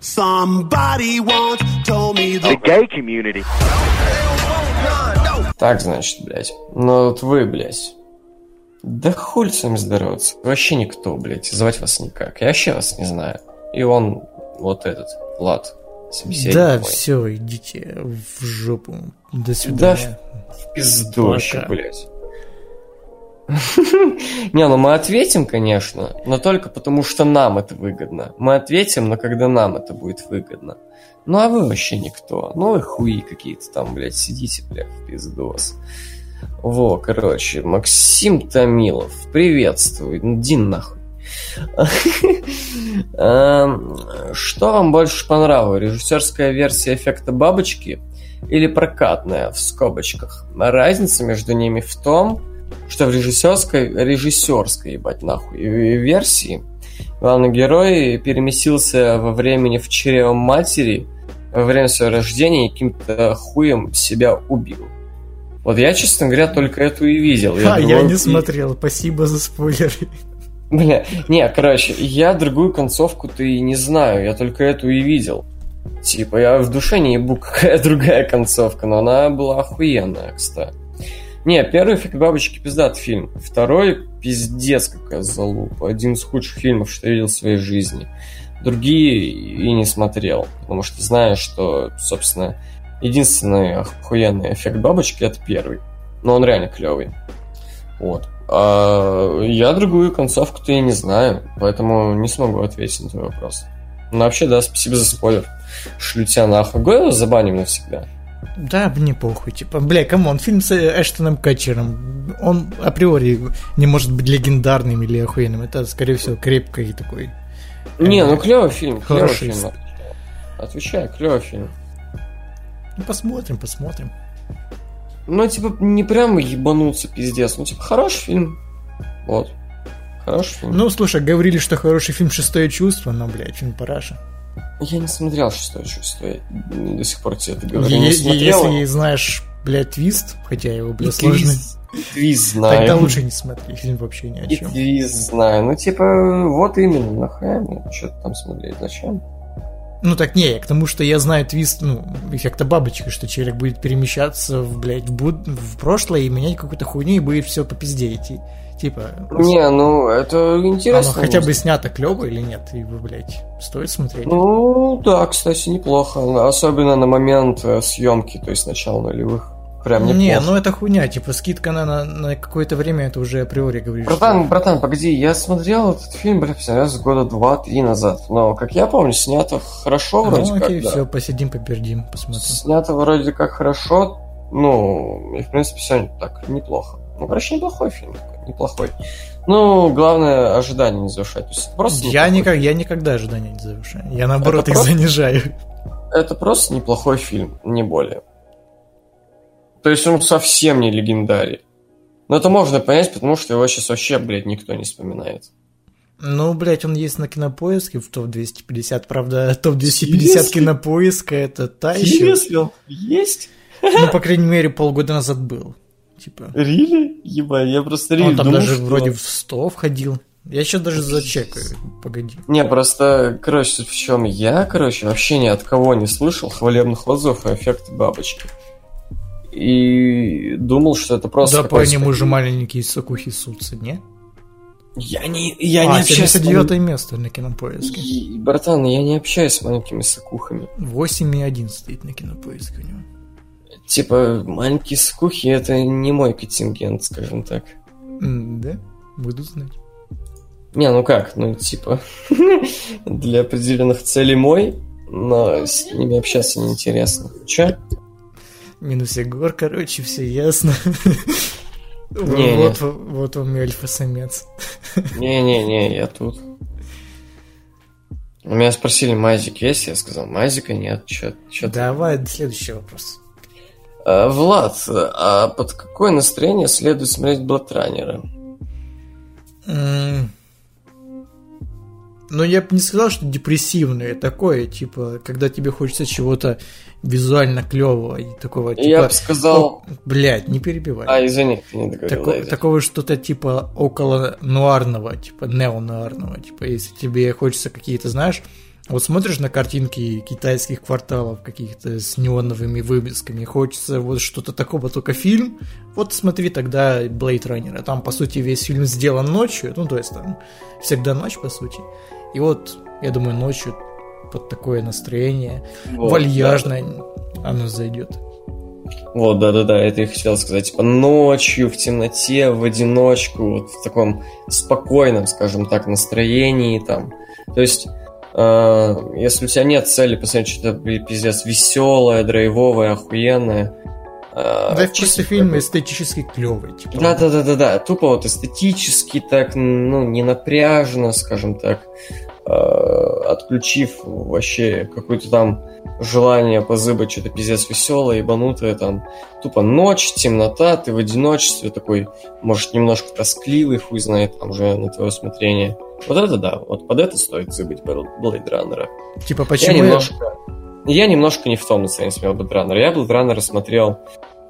The the gay community. Так, значит, блядь. Ну вот вы, блядь. Да хуй с вами здороваться. Вообще никто, блядь. Звать вас никак. Я вообще вас не знаю. И он, вот этот, Влад, собеседник Да, мой. все, идите в жопу. До Да, свидания. в пиздоще, Пока. блядь. Не, ну мы ответим, конечно, но только потому, что нам это выгодно. Мы ответим, но когда нам это будет выгодно. Ну а вы вообще никто. Ну вы хуи какие-то там, блядь, сидите, блядь, в пиздос. Во, короче, Максим Томилов, приветствую. Ну, Дин нахуй. Эм, Что вам больше понравилось? Режиссерская версия эффекта бабочки или прокатная в скобочках? Разница между ними в том, что в режиссерской, режиссерской, ебать нахуй, версии главный герой переместился во времени в чрево матери во время своего рождения и каким-то хуем себя убил. Вот я, честно говоря, только эту и видел. А, я другой- не смотрел, спасибо за спойлеры. Бля, не, короче, я другую концовку-то и не знаю, я только эту и видел. Типа, я в душе не ебу, какая другая концовка, но она была охуенная, кстати. Не, первый «Эффект бабочки» пиздат фильм. Второй пиздец какая залупа. Один из худших фильмов, что я видел в своей жизни. Другие и не смотрел, потому что знаю, что, собственно, единственный охуенный эффект бабочки это первый. Но он реально клевый. Вот. А я другую концовку-то и не знаю, поэтому не смогу ответить на твой вопрос. Ну, вообще, да, спасибо за спойлер. Шлю тебя нахуй. Гойл забаним навсегда. Да, мне похуй, типа, бля, come on, фильм с э, Эштоном Катчером, он априори не может быть легендарным или охуенным, это, скорее всего, крепкий такой. Не, ну клевый фильм, клевый Хороший. фильм. Отвечаю, клевый фильм. Ну, посмотрим, посмотрим. Ну, типа, не прям ебануться, пиздец. Ну, типа, хороший фильм. Вот. Хороший фильм. Ну, слушай, говорили, что хороший фильм «Шестое чувство», но, блядь, фильм параша. Я не смотрел шестое чувство. Я до сих пор тебе это говорю. Е- не смотрел. Если знаешь, блядь, твист, хотя его, И блядь, сложно, твист, знаю. тогда лучше не смотри, фильм вообще ни о И чем. твист знаю. Ну, типа, вот именно, нахуя мне что-то там смотреть, зачем? Ну так не, я к тому, что я знаю твист, ну, эффекта бабочки, что человек будет перемещаться в, блядь, в, буд- в прошлое и менять какую-то хуйню, и будет все по пизде идти. Типа, Не, ну, это оно интересно. хотя бы снято клево или нет, и, блядь, стоит смотреть. Ну, да, кстати, неплохо. Особенно на момент э, съемки, то есть начала нулевых. Прям неплохо. не, ну это хуйня, типа скидка на, на, на какое-то время, это уже априори говоришь. Братан, что- братан, погоди, я смотрел этот фильм, бля, последний раз года два-три назад. Но, как я помню, снято хорошо вроде Ну окей, как. да. все, посидим, попердим, посмотрим. Снято вроде как хорошо. Ну, и в принципе все так неплохо. Ну, короче, неплохой фильм такой, неплохой. Ну, главное, ожидания не завышать. То есть просто Я, никак, я никогда ожидания не завышаю. Я наоборот Это их просто- занижаю. Это просто неплохой фильм, не более. То есть он совсем не легендарий. Но это можно понять, потому что его сейчас вообще, блядь, никто не вспоминает. Ну, блядь, он есть на кинопоиске в топ-250. Правда, топ-250 Серьезно? кинопоиска это та еще. он есть? Ну, по крайней мере, полгода назад был. Типа. Рили? Ебать, я просто Он рили там думал, даже что- вроде в 100 входил. Я сейчас даже зачекаю. Погоди. Не, просто, короче, в чем я, короче, вообще ни от кого не слышал хвалебных отзывов о эффекте бабочки. И думал, что это просто да, по нему же маленькие сокухи сутся, не? Я не, я не а, общаюсь с 79 место на кинопоиске. И, Братан, я не общаюсь с маленькими сокухами. 8,1 стоит на кинопоиске у него. Типа, маленькие скухи это не мой контингент, скажем так. Да? Буду знать. Не, ну как, ну типа, для определенных целей мой, но с ними общаться неинтересно. Че? Минус Егор, короче, все ясно. Не, Вот, вот вам и альфа-самец. Не-не-не, я тут. У меня спросили, Мазик есть? Я сказал, Мазика нет. Че, че Давай, следующий вопрос. Влад, а под какое настроение следует смотреть Бладранера? М, Ну, я бы не сказал, что депрессивное такое, типа, когда тебе хочется чего-то визуально клевого и такого, типа... Я бы сказал... о, блядь, не перебивай. А, извини, не договорил. Тако- да, такого что-то типа около нуарного, типа неонуарного, типа если тебе хочется какие-то, знаешь, Вот смотришь на картинки китайских кварталов каких-то с неоновыми вывесками, хочется вот что-то такого, только фильм. Вот смотри тогда Blade Runner. Там, по сути, весь фильм сделан ночью, ну, то есть там всегда ночь, по сути. И вот, я думаю, ночью под такое настроение вот, вальяжное да. оно зайдет. Вот, да-да-да, это я хотел сказать. Типа ночью, в темноте, в одиночку, вот в таком спокойном, скажем так, настроении там. То есть если у тебя нет цели посмотреть что-то пиздец веселое, драйвовое, охуенное. Э, да, чисто фильм эстетически клевый. Типа. Да, да, да, да, да. Тупо вот эстетически так, ну, не напряжно, скажем так, э, отключив вообще какое-то там желание позыбать что-то пиздец веселое, ебанутое, там, тупо ночь, темнота, ты в одиночестве такой, может, немножко тоскливый, хуй знает, там уже на твое усмотрение. Вот это да, вот под это стоит забыть Blade Runner. Типа почему? Я немножко, я немножко не в том настроении смотрел Blade Runner. Я Blade Runner смотрел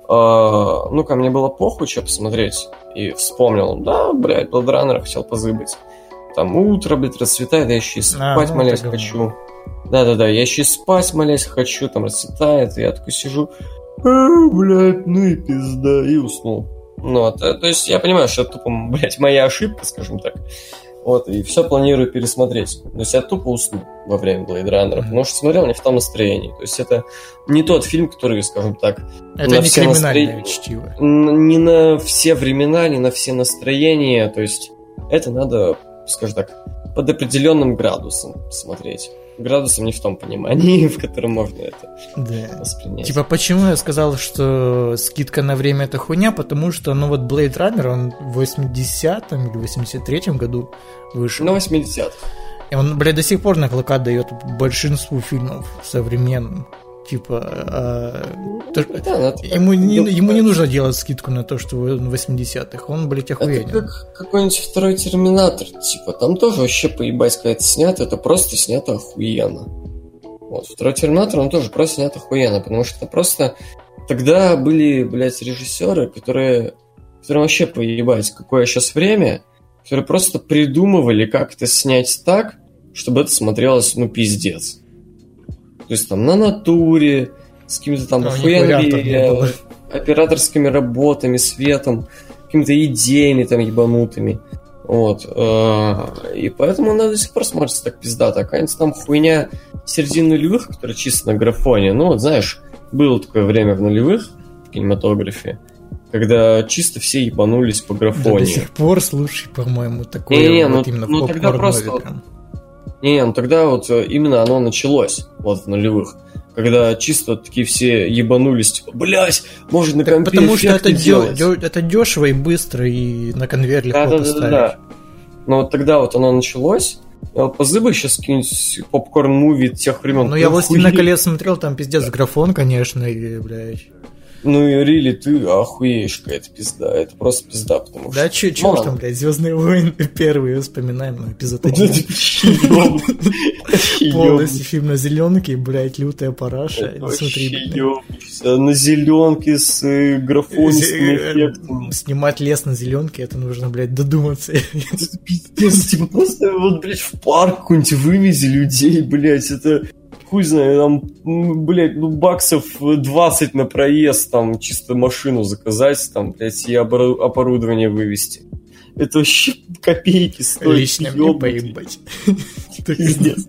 а, ну, ко мне было похуй, что посмотреть. И вспомнил, да, блядь, Blade Runner хотел позыбыть. Там утро, блядь, расцветает, я еще и а, спать, а, ну, молясь, хочу. Да-да-да, я еще и спать, молясь, хочу, там расцветает, и я такой сижу, а, блядь, ну и пизда, и уснул. Ну, вот, то есть я понимаю, что это тупо, блядь, моя ошибка, скажем так. Вот, и все планирую пересмотреть. То есть я тупо усну во время Blade Runner, потому что смотрел не в том настроении. То есть это не тот фильм, который, скажем так, это на не все криминальное настро... чтиво. Не на все времена, не на все настроения. То есть это надо, скажем так, под определенным градусом смотреть градусом не в том понимании, в котором можно это да. воспринять. Типа, почему я сказал, что скидка на время это хуйня? Потому что, ну вот Blade Runner, он в 80-м или 83-м году вышел. На 80-х. И он, блядь, до сих пор наклока дает большинству фильмов современным. Типа, а, то, да, ему, не, ему не нужно делать скидку на то, что он 80-х. Он, блядь, охуенен. Это как какой-нибудь второй Терминатор. Типа, там тоже вообще поебать, когда это снято, это просто снято охуенно. Вот, второй Терминатор, он тоже просто снят охуенно, потому что просто... Тогда были, блядь, режиссеры, которые... Которым вообще поебать, какое сейчас время, которые просто придумывали, как это снять так, чтобы это смотрелось, ну, пиздец. То есть там на натуре, с какими-то там а, охуенными операторскими работами, светом, какими-то идеями там ебанутыми. Вот. Э, и поэтому она до сих пор смотрится так пиздато. Какая-нибудь там хуйня середины нулевых, которая чисто на графоне. Ну, вот знаешь, было такое время в нулевых в кинематографе, когда чисто все ебанулись по графоне. Да, до сих пор, слушай, по-моему, такое не, не, вот ну, именно ну, тогда просто, прям. Не, ну тогда вот э, именно оно началось, вот в нулевых. Когда чисто такие все ебанулись, типа, блять, может на компе Потому что это, делать. Дё, это дешево и быстро, и на конвейер легко да, да, да, да. Но вот тогда вот оно началось, Позыбай сейчас какие-нибудь попкорн-муви тех времен. Ну, я «Властелина колец» смотрел, там пиздец графон, конечно, и, блядь. Ну и Рили, ты охуеешь, какая-то пизда. Это просто пизда, потому что... Да чё, чё там, блядь, Звездные войны первые вспоминаем, ну, эпизод один. Полностью фильм на зеленке, блядь, лютая параша. Смотри, на зеленке с э, графонистыми э, эффектами. Снимать лес на зеленке, это нужно, блядь, додуматься. Пиздец, типа просто вот, блядь, в парк какой-нибудь вывези людей, блядь, это хуй знает, там, блядь, ну, баксов 20 на проезд, там, чисто машину заказать, там, блядь, и оборудование вывести. Это вообще копейки стоит. Лично мне поебать. Пиздец.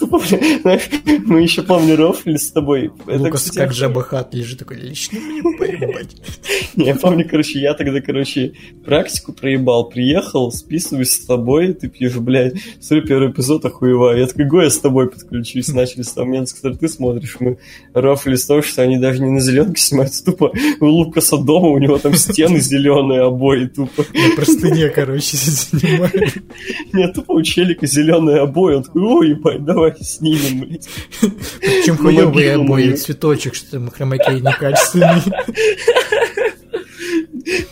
Мы еще, помню, рофли с тобой. Лукас как жабахат лежит такой, лично мне поебать. Не, я помню, короче, я тогда, короче, практику проебал, приехал, списываюсь с тобой, ты пьешь, блядь, смотри, первый эпизод охуеваю. Я такой, го, я с тобой подключусь. Начали с того момента, который ты смотришь, мы рофли с того, что они даже не на зеленке снимаются, тупо у Лукаса дома, у него там стены зеленые обои, тупо. На простыне, короче, снимаю. Нет, тупо у челика зеленые обои, он такой, ой, ебать, давай снимем, блядь. Причем хуёвые обои, цветочек, что хромакей некачественный.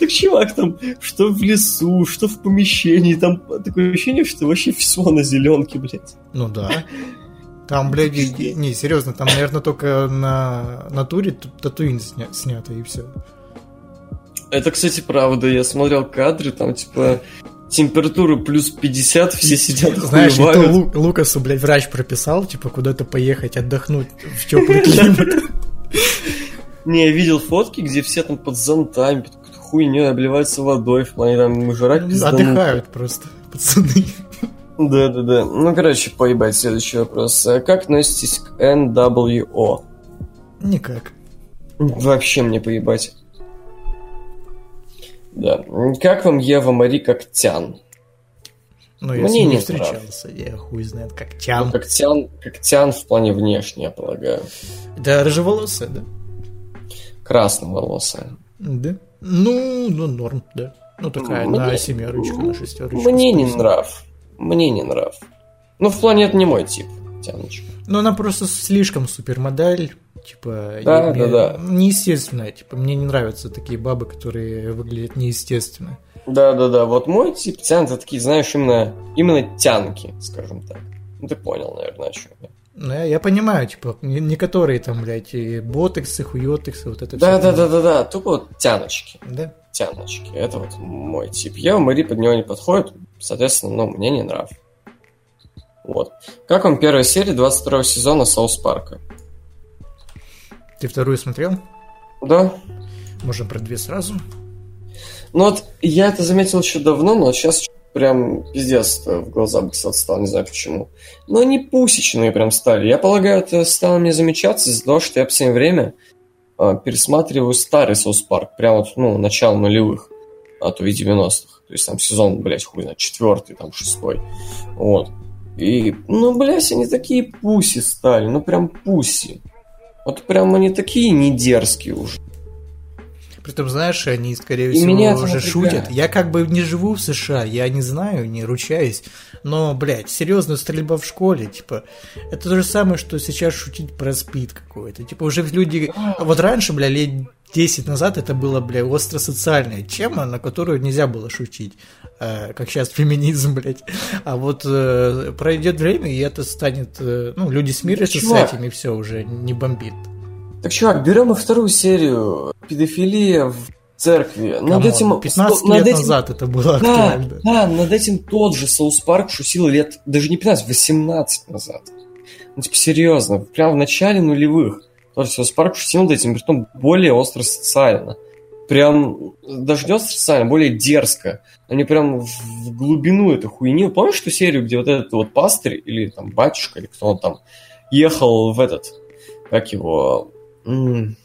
Так чувак там, что в лесу, что в помещении, там такое ощущение, что вообще все на зеленке, блядь. Ну да. Там, блядь, не, серьезно, там, наверное, только на натуре татуин сня, снято и все. Это, кстати, правда. Я смотрел кадры, там, типа, температура плюс 50, все сидят Знаешь, хуевают. Лу- Лукасу, блядь, врач прописал, типа, куда-то поехать отдохнуть в теплый климат. Не, я видел фотки, где все там под зонтами, под какой-то хуйней обливаются водой, в плане там жрать пизданут. Отдыхают просто, пацаны. Да-да-да. Ну, короче, поебать, следующий вопрос. Как относитесь к NWO? Никак. Вообще мне поебать. Да. Как вам Ева Мари Коктян? Ну, я Мне с ним не встречался, я хуй знает, как Ну, тян. Коктян, Коктян в плане внешне, я полагаю. Да, рыжеволосая, да? Красноволосая. Да. Ну, ну, норм, да. Ну, такая на Мне- семерочку, на шестерочку. Мне не нрав. Мне не нрав. Ну, в плане это не мой тип, тяночка. Ну, она просто слишком супермодель, типа... Да, да, да. Неестественная, типа, мне не нравятся такие бабы, которые выглядят неестественно. Да-да-да, вот мой тип тян, это такие, знаешь, именно, именно тянки, скажем так. Ну, ты понял, наверное, о чем я. Ну, я, я понимаю, типа, не, не которые там, блядь, и ботексы, хуётексы, вот это всё. Да-да-да-да-да, тупо вот тяночки. Да? тяночки. Это вот мой тип. Ева Мари под него не подходит, соответственно, ну, мне не нрав. Вот. Как вам первая серия 22 сезона Соус Парка? Ты вторую смотрел? Да? Можем про две сразу. Ну вот, я это заметил еще давно, но сейчас прям пиздец в глаза боксать стал, не знаю почему. Но они пусечные прям стали. Я полагаю, это стало мне замечаться из-за того, что я в последнее время э, пересматриваю старый Соус Парк, прям вот, ну, начало нулевых, а то и 90-х. То есть там сезон, блядь, хуй знает, четвертый, там, шестой. Вот. И, ну, блядь, они такие пуси стали, ну, прям пуси. Вот прям они такие не дерзкие уже. Притом, знаешь, они, скорее И всего, меня уже шутят. Я как бы не живу в США, я не знаю, не ручаюсь. Но, блядь, серьезная стрельба в школе, типа, это то же самое, что сейчас шутить про спид какой-то. Типа, уже люди... Вот раньше, бля, лет 10 назад это было, бля, остро-социальная тема, на которую нельзя было шутить. Э, как сейчас феминизм, блядь. А вот э, пройдет время, и это станет... э, ну, люди смирятся с чувак. этим, и все, уже не бомбит. Так, чувак, берем и вторую серию. Педофилия в церкви. Над Камон, этим... 15 над лет этим- назад это было Да, актуально. да, над этим тот же South Park шутил лет, даже не 15, 18 назад. Ну, типа, серьезно, прям в начале нулевых. Тот же South Park шутил над этим, притом более остро социально. Прям, даже не остро социально, более дерзко. Они прям в глубину эту хуйню. Помнишь ту серию, где вот этот вот пастырь, или там батюшка, или кто он там, ехал в этот, как его, Блять.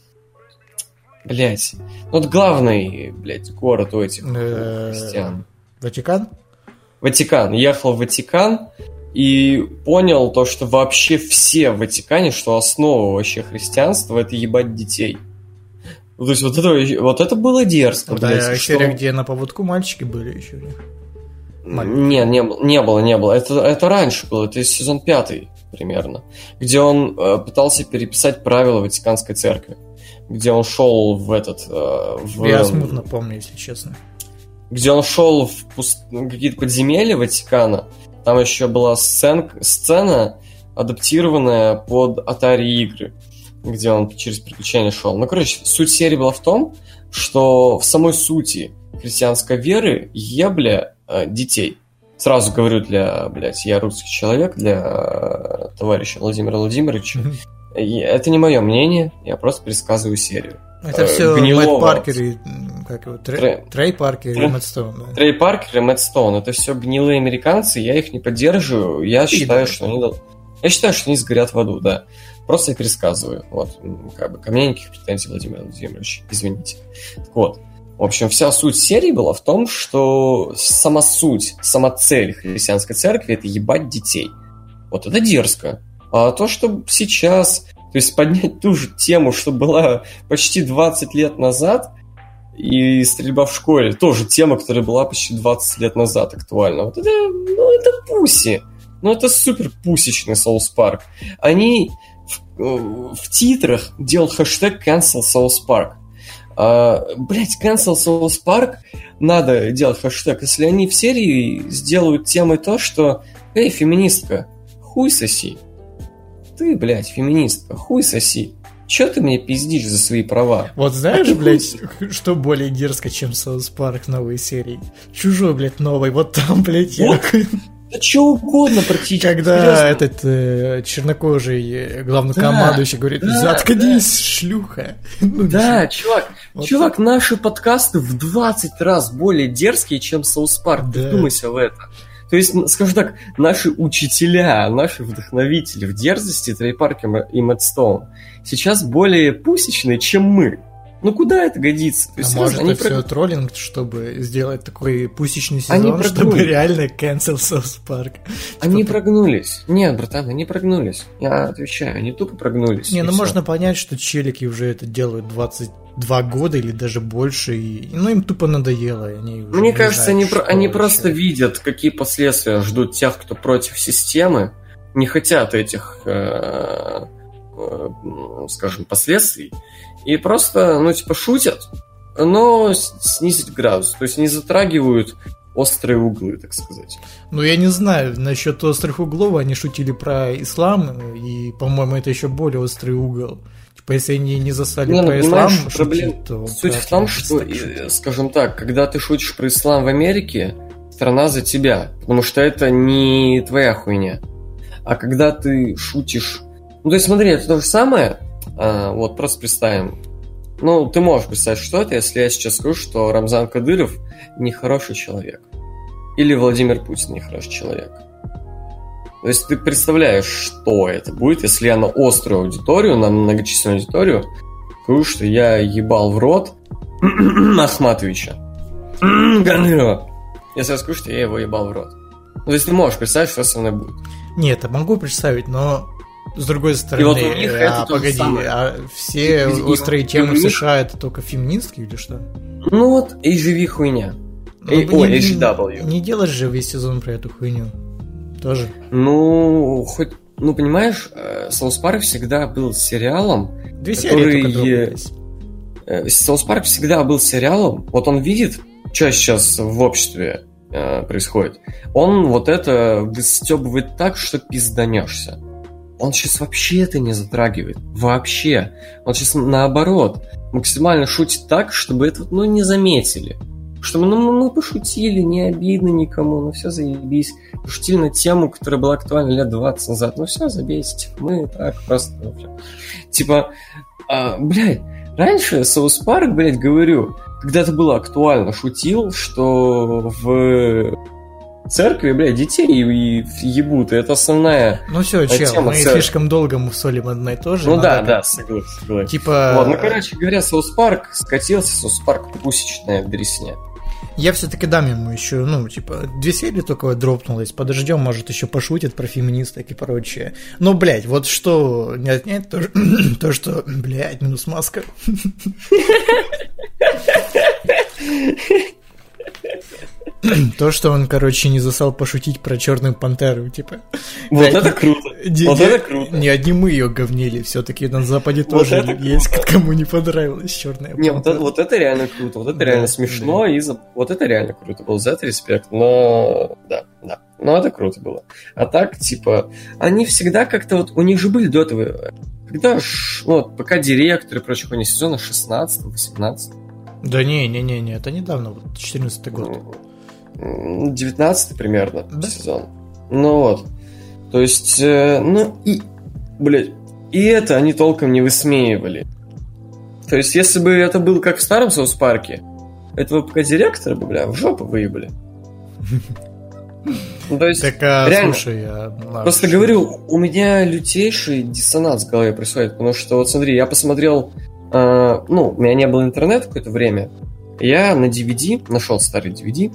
Ну, вот главный, блядь, город у этих Э, христиан. Ватикан? Ватикан. Ехал в Ватикан и понял то, что вообще все в Ватикане, что основа вообще христианства это ебать детей. Ну, То есть вот это, вот это было дерзко, Да, блядь, что- серия, где на поводку мальчики были еще. у них. Не, не, было- не было, не было. Это, это раньше было, это сезон пятый примерно, где он э, пытался переписать правила Ватиканской церкви, где он шел в этот... э, в, Я смутно помню, если честно. где он шел в пуст- какие-то подземелья Ватикана. Там еще была сцен... сцена, адаптированная под Atari игры, где он через приключения шел. Ну, короче, суть серии была в том, что в самой сути христианской веры ебля э, детей. Сразу говорю для, блядь, я русский человек, для э, товарища Владимира Владимировича. Это не мое мнение, я просто пересказываю серию. Это Э, все гнилого. Мэтт Паркер и как его, Трей, Трей- Трей Паркер и Мэтт Стоун. да. Трей Паркер и Мэтт Стоун это все гнилые американцы, я их не поддерживаю. Я считаю, что они я считаю, что они сгорят в аду, да. Просто я пересказываю. Вот, как бы ко мне никаких претензий, Владимир Владимирович, извините. Так вот. В общем, вся суть серии была в том, что сама суть, сама цель христианской церкви это ебать детей. Вот это дерзко. А то, что сейчас, то есть поднять ту же тему, что была почти 20 лет назад, и стрельба в школе, тоже тема, которая была почти 20 лет назад актуальна. Вот это, ну, это пуси. Ну, это супер пусечный Соус Парк. Они в, э, в титрах делал хэштег Cancel South Park. А, блять, Cancel South Park надо делать хэштег, если они в серии сделают темой то, что Эй, феминистка, хуй соси. Ты, блядь, феминистка, хуй соси. Че ты мне пиздишь за свои права? Вот знаешь, блядь, что более дерзко, чем South Park новой серии? Чужой, блядь, новый. Вот там, блядь, я... Вот. Да что угодно практически. Когда серьезно. этот э, чернокожий э, главнокомандующий говорит, да, заткнись, шлюха. Ну, Да, чувак, Вот чувак, наши подкасты в 20 раз более дерзкие, чем South Park. Ты Да. вдумайся в это. То есть, скажем так, наши учителя, наши вдохновители в дерзости Трей Паркер и Мэтт Стоун сейчас более пусечные, чем мы. Ну куда это годится? То А есть, серьезно, может, они это про- все троллинг, чтобы сделать такой пусечный Они сезон, чтобы прогнули. реально cancel South Park. Они Типа, прогнулись. Нет, братан, они прогнулись. Я отвечаю, они тупо прогнулись. Не, ну всё. можно понять, что челики уже это делают 22 года или даже больше, и ну им тупо надоело, и они Мне не кажется, знают, они, про- они вообще. просто видят, какие последствия ждут тех, кто против системы, не хотят этих, э, э, скажем, последствий, и просто, ну, типа, шутят, но снизить градус. То есть не затрагивают острые углы, так сказать. Ну, я не знаю, насчет острых углов, они шутили про ислам, и, по-моему, это еще более острый угол. Типа, если они не застали Не, ну, про ислам шутить, проблем- то Суть в том, что, так э, скажем так, когда ты шутишь про ислам в Америке, страна за тебя, потому что это не твоя хуйня. А когда ты шутишь... Ну, то есть, смотри, это то же самое, а, вот просто представим. Ну, ты можешь представить, что это, если я сейчас скажу, что Рамзан Кадыров нехороший человек. Или Владимир Путин нехороший человек. То есть ты представляешь, что это будет, если я на острую аудиторию, на многочисленную аудиторию скажу, что я ебал в рот Ахматовича. Ганырова. Если я скажу, что я его ебал в рот. Ну, то есть ты можешь представить, что со мной будет. Нет, я могу представить, но с другой стороны, вот у них это а, то же погоди, самое. а все И- и- острые и темы у в США это только феминистские или что? Ну вот, и живи хуйня. Эй, Ну, ой, не- HW. Не делаешь же весь сезон про эту хуйню. Тоже. Ну, хоть, ну понимаешь, э, South Park всегда был сериалом, Две Которые- серии. Э, South Park всегда был сериалом, вот он видит, что сейчас в обществе э, происходит. Он вот это выстебывает так, что пизданешься. Он сейчас вообще это не затрагивает. Вообще. Он сейчас наоборот максимально шутит так, чтобы это ну, не заметили. Чтобы ну, мы пошутили, не обидно никому, ну все заебись. Пошутили на тему, которая была актуальна лет 20 назад. Ну все, забейте. Мы так просто... ну. Типа, а, блядь, раньше South Park, блядь, говорю, когда это было актуально, шутил, что в церкви, блядь, детей и ебут, и это основная... Ну все, чел, тема мы целая. слишком долго мусолим одно и то же. ну да, как- да, согласен, согласен. Типа, ну, короче говоря, South Park скатился, South Park пусечная дресня. Я все-таки дам ему еще, ну, типа, две серии только вот дропнулось. Подождем, может, еще пошутит про феминисток и прочее. Но, блядь, вот что не отнять, то, то что, блядь, минус маска. То, что он, короче, не засал пошутить про черную пантеру, типа. Вот это круто. не- Вот не- это круто. Не одни мы ее говнили, все-таки на Западе тоже есть, кому не понравилась черная Не, вот пантера. это, вот это реально круто, вот это реально смешно, и за- вот это реально круто было, за это респект, но да, да, но это круто было. А так, типа, они всегда как-то вот, у них же были до этого, когда, ну, вот, пока директор и прочее, они сезона 16 18 Да не, не, не, не, это недавно, вот 14 год. 19 примерно Да. сезон. Ну вот, то есть, э, ну и, блядь, и это они толком не высмеивали. То есть, если бы это был как в старом Соус Парке, этого пока директора бы, бля, в жопу выебали. Ну, то есть, Так, а, реально. слушай, а, ладно, просто что- говорю, у меня лютейший диссонанс в голове происходит, потому что, вот смотри, я посмотрел, э, ну, у меня не было интернета какое-то время, я на DVD, нашел старый DVD,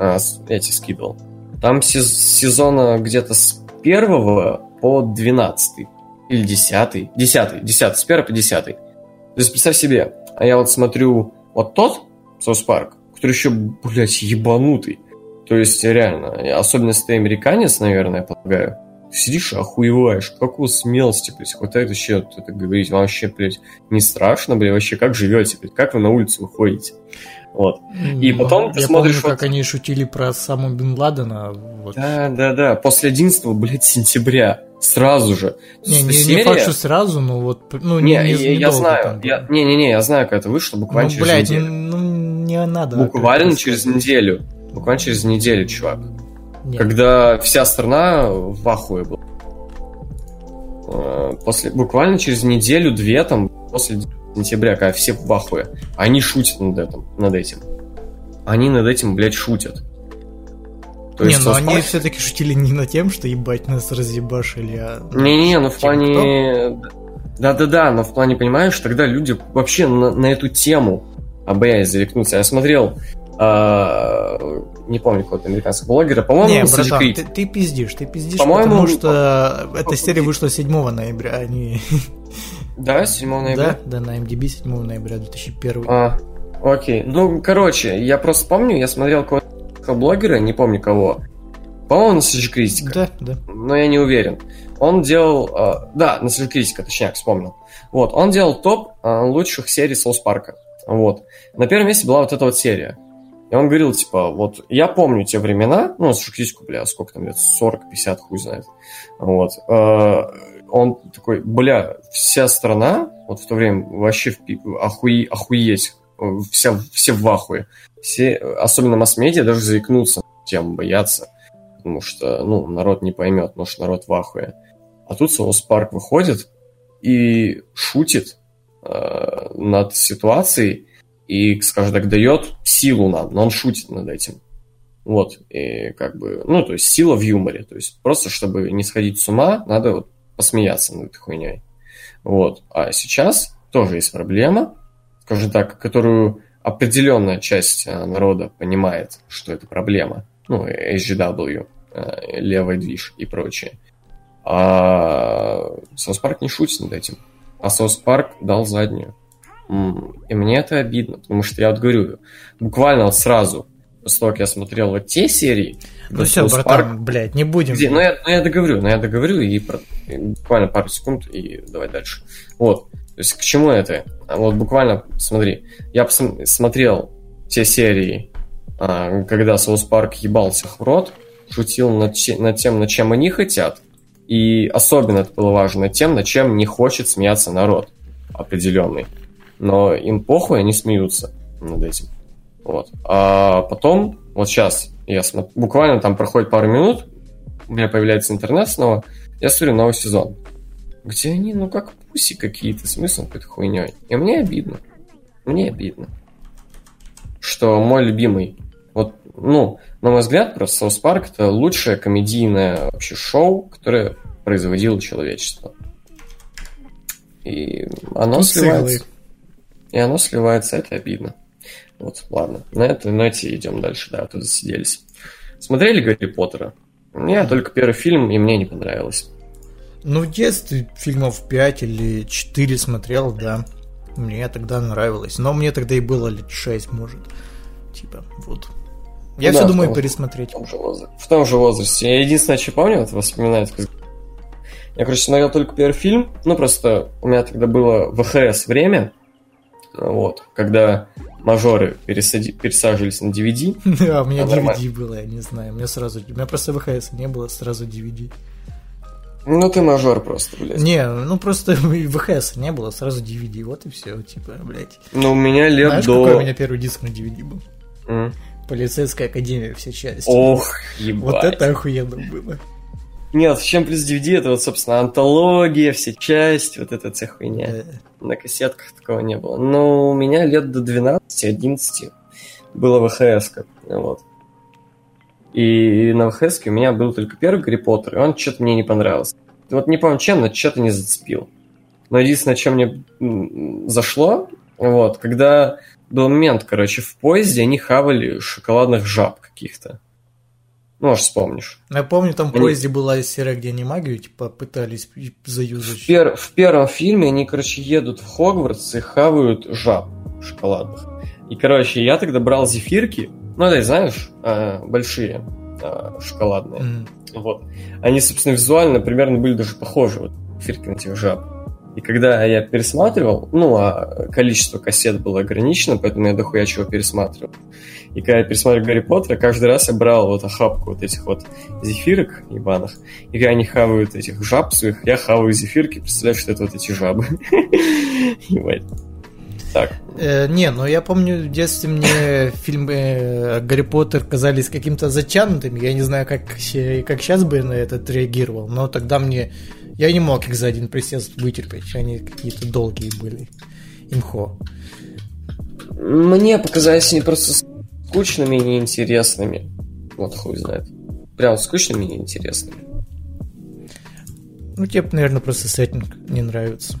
э, с- я тебе скидывал, там сез- сезона где-то с первого по 12 или 10 10 10 с первого по 10 то есть представь себе, а я вот смотрю вот тот Соус Парк, который еще, блядь, ебанутый. То есть, реально, особенно если ты американец, наверное, я полагаю, сидишь и охуеваешь, какую смелости, блядь, хватает вообще это говорить, вам вообще, блядь, не страшно, блядь, вообще как живете, блядь, как вы на улицу выходите? Вот. И Ну, потом ты я смотришь помню, как вот- они шутили про саму Бен Ладена. Вот. Да, да, да, после 11, блядь, сентября. Сразу же. Не, не, Серия- не факт, что сразу, но вот, ну, Не, не, не- я, знаю. там Я, было. не-не-не, я знаю, как это вышло буквально ну, через блядь, неделю. ну, не надо. Буквально через неделю. Буквально через неделю, чувак. Нет. Когда вся страна в ахуе была. Э, После, буквально через неделю-две, там, после сентября, когда все в ахуе, они шутят над этим. Над этим. Они над этим, блядь, шутят. То не, есть но они Park- все-таки шутили не на тем, что ебать нас разъебашили, а... Не-не, ну в Типа плане... Да-да-да, но в плане, понимаешь, тогда люди вообще на, на эту тему обоялись зарекнуться. Я смотрел, а, не помню, какого-то американского блогера, по-моему, Не, братан, ты, ты пиздишь, ты пиздишь, По-моему, потому что эта серия вышла 7 ноября, а не... Да, 7 ноября? Да, да, на MDB 7 ноября 2001. А, окей. Ну, короче, я просто помню, я смотрел какого-то блогера, не помню кого. По-моему, на Критика. Да, да. но я не уверен. Он делал... э, да, на Критика, точнее, вспомнил. Вот, он делал топ э, лучших серий Соус Парка. Вот. На первом месте была вот эта вот серия. И он говорил, типа, вот, я помню те времена, ну, Sausage Критику, бля, сколько там лет, 40-50, хуй знает. Вот. Э, он такой, бля, вся страна, вот в то время вообще в охуи- охуеть, э, вся, все в ахуе. Все, особенно масс-медиа, даже заикнуться тем боятся потому что, ну, народ не поймет, что народ в ахуе. А тут Соус Парк выходит и шутит э, над ситуацией и, скажем так, дает силу нам, но он шутит над этим. Вот, и как бы, ну, то есть сила в юморе, то есть просто, чтобы не сходить с ума, надо вот посмеяться над этой хуйней. Вот, а сейчас тоже есть проблема, скажем так, которую определенная часть э, народа понимает, что это проблема, ну, SJW, э, левый движ и прочее. А South Park не шутит над этим. А South Park дал заднюю. И мне это обидно, потому что я вот говорю, буквально вот сразу, как я смотрел вот те серии, Ну все, Соус братан, блядь, не будем. где- ну, я, ну, я договорю, ну, я договорю, и, про- и буквально пару секунд, и давай дальше. Вот, то есть к чему это? А Вот буквально, смотри, я посм- смотрел те серии, а, когда Соус Парк ебался в рот, шутил над, над тем, над чем они хотят, и особенно это было важно, тем, над чем не хочет смеяться народ определенный. Но им похуй, они смеются над этим. Вот. А потом, вот сейчас, я смо- буквально там проходит пару минут, у меня появляется интернет снова, я смотрю новый сезон. Где они, ну как пуси какие-то, смысл какой-то хуйней. И мне обидно. Мне обидно. Что мой любимый, вот, ну, на мой взгляд, просто Соус Парк это лучшее комедийное вообще шоу, которое производило человечество. И оно Тут сливается. сиглы. И оно сливается, это обидно. Вот, ладно. На этой ноте идем дальше, да, тут засиделись. Смотрели Гарри Поттера? Мне только первый фильм, и мне не понравилось. Ну, в детстве фильмов 5 или 4 смотрел, да. Мне тогда нравилось. Но мне тогда и было лет 6, может. Типа, вот. Я Ну все да, думаю том- пересмотреть. В том же возрасте. В том же возрасте. Я единственное, что помню, это воспоминает. Я, короче, смотрел только первый фильм. Ну, просто у меня тогда было ВХС время. Вот. Когда мажоры пересади- пересаживались на DVD. Да, у меня. DVD было, я не знаю. У меня сразу... У меня просто ВХС не было, сразу DVD. Ну, ты мажор просто, блядь. Не, ну просто ВХС не было, сразу DVD. Вот и все, типа, блядь. Ну, у меня лет Знаешь, до... какой у меня первый диск на DVD был? М. Полицейская академия, все части. Ох, ебать. вот это охуенно было. Нет, чем плюс DVD, это вот, собственно, антология, все части, вот эта вся хуйня. На кассетках такого не было. Но у меня лет до 12-11 было ВХС. Вот. И на ВХС у меня был только первый Гарри Поттер, и он что-то мне не понравился. Вот не помню чем, но что-то не зацепил. Но единственное, чем мне зашло, вот, когда был момент, короче, в поезде они хавали шоколадных жаб каких-то. Ну, может, вспомнишь. Я помню, там в Они- поезде была серия, где они магию, типа, пытались и В, заюзать. пер- в первом фильме они, короче, едут в Хогвартс и хавают жаб шоколадных. И, короче, я тогда брал зефирки, ну, да, знаешь, а, большие а, шоколадные. М. Вот. Они, собственно, визуально примерно были даже похожи, вот, зефирки на этих жаб. И когда я пересматривал, ну, а количество кассет было ограничено, поэтому я дохуя чего пересматривал. И когда я пересматривал Гарри Поттера, каждый раз я брал вот охапку вот этих вот зефирок ебаных. И когда они хавают этих жаб своих, я хаваю зефирки, представляю, что это вот эти жабы. Так. Э, не, но я помню, в детстве мне фильмы э, Гарри Поттер казались каким-то затянутыми. Я не знаю, как, как сейчас бы на это реагировал, но тогда мне... Я не мог их за один присест вытерпеть, они какие-то долгие были. Имхо. Мне показались они просто скучными и неинтересными. Вот хуй знает. Прям скучными и неинтересными. Ну, тебе, наверное, просто сеттинг не нравится.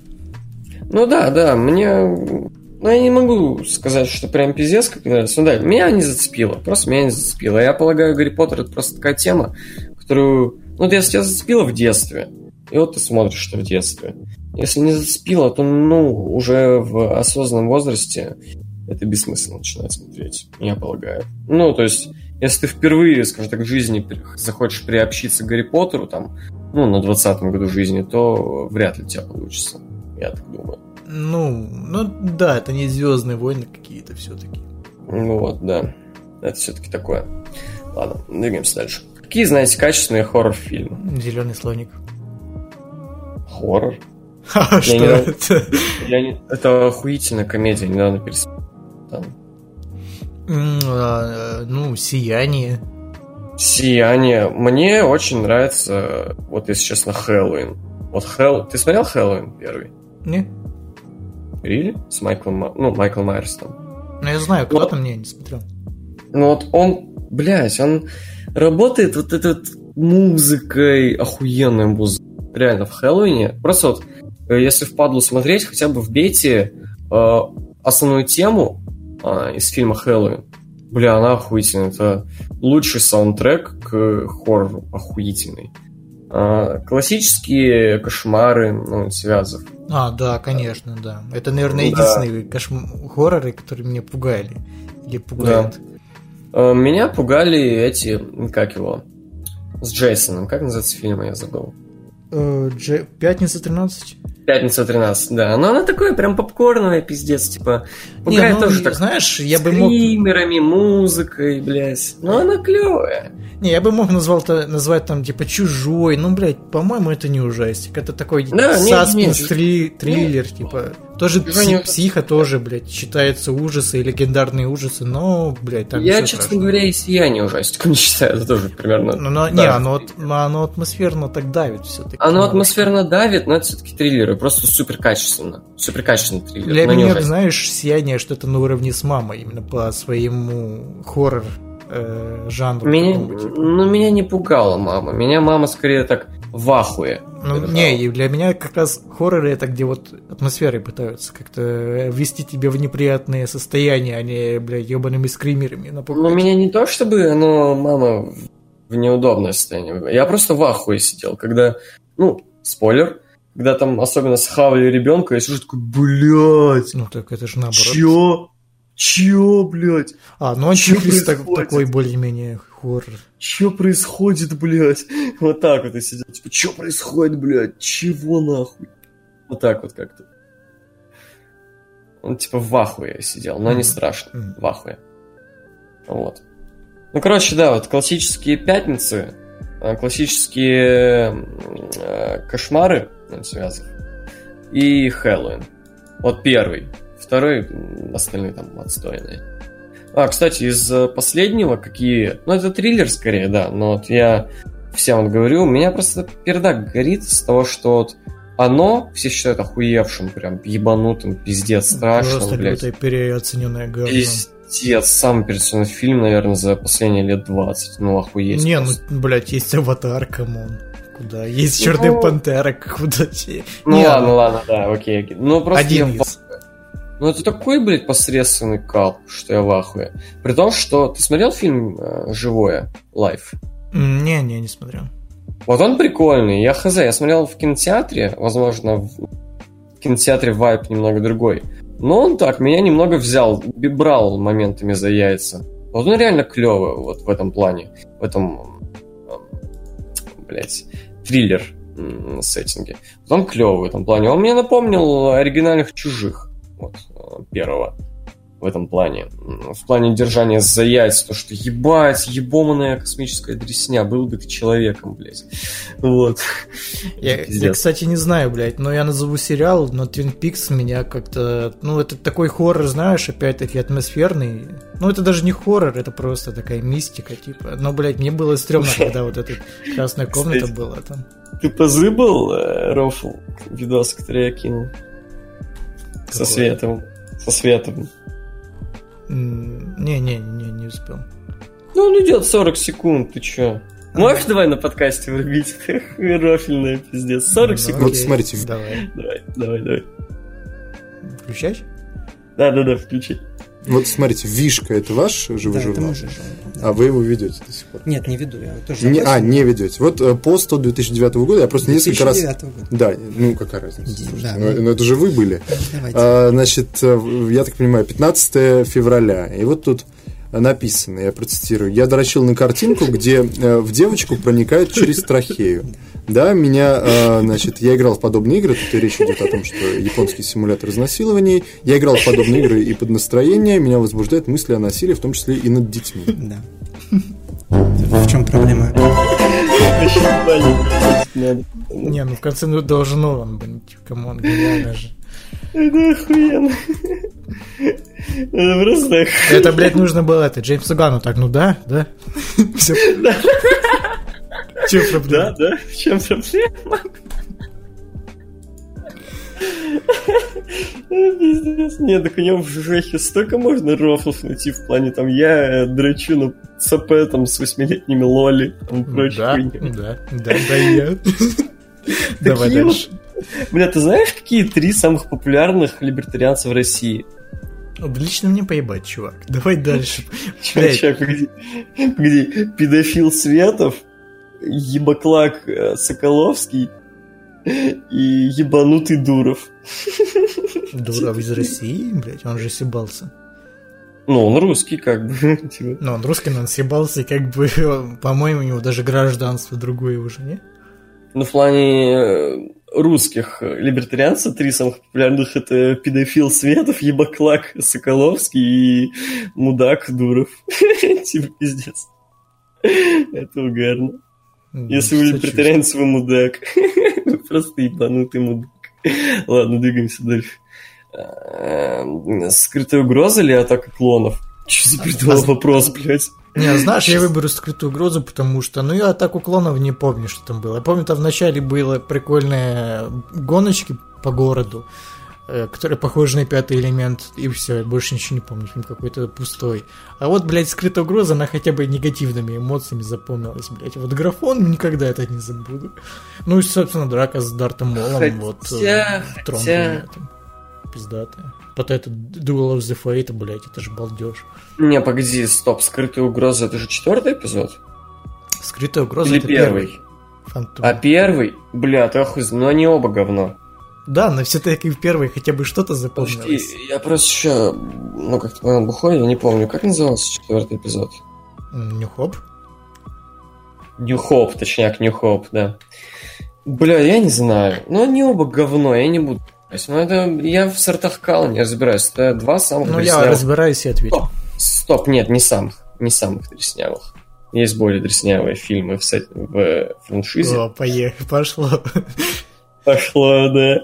Ну да, да, мне ну, я не могу сказать, что прям пиздец как мне нравится. Ну да, меня не зацепило. Просто меня не зацепило. Я полагаю, Гарри Поттер это просто такая тема, которую... Ну, вот если тебя зацепило в детстве, и вот ты смотришь, что в детстве. Если не зацепило, то, ну, уже в осознанном возрасте это бессмысленно начинать смотреть, я полагаю. Ну, то есть, если ты впервые, скажем так, в жизни захочешь приобщиться к Гарри Поттеру, там, ну, на 20-м году жизни, то вряд ли у тебя получится. Я так думаю. Ну, ну да, это не Звездные войны какие-то все-таки. Ну вот, да. Это все-таки такое. Ладно, двигаемся дальше. Какие, знаете, качественные хоррор-фильмы? Зеленый слоник. Хоррор? А что это? Не... Это охуительная комедия, недавно пересмотрел. Там. М, а, Ну, сияние. Сияние. Мне очень нравится, вот если честно, Хэллоуин. Вот Хэлл... Ты смотрел Хэллоуин первый? Не? Рили? С Майклом... Ма- Ну, Майкл Майерс там. Ну, я знаю, кто Вот. там, не, не смотрел. Ну вот он, блядь, он работает вот этот музыкой, охуенная музыка. Реально, в Хэллоуине. Просто вот, э, если впадлу смотреть, хотя бы вбейте э, основную тему э, из фильма Хэллоуин. Бля, она охуительная. Это лучший саундтрек к хоррору. Охуительный. А, классические кошмары, ну, связов. А, да, конечно, да. Это, наверное, Да. единственные кошм- хорроры, которые меня пугали. Или пугают. Э, Меня пугали эти, как его, с Джейсоном. Как называется фильм, я забыл. Э, Дже- Пятница 13? Пятница 13, да. Но она такое прям попкорновая, пиздец, типа. Не, Пугает ну, тоже так. знаешь, я бы мог... скримерами, музыкой, блядь. Но она клевая. Не, я бы мог назвал назвать там типа чужой. Ну, блядь, по-моему, это не ужастик. Это такой Да, саспенс не, три- триллер, типа. Тоже пси- психа тоже, блядь, считается ужасы и легендарные ужасы, но, блядь, там я, честно страшно. говоря, и сияние ужастиком не считаю. Это тоже примерно. Ну, но, да. не, оно, от- оно атмосферно так давит все-таки. Оно атмосферно давит, но это все-таки триллеры. Просто супер качественно. Супер качественный триллер. Для но меня, ужастик. знаешь, сияние что-то на уровне с мамой, именно по своему хоррор э, жанру. Меня, типа. ну, меня не пугала мама. Меня мама скорее так в ахуе. Ну, не, и для меня как раз хорроры это где вот атмосферой пытаются как-то ввести тебя в неприятные состояния, а не, блядь, ебаными скримерами напугать. Ну, меня не то, чтобы оно, мама, в- в неудобное состояние. Я просто в ахуе сидел, когда, ну, спойлер, когда там особенно схавали ребенка, я сижу такой, блядь, Ну, так это же наоборот. чё? Чё, блядь? А, ну Антихрист так- такой более-менее хоррор. Чё происходит, блядь? Вот так вот я сидел, типа, чё происходит, блядь? Чего нахуй? Вот так вот как-то. Он типа в ахуе сидел, но не Мгм. страшно, Мгм. в ахуе. Вот. Ну, короче, да, вот классические пятницы, э, классические э, кошмары связов и Хэллоуин. Вот первый. Второй, остальные там отстойные. А, кстати, из э, последнего какие... Ну, это триллер скорее, да, но вот я всем вот говорю, у меня просто пердак горит с того, что вот оно все считают охуевшим, прям ебанутым, пиздец, страшным, Просто блядь. лютое переоцененное говно. Пиздец, самый переоцененный фильм, наверное, за последние лет 20. Ну, охуеть. Не, ну, просто. блядь, есть аватар, come on. Куда? Есть Ну, черная пантера, куда. Ну, Не, ладно, ладно, да, окей, окей. Ну, просто Один я из. Ну, это такой, блядь, посредственный кал, что я в ахуе. При том, что... Ты смотрел фильм э, «Живое» Life? Не, не, не смотрел. Вот он прикольный. Я хз, я смотрел в кинотеатре, возможно, в кинотеатре вайп немного другой. Но он так, меня немного взял, брал моментами за яйца. Вот он реально клевый вот в этом плане. В этом, блять, триллер сеттинге. Потом клевый в этом плане. Он мне напомнил оригинальных чужих. Вот, первого в этом плане. В плане держания за яйца, то, что ебать, ебоманая космическая дресня, был бы ты человеком, блядь. Вот. Я, я, кстати, не знаю, блядь, но я назову сериал, но Twin Peaks меня как-то... Ну, это такой хоррор, знаешь, опять-таки атмосферный. Ну, это даже не хоррор, это просто такая мистика, типа. Но, блядь, мне было стрёмно, когда вот эта красная комната Кстати. была там. Ты позыбал э, Рофл, видос, который я кинул? Со Какой? Со Световым. М, Не-не-не, не успел. Ну, он идет 40 секунд, ты чё? Можешь давай на подкасте врубить? Рофельная пиздец. 40 Ну, секунд. Вот смотрите. Давай. Давай, давай, давай. Включать? Да-да-да, включи. Вот смотрите, Вишка это ваш живой Да, это журнал? мой же журнал, да. А вы его ведете до сих пор? Нет, не веду, я тоже Не, а, не ведете. Вот э, пост от 2009 года, я просто несколько раз... 2009 года. Да, ну какая разница? Да, ну- ну, ну, это же вы были. Давайте. А, значит, э, я так понимаю, 15 февраля. И вот тут написано, я процитирую. Я дрочил на картинку, где э, в девочку проникают через трахею. Да, меня, э, значит, я играл в подобные игры, тут речь идет о том, что японский симулятор изнасилований. Я играл в подобные игры и под настроение меня возбуждают мысли о насилии, в том числе и над детьми. Да. В чем проблема? Не, ну в конце ну, должно он быть. Камон, гениально же. Это охуенно. Это просто. Это, блядь, нужно было это, Джеймсу Гану так, ну да, да. Все. Че Да, проблема? да, в чем проблема? Пиздец. Нет, так у него в жехе столько можно рофлов найти в плане там я драчу на ЦП там с восьмилетними лоли там Да, да, да, да, я. Давай дальше. Бля, ты знаешь, какие три самых популярных либертарианца в России? Лично мне поебать, чувак. Давай дальше. Чё, погоди, погоди. Педофил Светов, ебаклак э, Соколовский и ебанутый Дуров. Дуров из России, блядь, он же съебался. Ну, он русский, как бы. типа. Ну, он русский, но он съебался, и как бы, по-моему, у него даже гражданство другое уже, не? Ну, в плане э, русских э, либертарианцев три самых популярных это педофил Светов, ебаклак Соколовский и мудак Дуров. Типа пиздец. Это угарно. Если вы либертарианец, вы мудак. Просто ебанутый мудак. Ладно, двигаемся дальше. Эм, Скрытая угроза или атака клонов? Че за придумал вопрос, блядь? Не, знаешь, я выберу скрытую угрозу, потому что, ну, я атаку клонов не помню, что там было. Я помню, там вначале было прикольные гоночки по городу, э, которые похожи на пятый элемент, и все, я больше ничего не помню, фильм какой-то пустой. А вот, блядь, скрытая угроза, она хотя бы негативными эмоциями запомнилась, блядь. Вот графон никогда это не забуду. Ну и, собственно, драка с Дартом Молом, Хотя- вот, э, трон хотя- там, пиздатая. Потом это Duel of the Fate, блядь, это же балдеж. Не, погоди, стоп, скрытая угроза, это же четвертый эпизод? Скрытая угроза Или это первый? Фантом. А первый? Бля, ты охуй, ну они оба говно. Да, но все-таки в первой хотя бы что-то Подожди, запомнилось. я просто еще, ну как-то понял, бухой, я не помню, как назывался четвертый эпизод? New Hope? New Hope, точнее, New Hope, да. Бля, я не знаю. Ну, они оба говно, я не буду. Ну, это я в сортах кала не разбираюсь. Это два самых Ну, я разбираюсь и отвечу. Стоп, стоп, нет, не самых. Не самых дреснявых. Есть более дреснявые фильмы в, сет- в франшизе. О, поехали, пошло. Пошло, да.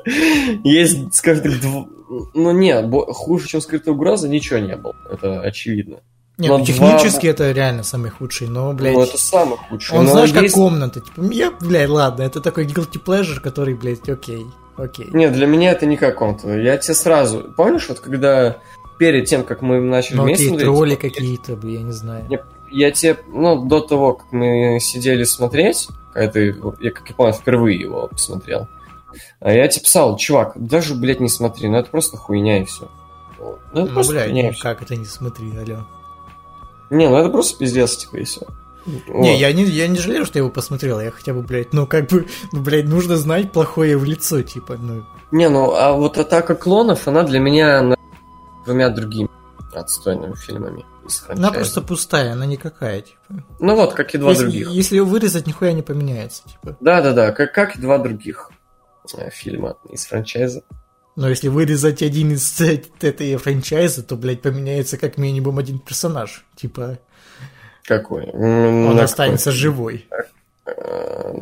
Есть, скажем так, дв... ну нет, хуже, чем скрытая угроза, ничего не было. Это очевидно. Не, Но ну, два- технически это реально самый худший, но, блядь... Ну, это самый худший. Он, Но знаешь, как есть- комната. Типа, я, блядь, ладно, это такой guilty pleasure, который, блядь, окей, окей. Нет, для меня это не как комната. Я тебе сразу... Помнишь, вот когда перед тем, как мы начали Ну, вместе окей, тролли какие-то, я не знаю. Не, я тебе, ну, до того, как мы сидели смотреть, когда ты, я, как я понял, впервые его посмотрел, а я тебе писал, чувак, даже, блядь, не смотри, ну это просто хуйня и все. Ну, это Ну, просто блядь, хуйня ну как это не смотри, алло. Не, ну это просто пиздец, типа, и все. Не, я не, я не жалею, что я его посмотрел, я хотя бы, блядь, ну как бы, ну, блядь, нужно знать плохое в лицо, типа, ну... Не, ну, а вот «Атака клонов», она для меня на- двумя другими отстойными фильмами. Она франчайза. просто пустая, она никакая, типа. Ну вот, как и два если, других. если ее вырезать, нихуя не поменяется, типа. Да-да-да, как, как и два других э, фильма из франчайза. Но если вырезать один из э- этой франчайзы, то, блядь, поменяется как минимум один персонаж. Типа, Какой? Он на какой? останется живой. Э,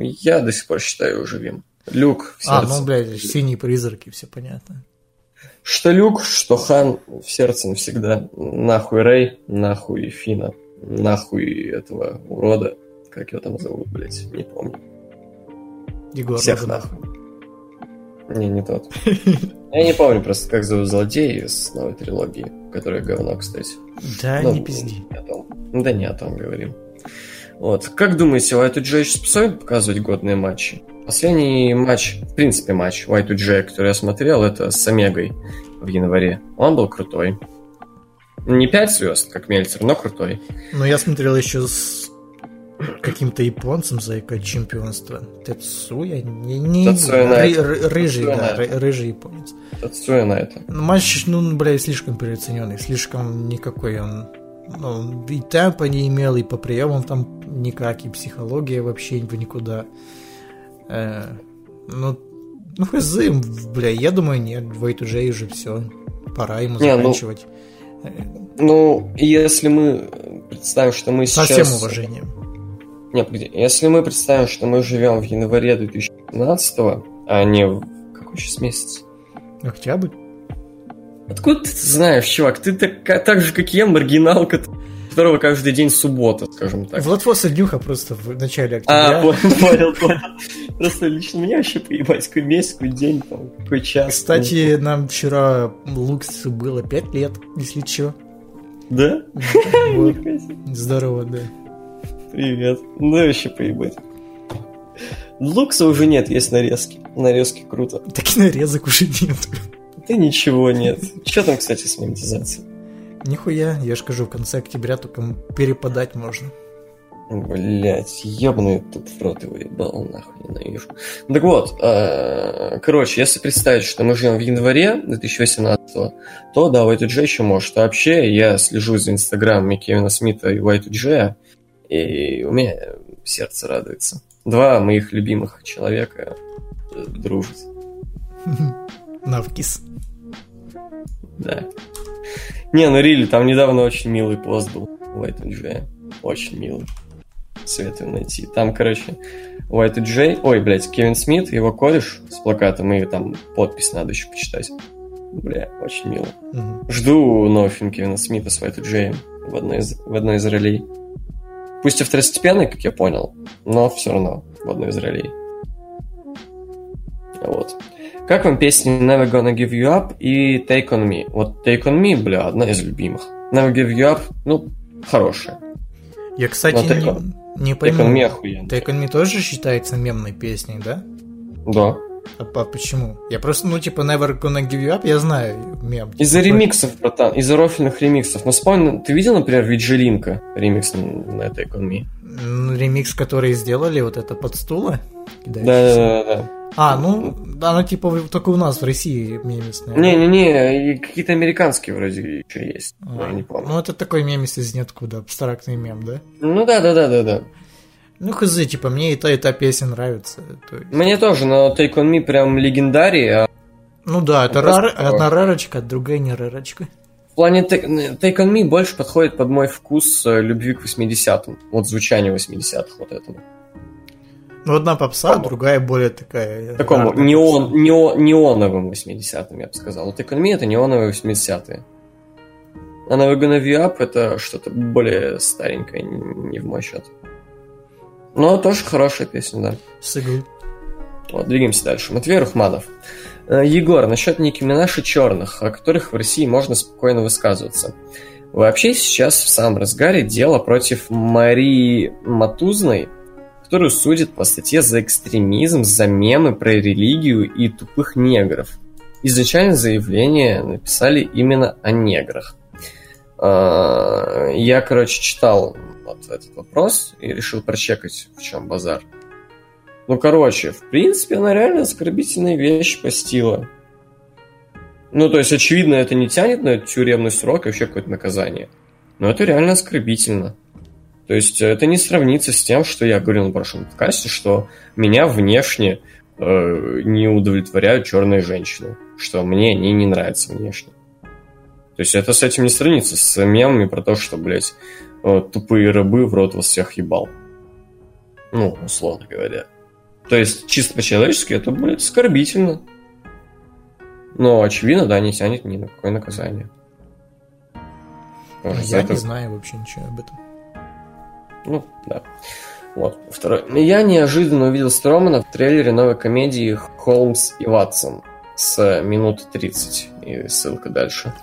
Я до сих пор считаю его живым. Люк в А, сердце. ну, блядь, синие призраки, все понятно. Что Люк, что Хан в сердце навсегда. Нахуй Рэй, нахуй Фина, нахуй этого урода. Как его там зовут, блядь, не помню. Егор Всех Розанов. нахуй. Не, не тот. Я не помню просто, как зовут злодея из новой трилогии, которая говно, кстати. Да, Ну, не пизди. не о том. Да не о том говорим. Вот. Как думаете, Y2J еще способен показывать годные матчи? Последний матч, в принципе матч Y2J, который я смотрел, это с Омегой в январе. Он был крутой. Не 5 звезд, как Мельцер, но крутой. Но я смотрел еще с каким-то японцем за чемпионство. Тецуя? Не, не ры- ры- рыжий, да, ры- рыжий японец. Тацуя на это. Ну, Матч, ну, блядь, слишком переоцененный, слишком никакой он... Ну, и темпа не имел, и по приемам там никак, и психология вообще в никуда. Э, ну, ну, хз, бля, я думаю, нет, Вейт уже уже все, пора ему Не, ну, заканчивать. Э, Ну, если мы представим, что мы Со сейчас... всем уважением. Не, погоди. Если мы представим, что мы живем в январе 2015 а не в... Какой сейчас месяц? Октябрь? Откуда ты знаешь, чувак? Ты так, так же, как и я, маргинал, кот- которого каждый день суббота, скажем так. Владфоса днюха просто в начале А, октября. понял, понял, понял. Просто лично меня вообще поебать, какой месяц, какой день, там, какой час. Кстати, нам вчера Луксу было 5 лет, если чё. Да? Здорово, да. Привет. Ну, вообще поебать. Лукса уже нет, есть нарезки. Нарезки круто. Так и нарезок уже нет. Да ничего нет. Что там, кстати, с монетизацией? Нихуя, я ж скажу, в конце октября только перепадать можно. Блять, ебаный тут в рот его ебал, нахуй ненавижу. Так вот, э, короче, если представить, что мы живем в январе 2018, то да, Y2J еще может. А вообще, я слежу за инстаграмами Кевина Смита и Y2J, и у меня сердце радуется. Два моих любимых человека э, дружат, Навкис. да. Не, ну Рили, там недавно очень милый пост был у Y2J. Очень милый. Советую найти. Там, короче, Y2J, ой, блядь, Кевин Смит, его кореш с плакатом, и там подпись надо еще почитать. Бля, очень мило. Мгм. Жду новый фильм Кевина Смита с Y2J в одной из, в одной из ролей. Пусть и второстепенный, как я понял, но все равно в одной из ролей. Вот. Как вам песни Never Gonna Give You Up и Take On Me? Вот Take On Me, бля, одна из любимых. Never Give You Up, ну, хорошая. Я, кстати, Ну, Take не, не Take On Me охуенно. Take On Me тоже считается мемной песней, да? Да. А, а почему? Я просто, ну, типа, Never Gonna Give You Up, я знаю мем. Из-за ремиксов, братан, из-за рофельных ремиксов. Ну, вспомни, ты видел, например, Виджелинка ремикс на Me? м, Ремикс, который сделали, вот это под стула. Да-да-да. А, ну, оно типа только у нас в России мемисное. Не-не-не, какие-то американские вроде еще есть. но я не помню. Ну, это такой мемис из ниоткуда, абстрактный мем, да? Ну да, да, да, да, да. Ну, хз, типа, мне и та, и та песня нравится. то есть- Мне тоже, но Take On Me прям легендарий, а Ну да, это рар- одна рарочка, другая не рарочка. в плане Take, Take On Me больше подходит под мой вкус э, любви к 80-м. Вот звучание 80-х вот этому. Ну, одна попса, Такому. другая более такая... Такому неон, попса. нео- неоновым 80-м, я бы сказал. Вот Take On Me это неоновые 80-е. А Never Gonna View Up это что-то более старенькое, не в мой счет. Но тоже хорошая песня, да. Сыгу. Вот, двигаемся дальше. Матвей Рухманов. Э, Егор, насчет Ники Минаж и черных, о которых в России можно спокойно высказываться. Вообще сейчас в самом разгаре дело против Марии Матузной, которую судят по статье за экстремизм, за мемы про религию и тупых негров. Изначально заявление написали именно о неграх. Э, Я, короче, читал вот этот вопрос и решил прочекать, в чем базар. Ну, короче, в принципе, она реально оскорбительные вещи постила. Ну, то есть, очевидно, это не тянет на тюремный срок и вообще какое-то наказание. Но это реально оскорбительно. То есть это не сравнится с тем, что я говорил на прошлом подкасте, что меня внешне э, не удовлетворяют черные женщины, что мне они не нравятся внешне. То есть это с этим не сравнится, с мемами про то, что, блядь, э, тупые рабы в рот вас всех ебал. Ну, условно говоря. То есть, чисто по-человечески, это, блядь, оскорбительно. Но, очевидно, да, не тянет ни на какое наказание. Что Я это- не знаю вообще ничего об этом. Ну, да. Вот, второй. Я неожиданно увидел Стромана в трейлере новой комедии «Холмс и Ватсон» с минуты 30. И ссылка дальше.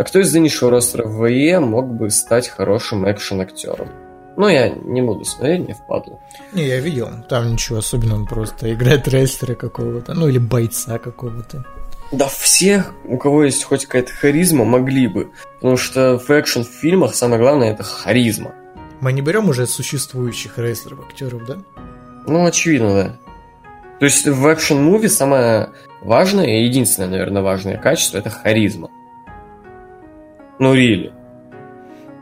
А кто из нынешнего ростера в ВЕ мог бы стать хорошим экшен-актером? Ну, я не буду смотреть, не впадло. Не, я видел. Там ничего особенного, он просто играет рестлера какого-то, ну или бойца какого-то. Да всех, у кого есть хоть какая-то харизма, могли бы. Потому что в экшн-фильмах самое главное это харизма. Мы не берем уже существующих рестлеров, актеров, да? Ну, очевидно, да. То есть в action movie самое важное и единственное, наверное, важное качество это харизма. Ну, really.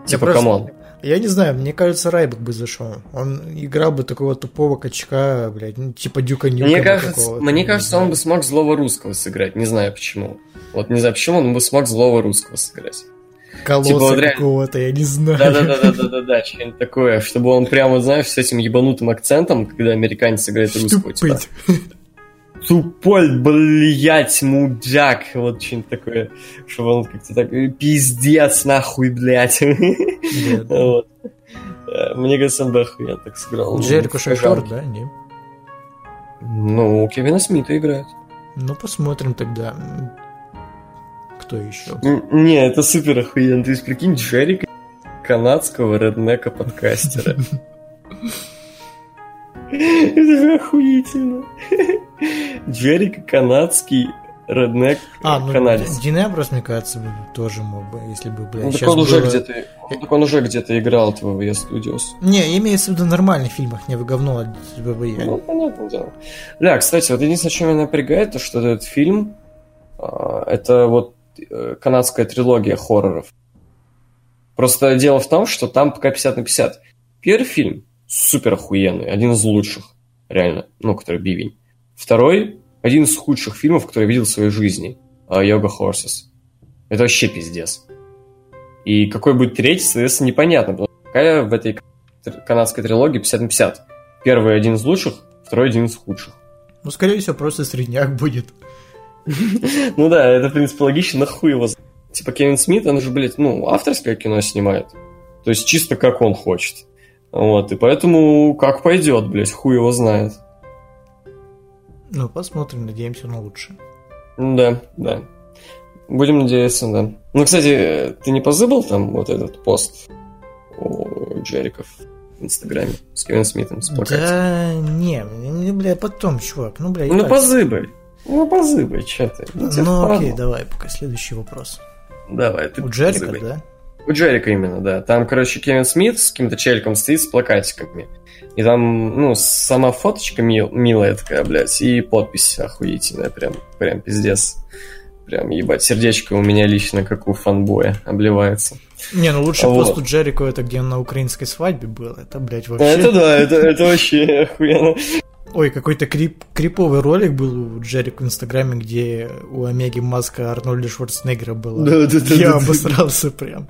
Типа, просто- come on. Я не знаю, мне кажется, Райбек бы зашел. Он играл бы такого тупого качка, блядь, ну, типа Дюка Нюкема Мне кажется, мне не кажется, он бы смог злого русского сыграть. Не знаю почему. Вот не знаю почему, он бы смог злого русского сыграть. Колосса типа, вот реально- какого-то, я не знаю. Да-да-да-да-да-да, что-нибудь такое. Чтобы он прямо, знаешь, с этим ебанутым акцентом, когда американец играет русского, типа, Тупой, блять, мудак, вот что-нибудь такое, чтобы он как-то так, «Э, пиздец, нахуй, блять. Вот. Э, Мне кажется, он бы охуенно так сыграл. Джерико Ну, Шефер, да? Не? Ну, Кевина Смита играет. Ну, посмотрим тогда. Кто еще? Не, это супер охуенно. То есть, прикинь, Джерика канадского реднека подкастера. Это же охуительно. Джерика канадский реднек А, ну, канадец. Динеброс, мне кажется, бы тоже мог бы, если бы, блядь, Ну, так он уже было- где-то, он- так он уже где-то играл в VV Studios. Не, имеется в виду в нормальных фильмах, не в говно от ВВЕ. Ну, понятное дело. Бля, кстати, вот единственное, что меня напрягает, то, что этот фильм, а, это вот э, канадская трилогия хорроров. Просто дело в том, что там пока 50 на 50. Первый фильм супер охуенный, один из лучших, реально, ну, который бивень. Второй, один из худших фильмов, который я видел в своей жизни, Йога Horses. Это вообще пиздец. И какой будет третий, соответственно, непонятно. потому что Какая в этой канадской трилогии 50 на 50. Первый один из лучших, второй один из худших. Ну, скорее всего, просто средняк будет. Ну да, это, в принципе, логично, нахуй его. Типа Кевин Смит, он же, блядь, ну, авторское кино снимает. То есть чисто как он хочет. Вот, и поэтому как пойдет, блядь, хуй его знает. Ну, посмотрим, надеемся на лучшее. Да, да. Будем надеяться, да. Ну, кстати, ты не позабыл там вот этот пост у Джериков в Инстаграме с Кевином Смитом с плакатиком? Да, не, бля, потом, чувак, ну, бля, Ну, так. позыбай. Ну, позыбай, что ты. Ну, Ну, окей, давай, пока следующий вопрос. Давай, ты У Джерика, позыбай. да? У Джерика именно, да. Там, короче, Кевин Смит с каким-то челиком стоит с плакатиками. И там, ну, сама фоточка мил- милая такая, блядь, и подпись охуительная, прям, прям пиздец. Прям, ебать, сердечко у меня лично, как у фанбоя, обливается. Не, ну лучший Вот. пост у Джерико, это где он на украинской свадьбе был. Это, блядь, вообще... Это да, это, это вообще охуенно. Ой, какой-то крип, криповый ролик был у Джерика в Инстаграме, где у Омеги маска Арнольда Шварценеггера была. Да, да, да, Я да, да. обосрался прям.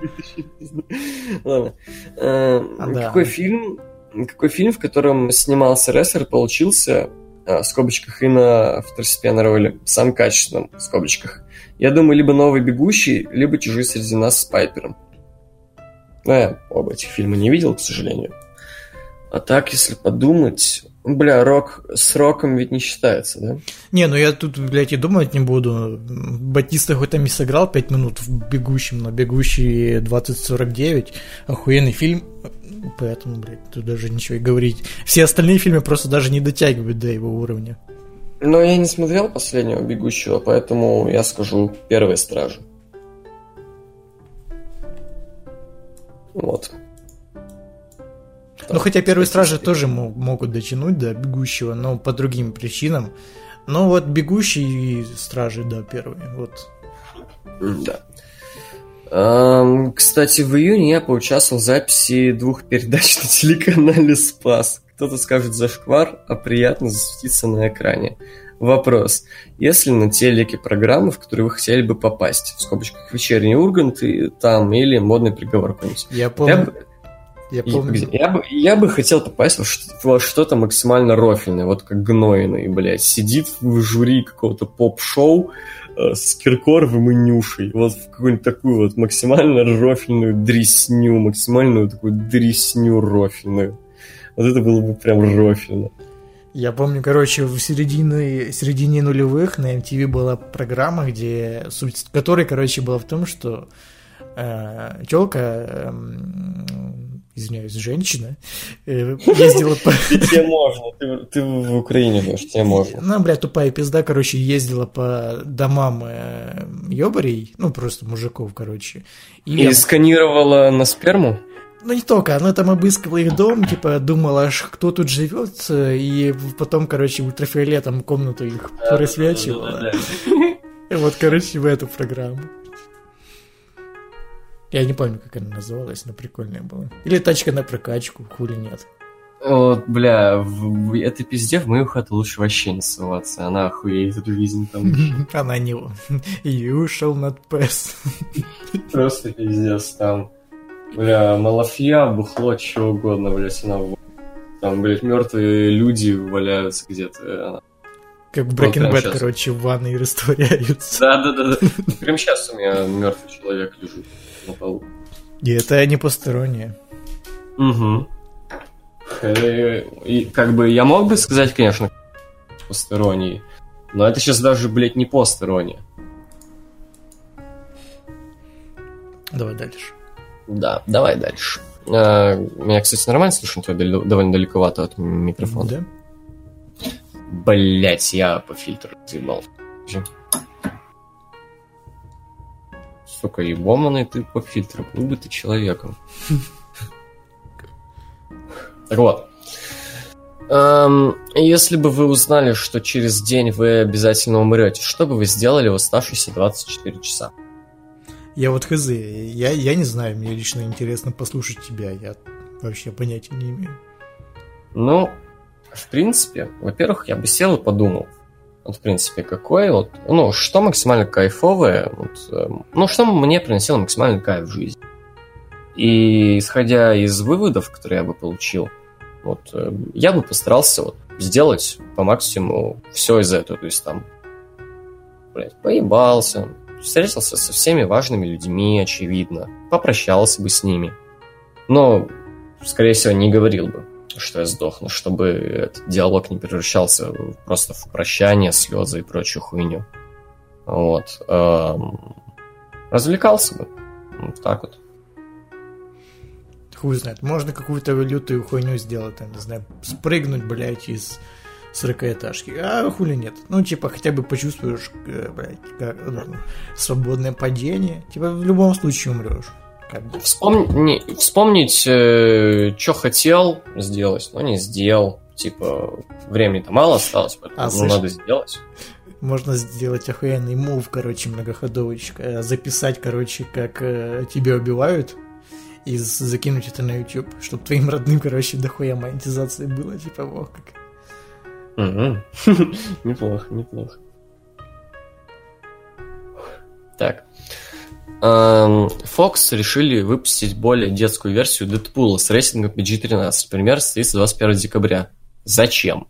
Ладно. Э, Да. Какой фильм, какой фильм, в котором снимался рестлер, получился, э, в скобочках, и на второстепенной роли, в самом качественном, в скобочках. Я думаю, либо «Новый бегущий», либо «Чужие среди нас» с Пайпером. Но я оба этих фильма не видел, к сожалению. А так, если подумать... Бля, рок с роком ведь не считается, да? Не, ну я тут, блядь, и думать не буду. Батиста хоть там и сыграл 5 минут в «Бегущем», но «Бегущий 2049» охуенный фильм, поэтому, блядь, тут даже ничего и говорить. Все остальные фильмы просто даже не дотягивают до его уровня. Но я не смотрел последнего «Бегущего», поэтому я скажу «Первые стражи». Вот. Ну, хотя «Первые стражи» тоже мо- могут дотянуть до «Бегущего», но по другим причинам. Но вот «Бегущий» и «Стражи», да, первые, вот. Да. Эм, Кстати, в июне я поучаствовал в записи двух передач на телеканале «Спас». Кто-то скажет зашквар, а приятно засветиться на экране. Вопрос. Если на телеке программы, в которые вы хотели бы попасть, в скобочках «Вечерний Ургант» и там, или «Модный приговор» какой-нибудь, Я я помню, бы, я помню. Я бы, я бы хотел попасть во, что-то максимально рофильное, вот как Гнойный, блядь. Сидит в жюри какого-то поп-шоу э, с Киркоровым и Нюшей. Вот в какую-нибудь такую вот максимально рофильную дресню, максимальную такую дресню рофильную. Вот это было бы прям рофильно. Я помню, короче, в середине, середине нулевых на MTV была программа, где суть которой, короче, была в том, что э, телка, извиняюсь, женщина, э, ездила по... Тебе можно, ты, в Украине живешь, тебе можно. Ну, бля, тупая пизда, короче, ездила по домам э, ёбарей, ну, просто мужиков, короче. И, сканировала на сперму? ну, не только, она там обыскивала их дом, типа, думала, аж кто тут живет, э, и потом, короче, ультрафиолетом комнату их просвечивала. Вот, короче, в эту программу. Я не помню, как она называлась, но прикольная была. Или тачка на прокачку, хули нет. Вот, бля, в, в этой пизде в мою хату лучше вообще не соваться. Она охуеет эту жизнь там. Она не... You shall not pass. Просто пиздец там. Бля, малафья, бухло, что угодно, блядь, она там, блядь, мертвые люди валяются где-то. Она- Как в Breaking Bad, короче, в ванной растворяются. Да, да, да, да. Прям сейчас у меня мертвый человек лежит на полу. И это не постороннее. Угу. И как бы я мог бы сказать, конечно, посторонний, но это сейчас даже, блядь, не постороннее. Давай дальше. Да, давай дальше. А, Меня, кстати, нормально слышно, дал- довольно далековато от микрофона. Да? Блять, я по фильтру заебал. Сука, ебоманый ты по фильтру. Был бы ты человеком. Так вот. Эм, если бы вы узнали, что через день вы обязательно умрете, что бы вы сделали в оставшиеся 24 часа? Я вот хз, я, я не знаю, мне лично интересно послушать тебя, я вообще понятия не имею. Ну, в принципе, во-первых, я бы сел и подумал. Вот, в принципе, какой вот, ну, что максимально кайфовое, вот, эм, ну, что мне приносило максимальный кайф в жизни. И исходя из выводов, которые я бы получил, вот, эм, я бы постарался вот, сделать по максимуму все из этого. То есть там, блядь, поебался, встретился со всеми важными людьми, очевидно, попрощался бы с ними. Но, скорее всего, не говорил бы, что я сдохну, чтобы этот диалог не превращался просто в прощание, слезы и прочую хуйню. Вот. эм, Развлекался бы. Вот так вот. Хуй знает, можно какую-то лютую хуйню сделать, там, не знаю, спрыгнуть, блядь, из сорокаэтажки. А хули нет. Ну, типа, хотя бы почувствуешь, э, блядь, как, ну, свободное падение. Типа, в любом случае умрешь. Как бы. Вспомни- вспомнить, что хотел сделать, но не сделал. Типа, времени-то мало осталось, поэтому А, ну, слышь, надо сделать. Можно сделать охуенный мув, короче, многоходовочка. э, Записать, короче, как э, тебя убивают. И закинуть это на YouTube, чтобы твоим родным, короче, дохуя монетизации было, типа, во как. Неплохо, неплохо. Так. Эм, Fox решили выпустить более детскую версию Дэдпула с рейтингом PG-13. Пример состоится 21 декабря. Зачем?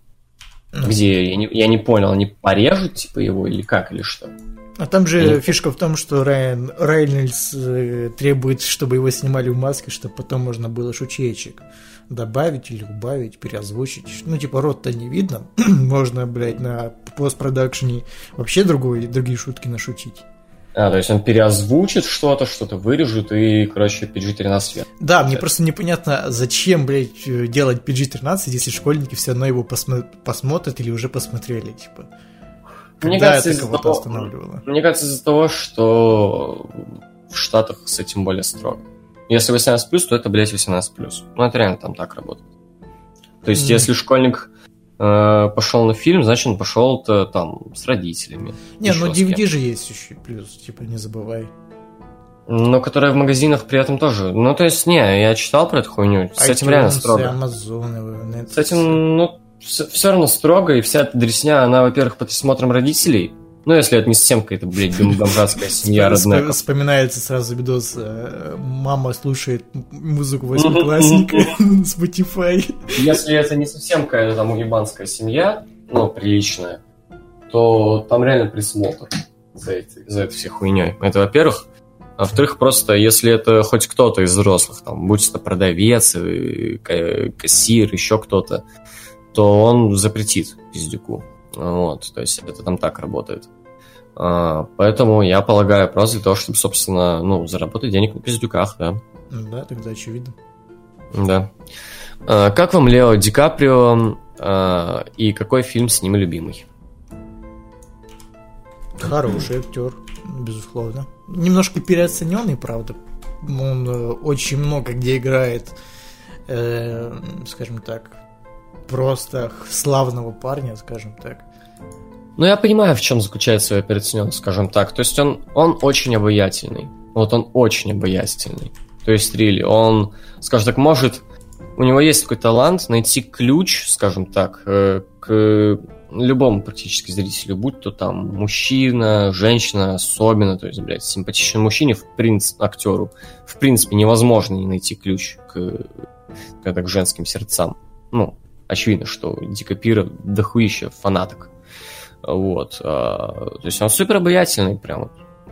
Ну. Где? Я не, я не понял, они порежут типа его или как, или что? А там же Или- фишка в том, что Райан Рейнольдс э, требует, чтобы его снимали в маске, чтобы потом можно было шучечек добавить или убавить, переозвучить. Ну, типа, рот-то не видно. можно, блядь, на постпродакшене вообще другой, другие шутки нашутить. А, то есть он переозвучит что-то, что-то вырежет и, короче, PG-13 вверх. Да, мне просто непонятно, зачем, блядь, э, делать PG-13, если школьники все равно его посмо- посмотрят или уже посмотрели, типа. Мне Когда кажется, это кого-то того- останавливало? Мне кажется, из-за того, что в Штатах с этим более строго. Если 18+, то это, блядь, 18+. Ну, это реально там так работает. То есть, Мгм. если школьник пошел на фильм, значит, он пошел-то там с родителями. Не, Еще ну. DVD же есть еще плюс, типа, не забывай. Но которая в магазинах при этом тоже. Ну, то есть, не, я читал про эту хуйню. С этим реально строго. Amazon, Netflix. С этим, ну, все, равно строго, и вся эта дресня, она, во-первых, под присмотром родителей. Ну, если это не совсем какая-то, блядь, бом- бомжатская семья роднеков. Вспоминается сразу видос. э, Мама слушает музыку восьмиклассника Spotify. Если это не совсем какая-то там уебанская семья, ну, приличная, то там реально присмотр за, этой- за этой всей хуйней. Это, во-первых. А во-вторых, просто если это хоть кто-то из взрослых, там, будь это продавец, э, ка- кассир, еще кто-то, то он запретит пиздюку. Вот, то есть это там так работает. А, поэтому я полагаю просто для того, чтобы, собственно, ну, заработать денег на пиздюках, да. Ну да, тогда очевидно. Да. А, Как вам Лео Ди Каприо а, и какой фильм с ним любимый? Хороший актер, безусловно. Немножко переоцененный, правда. Он э, очень много где играет, э, скажем так, просто славного парня, скажем так. Ну, я понимаю, в чем заключается его переоцененность, скажем так. То есть он, он очень обаятельный. Вот он очень обаятельный. То есть, Рилли, он, скажем так, может... У него есть такой талант найти ключ, скажем так, э, к любому практически зрителю, будь то там мужчина, женщина, особенно, то есть, блядь, симпатичному мужчине, в принципе, актеру, в принципе, невозможно не найти ключ к, к, к женским сердцам. Ну, очевидно, что Дика Пира дохуища фанаток. Вот. а, То есть он супер обаятельный, прям.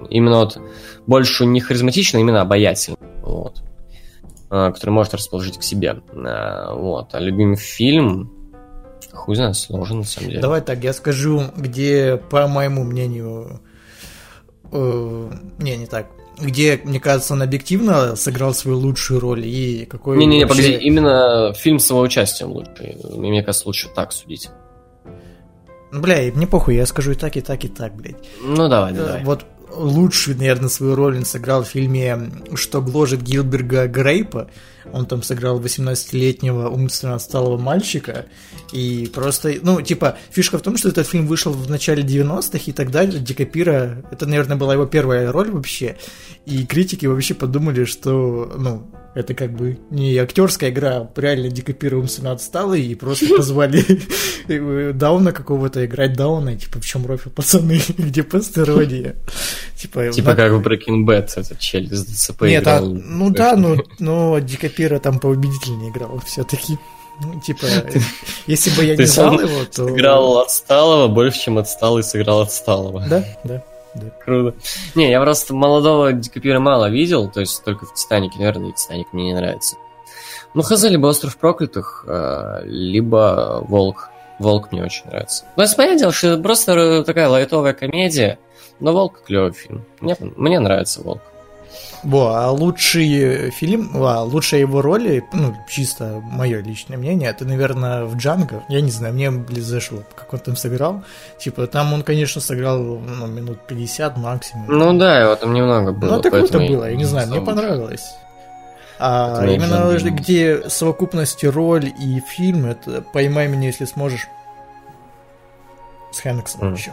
Именно вот больше не харизматичный, а именно обаятельный. Вот. А, Который может расположить к себе. Вот. А любимый фильм... Хуй знает, сложно, на самом деле. Давай так, я скажу, где, по моему мнению, э, не, не так, где, мне кажется, он объективно сыграл свою лучшую роль и какой Не-не-не, вообще- погоди, именно фильм с его участием лучше. Мне кажется, лучше так судить. Ну, Бля, мне похуй, я скажу и так, и так, и так, блядь. Ну, давай, давай. Вот лучшую, наверное, свою роль он сыграл в фильме «Что гложет Гилберга Грейпа». Он там сыграл 18-летнего умственно отсталого мальчика. И просто, ну, типа, фишка в том, что этот фильм вышел в начале 90-х и так далее. Ди Каприо, это, наверное, была его первая роль вообще. И критики вообще подумали, что, ну, это как бы не актерская игра, а реально Ди Каприо умственно отсталый, и просто позвали э, Дауна какого-то играть Дауна, типа, в чем рофе, пацаны, где постерония? Типа, Типа как в Breaking Bad этот челик из ДЦП Нет, а, играл. ну да, но, но Ди Каприо там поубедительнее играл все-таки. Ну, типа, если бы я не знал его, то... Сыграл отсталого больше, чем отсталый сыграл отсталого. Да, да. Круто. Не, я просто молодого Ди Каприо мало видел, то есть только в Титанике, наверное, и Титаник мне не нравится. Ну, хз, либо Остров проклятых, э, либо Волк. Волк мне очень нравится. Ну, это понятное дело, что это просто такая лайтовая комедия, но Волк клевый фильм. Мне, мне нравится Волк. Во, а лучший фильм, а, лучшая его роли, ну, чисто мое личное мнение, это, наверное, в Джанго. Я не знаю, мне блин, зашло, как он там сыграл. Типа, там он, конечно, сыграл ну, минут 50 максимум. Ну да, его там немного было. Ну, это круто было, я не знаю, мне понравилось. А я именно люблю. где совокупности роль и фильм, это «Поймай меня, если сможешь» с Хэнксом Мгм. еще.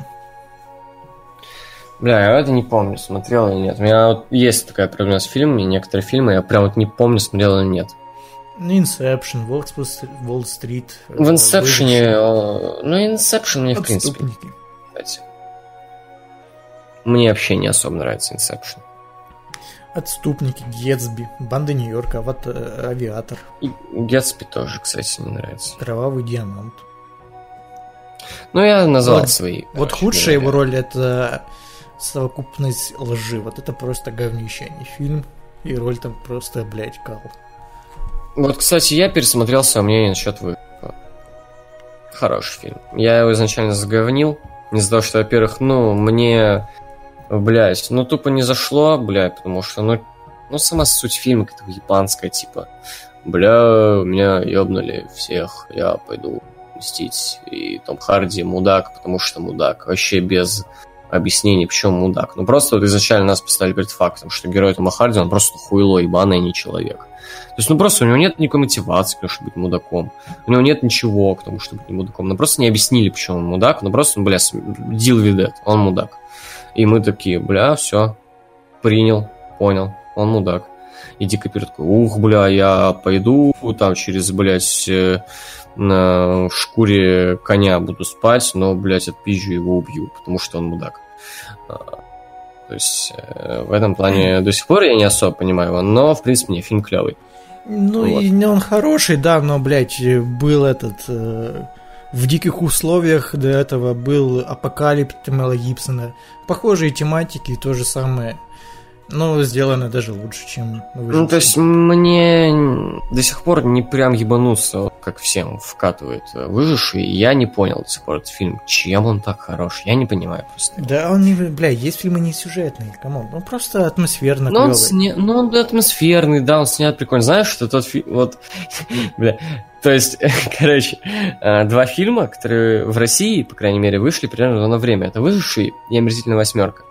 Бля, я это не помню, смотрел или нет. У меня вот есть такая проблема с фильмами, некоторые фильмы я прям вот не помню, смотрел или нет. Ну, Инсепшн, Уолл-стрит. э, В Инсепшене... э, Ну, Inception мне, в принципе, Отступники. кстати. Мне вообще не особо нравится Inception. Отступники, Гетсби, Банда Нью-Йорка, ават- э, Авиатор, И Гетсби тоже, кстати, не нравится. Кровавый диамант. Ну, я назвал Вот- свои. Вот худшая его роль это совокупность лжи. Вот это просто говнище, а не фильм. И роль там просто, блядь, кал. Вот, кстати, я пересмотрел свое мнение насчет выхода. Хороший фильм. Я его изначально заговнил. Из-за того, что, во-первых, ну, мне, блядь, ну, тупо не зашло, блядь, потому что, ну, ну, сама суть фильма какая-то японская, типа, бля, меня ёбнули всех, я пойду мстить. И Том Харди мудак, потому что мудак. Вообще без объяснений, почему мудак. Ну, просто вот изначально нас поставили перед фактом, что герой Тома Харди, он просто хуйло ебаный, а не человек. То есть, ну просто у него нет никакой мотивации, конечно, быть мудаком. У него нет ничего к тому, чтобы быть мудаком. Ну просто не объяснили, почему он мудак. Ну просто, ну, бля, deal with that. Он мудак. И мы такие, бля, все, принял. понял, он мудак. И Ди Каприо такой, ух, бля, я пойду там через, блядь, э, на шкуре коня буду спать, но, блядь, отпизжу его убью, потому что он мудак. А, То есть э, в этом плане до сих пор я не особо понимаю его, но, в принципе, мне фильм клевый. Ну, Вот. и не он хороший, да, но, блядь, был этот... э, в диких условиях до этого был Апокалипто Мела Гибсона. Похожие тематики, то же самое. Но сделано даже лучше, чем Ну, «Выживший». то есть мне до сих пор не прям ебанулся, вот как всем вкатывает выживший. Я не понял до сих пор этот фильм, чем он так хорош. Я не понимаю просто. Да, он не... Бля, есть фильмы не сюжетные, come on. Ну, просто атмосферно Ну, он, сня... ну, он атмосферный, да, он снят прикольно. Знаешь, что тот фильм... Вот, бля, то есть, короче, э, два фильма, которые в России, по крайней мере, вышли примерно одно время. Это «Выживший» и «Омерзительная восьмерка».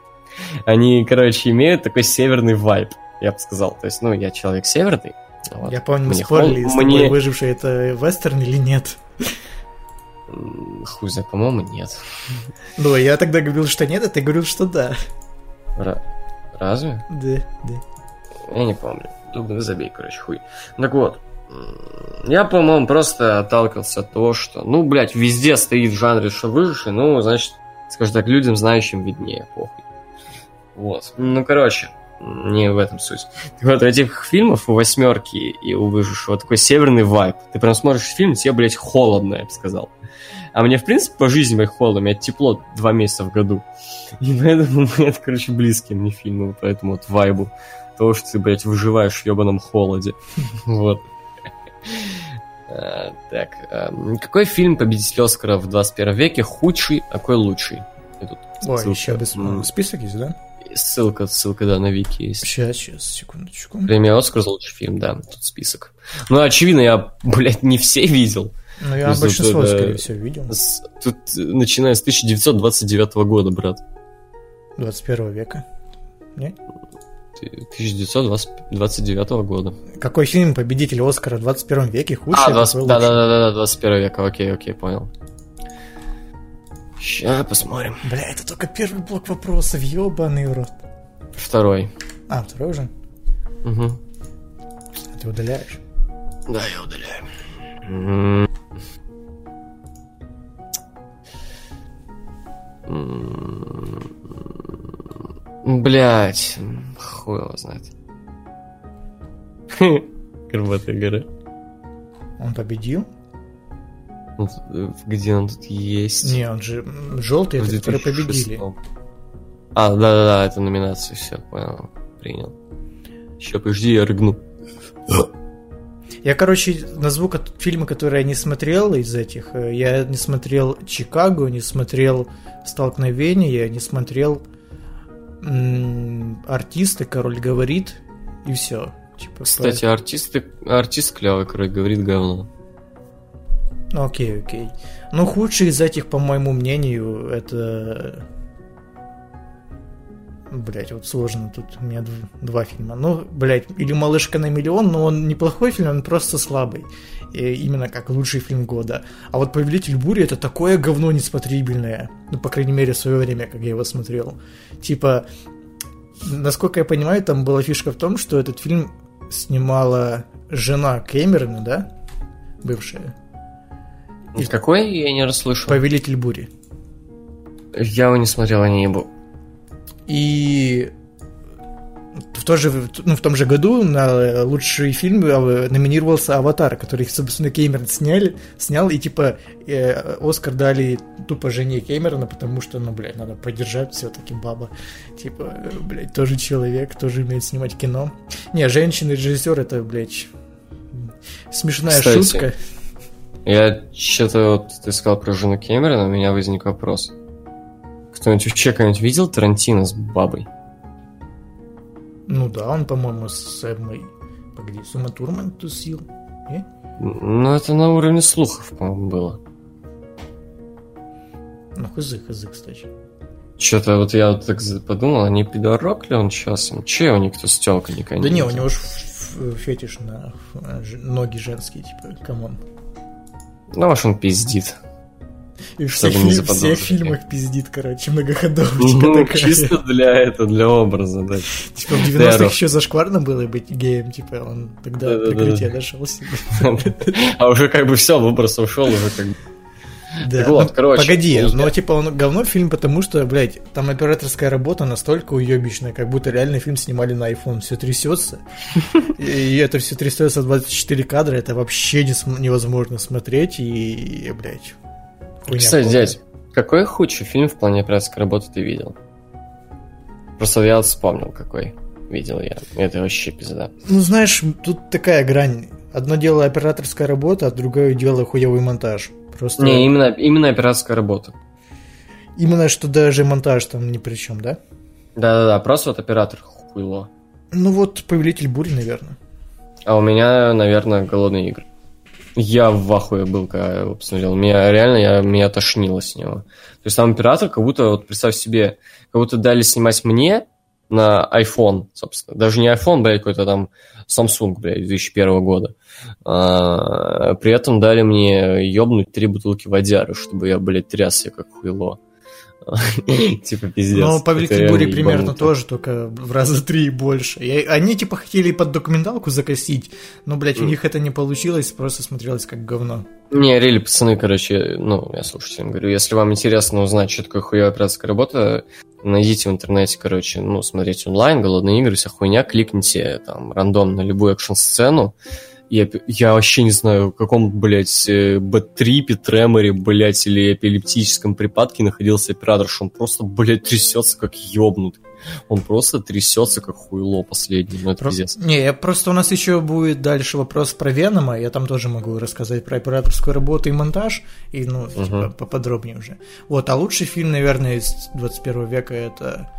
Они, короче, имеют такой северный вайб, я бы сказал. То есть, ну, я человек северный. вот. Я помню, мы спорили, хол- мне- выживший это вестерн или нет. Хуй знает, по-моему, нет. Ну, я тогда говорил, что нет, а ты говорил, что да. Ра- Разве? Да, да. Я не помню. Ну, забей, короче, хуй. Так вот, я, по-моему, просто отталкивался от того, что, ну, блядь, везде стоит в жанре, что выживший, ну, значит, скажем так, людям, знающим, виднее, похуй. Вот. Ну, короче, не в этом суть. Так вот, у этих фильмов, у «Восьмерки» и у «Выжившего» такой северный вайб. Ты прям смотришь фильм, тебе, блядь, холодно, я бы сказал. А мне, в принципе, по жизни моих холодно, у меня тепло два месяца в году. И поэтому это, короче, близкие мне фильмы, поэтому вот вайбу того, что ты, блядь, выживаешь в ебаном холоде. Вот. А, Так, а, какой фильм победитель Оскара в 21 веке худший, а какой лучший? Ой, еще без... Список есть, да? Ссылка, ссылка, да, на Вики есть. Сейчас, сейчас, секундочку. Премия Оскар за лучший фильм, да, тут список. Ну, очевидно, я, блядь, не все видел. Ну, я большинство, э, скорее всего, видел. С- Тут начиная с 1929 года, брат. 21 века. 1929 года. Какой фильм победитель Оскара в 21 веке худший? А, а 20 какой да, лучший? да, да, да, да, 21 века, окей, окей, понял. Ща посмотрим. Бля, это только первый блок вопросов, ебаный рот. Второй. А, второй уже? Угу. А ты удаляешь? Да, я удаляю. Блять, хуй его знает. Горбатая гора. Он победил? Ну, э, Где он тут есть? Не, он же желтый, это которые 2006. победили. А, да-да-да, это номинация, все, понял, принял. Еще подожди, я рыгну. Я, короче, назову ко- фильмы, которые я не смотрел из этих. Э, Я не смотрел «Чикаго», не смотрел «Столкновение», я не смотрел «Артисты», «Король говорит» и все. Типа, Кстати, артисты, артист клевый, который говорит говно. Ну, Окей, окей. Ну, худший из этих, по моему мнению, это... Блять, вот сложно тут у меня дв- два фильма. Ну, блять, или «Малышка на миллион», но он неплохой фильм, он просто слабый. И именно как лучший фильм года. А вот «Повелитель бури» это такое говно несмотрибельное. Ну, по крайней мере, в свое время, как я его смотрел. Типа, насколько я понимаю, там была фишка в том, что этот фильм снимала жена Кэмерона, да? Бывшая. И- Какой? Я не расслышал. Повелитель бури. Я его не смотрел, я не ебу. И в, то же, ну, в том же году на лучший фильм э, номинировался «Аватар», который, собственно, Кэмерон сняли, снял, и, типа, э, Оскар дали тупо жене Кэмерона, потому что, ну, блядь, надо поддержать все-таки баба. Типа, э, блядь, тоже человек, тоже умеет снимать кино. Не, женщина-режиссер, это, блядь, смешная Кстати, шутка. Я что-то вот ты сказал про жену Кэмерона, у меня возник вопрос. Кто-нибудь вообще кого-нибудь видел Тарантино с бабой? Ну да, он, по-моему, с Эммой... Погоди, с Умой Турман тусил. Не? Ну, это на уровне слухов, по-моему, было. Ну, хз, хз, кстати. Что-то вот я вот так подумал, а не пидорок ли он часом? Че у них-то с тёлкой никогда Да не, у него же фетиш на э, ноги женские, типа, come on. Ну, аж он пиздит. И в всех, фи- всех фильмах пиздит, короче, многоходовочка Ну, такая. чисто для этого, для образа, да. Типа в Здорово. 90-х еще зашкварно было быть геем, типа он тогда Да-да-да. прикрытие нашел себе. А уже как бы все, выброс ушел, уже как бы. Да, Так вот, ну, короче, Погоди, я- но типа он говно фильм, потому что, блядь, там операторская работа настолько уебищная, как будто реальный фильм снимали на iPhone, все трясется. И это все трясется 24 кадра, это вообще невозможно смотреть, и, блядь. Кстати, дядь, какой худший фильм в плане операторской работы ты видел? Просто я вспомнил, какой видел я. Это вообще пизда. Ну, знаешь, тут такая грань. Одно дело операторская работа, а другое дело хуевый монтаж. Просто Не, именно, именно операторская работа. именно что даже монтаж там ни при чем, да? Да-да-да, просто вот оператор хуйло. Ну вот, Повелитель бури, наверное. А у меня, наверное, голодные игры. Я в ахуе был, когда его посмотрел. Меня реально, я, меня тошнило с него. То есть там оператор, как будто, вот представь себе, как будто дали снимать мне на iPhone, собственно. Даже не iPhone, блядь, какой-то там Samsung, блядь, 2001 года. А, при этом дали мне ёбнуть три бутылки водяры, чтобы я, блядь, трясся как хуйло. Типа пиздец. Это Повелитель бури примерно тоже, только в раза три больше. Они типа хотели под документалку закосить, но, блядь, у них это не получилось, просто смотрелось как говно. Не, рели, пацаны, короче, ну, я слушателям говорю, если вам интересно узнать, что такое хуевая операторская работа, найдите в интернете, короче, ну, смотрите онлайн, голодные игры, вся хуйня, кликните там рандомно любую экшн-сцену, я, я вообще не знаю, в каком, блядь, э, бэт-трипе, треморе, блядь, или эпилептическом припадке находился оператор, что он просто, блядь, трясется как ёбнутый. Он просто трясется как хуйло последний, ну это Про- пиздец. Не, я просто у нас еще будет дальше вопрос про Венома, я там тоже могу рассказать про операторскую работу и монтаж, и, ну, типа, поподробнее уже. Вот, а лучший фильм, наверное, из 21 века это...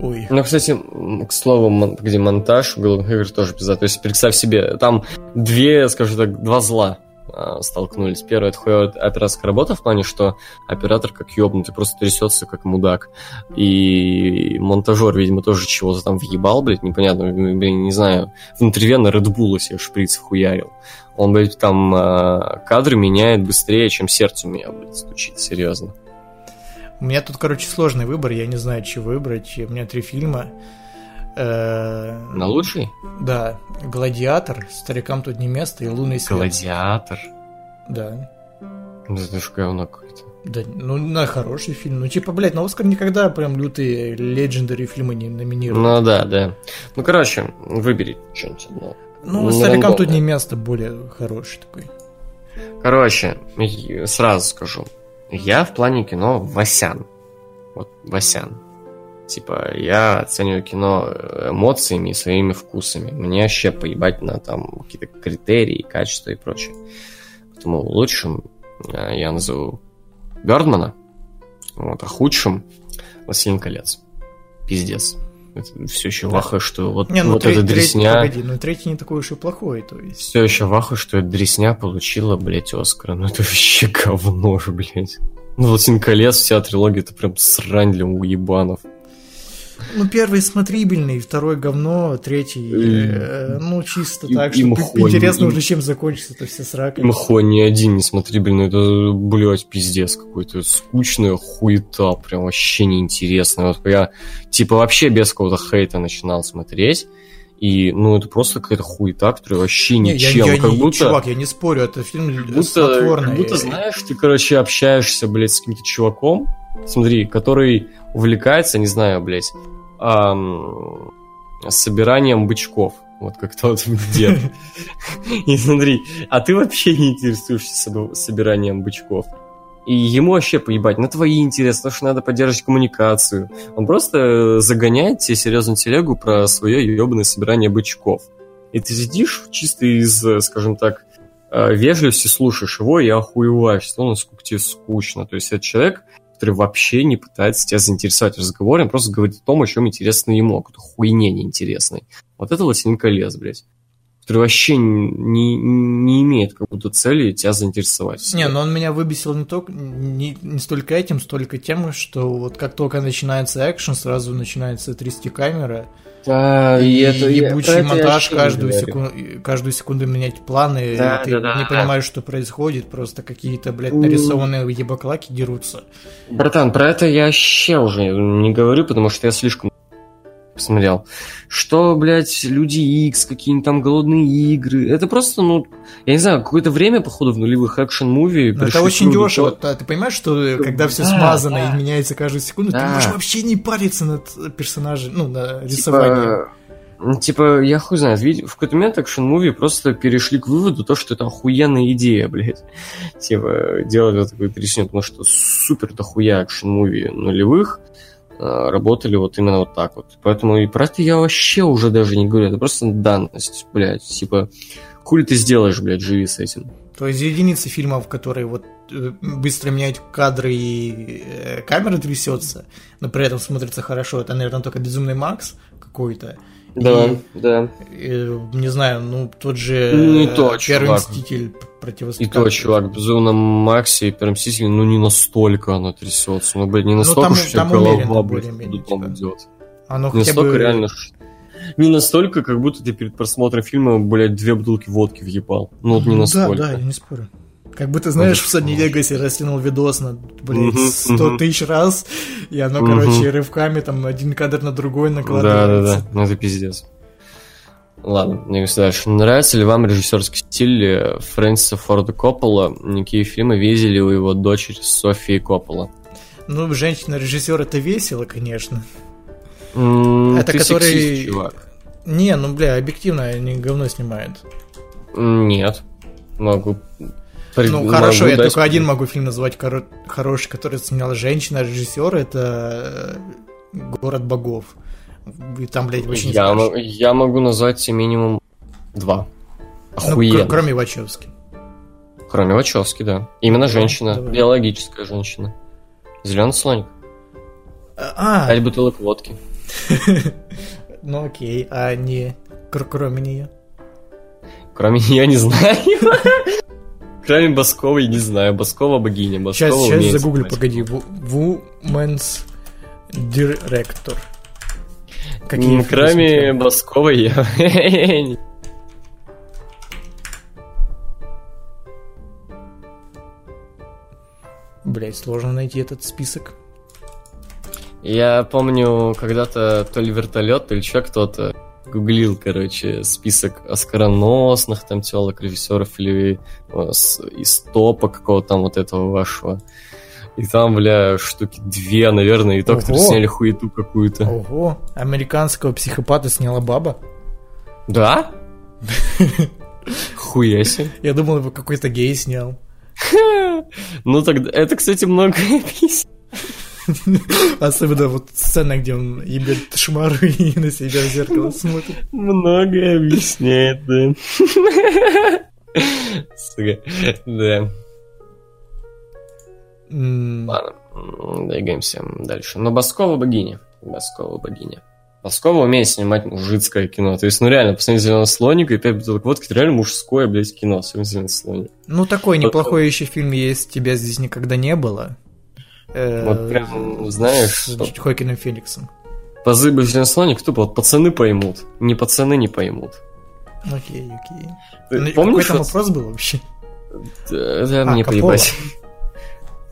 Ой, Ну, кстати, к слову, где монтаж у игр тоже пизда. То есть, представь себе, там две, скажем так, два зла а, столкнулись. Первое, это хуевая операторская работа в плане, что оператор как ёбнутый, просто трясется как мудак. И монтажер, видимо, тоже чего-то там въебал, блядь, непонятно, блин, не знаю, внутривенно Red Bull себе шприц хуярил. Он, блядь, там а, кадры меняет быстрее, чем сердце у меня, блядь, стучит, серьезно. У меня тут, короче, сложный выбор, я не знаю, что выбрать. У меня три фильма. Э, На лучший? Да, «Гладиатор», «Старикам тут не место» и «Лунный свет». Гладиатор. Да. Это ж говно какое-то. Да, ну, на хороший фильм. Ну, типа, блядь, на Оскар никогда прям лютые легендари фильмы не номинируют. Ну да, да. Ну, короче, выбери что-нибудь одно. Ну, ну, «Старикам тут рандомно. не место» более хороший такой. Короче, сразу скажу. Я в плане кино Васян. Вот Васян. Типа, я оцениваю кино эмоциями и своими вкусами. Мне вообще поебать на там какие-то критерии, качества и прочее. Поэтому лучшим э, я назову Бёрдмана, вот, а худшим Властелин колец. Пиздец. Все еще ваха, что вот, Не, ну, вот тре- эта третий- дресня... погоди, ну, третий не такой уж и плохой, то есть. Все еще ваху, что эта дресня получила, блядь, Оскара. Ну это вообще говно же, блядь. Ну, «Властелин колец», вся трилогия, это прям срань для уебанов. Ну, первый смотрибельный, второй говно, третий, э, ну, чисто и- так, и что мхонь, интересно и- уже, чем закончится это все срака. Мхо ни один не смотри, блин, это, блядь, пиздец какой-то. Скучная хуета, прям вообще неинтересная. Вот я, типа, вообще без какого-то хейта начинал смотреть. И, ну, это просто какая-то хуета, которая вообще Не, я, ничем. я как не- будто... чувак, я не спорю, это фильм Как будто, как будто, знаешь, ты, короче, общаешься, блядь, с каким-то чуваком, смотри, который увлекается, не знаю, блядь, ам, собиранием бычков. Вот как тот дед. И смотри, а ты вообще не интересуешься собиранием бычков. И ему вообще поебать на твои интересы, потому что надо поддерживать коммуникацию. Он просто загоняет тебе серьезную телегу про свое ебаное собирание бычков. И ты сидишь чисто из, э, скажем так, э, вежливости слушаешь его и охуеваешь, ну, насколько тебе скучно. То есть это человек, который вообще не пытается тебя заинтересовать он просто говорит о том, о чем интересно ему, о какой-то хуйне неинтересной. Вот это «Властелин колец», блядь. Который вообще не, не имеет как будто цели тебя заинтересовать. Не, но он меня выбесил не только не, не столько этим, столько тем, что вот как только начинается экшен, сразу начинается трясти камера. Да, И, и, это ебучий это монтаж каждую, секунду, каждую секунду менять планы, Да, и ты да, да, не да. понимаешь, что происходит, просто какие-то, блядь, Ну. нарисованные ебаклаки дерутся. Братан, про это я вообще уже не говорю, потому что я слишком посмотрел. Что, блядь, Люди Икс, какие-нибудь там голодные игры. Это просто, ну, я не знаю, какое-то время, походу, в нулевых экшен-муви. Это очень дешево. Да, ты понимаешь, что э, когда все смазано да. и меняется каждую секунду, ты Да. можешь вообще не париться над персонажем, ну, на рисованием. Типа, типа, я хуй знает, в какой-то момент экшен-муви просто перешли к выводу, то, что это охуенная идея, блядь. Типа, делать вот такой трясину, потому что супер дохуя экшен-муви нулевых работали вот именно вот так вот. Поэтому и про это я вообще уже даже не говорю, это просто данность, блядь. Типа, хули ты сделаешь, блядь, живи с этим. То есть единицы фильмов, которые вот э, быстро меняют кадры и э, камера трясется, но при этом смотрится хорошо. Это, наверное, только Безумный Макс какой-то. Да, И, да. э, не знаю, ну тот же Не э, то, Первый чувак. Мститель И противостоит. то, чувак, в Безумном Максе и Первом Мстителе, ну не настолько оно трясется. Ну, блядь, не настолько, там- что там голова, ходуном типа. идет. Оно Не настолько бы... реально. Не настолько, как будто ты перед просмотром фильма, блядь, две бутылки водки въебал. Ну, вот не Ну настолько. Да, да, я не спорю. Как ты знаешь, в да. Вегасе растянул видос на, блядь, Мгм, 100 мгм. тысяч раз, и оно, короче, рывками там один кадр на другой Да, да, накладывается. да. Ну, это пиздец. Ладно, двигаемся дальше. Нравится ли вам режиссерский стиль э, Фрэнсиса Форда Коппола? Какие фильмы видели у его дочери Софии Коппола? Ну, женщина-режиссер это весело, конечно. М, Это ты который- сексист, чувак. Не, ну, бля, объективно они говно снимают. Нет. Могу... Ну, хорошо, я дать- только один могу фильм назвать коро- хороший, который сняла женщина-режиссер, это э, «Город богов». И там, блядь, не я, мо- я могу назвать минимум два. Ну, Охуенно. кр- кроме Вачовски. Кроме Вачовски, да. Именно женщина. давай. Биологическая женщина. Зеленый слоник. А, Пять бутылок водки. ну окей, а не кр- кроме нее. Кроме нее не знаю. Кроме Басковой не знаю. Баскова богиня. Баскова Сейчас, сейчас загуглю, погоди. Woman's Director. Фильмы Кроме? Басковой я... Блять, сложно найти этот список. Я помню, когда-то то ли вертолет, то ли еще кто-то гуглил, короче, список оскароносных там телок, режиссеров или э, из топа какого-то там вот этого вашего. И там, бля, штуки две, наверное, и то, которые Ого. сняли хуету какую-то. Ого, американского психопата сняла баба. Да? Хуя себе. Я думал, его какой-то гей снял. Ну тогда, это, кстати, много объясняет. Особенно вот сцена, где он ебет шмару и на себя в зеркало смотрит. Много объясняет, да. Сука, да. Ладно, двигаемся дальше. Но Баскова богиня. Баскова богиня. Баскова умеет снимать мужицкое кино. То есть, ну реально, посмотрите «Зеленого слоника» и «Пять бутылок водки» это реально мужское, блядь, кино, особенно «Зеленый слоник». Ну, такой неплохой еще фильм есть «Тебя здесь никогда не было». Э, Вот прям, знаешь, с что? Хокином Фениксом. «Зеленый слоник» тупо вот пацаны поймут, не пацаны не поймут. Окей, окей. Ты Ну, помнишь, Какой там вопрос был вообще? Да, да, А, мне поебать.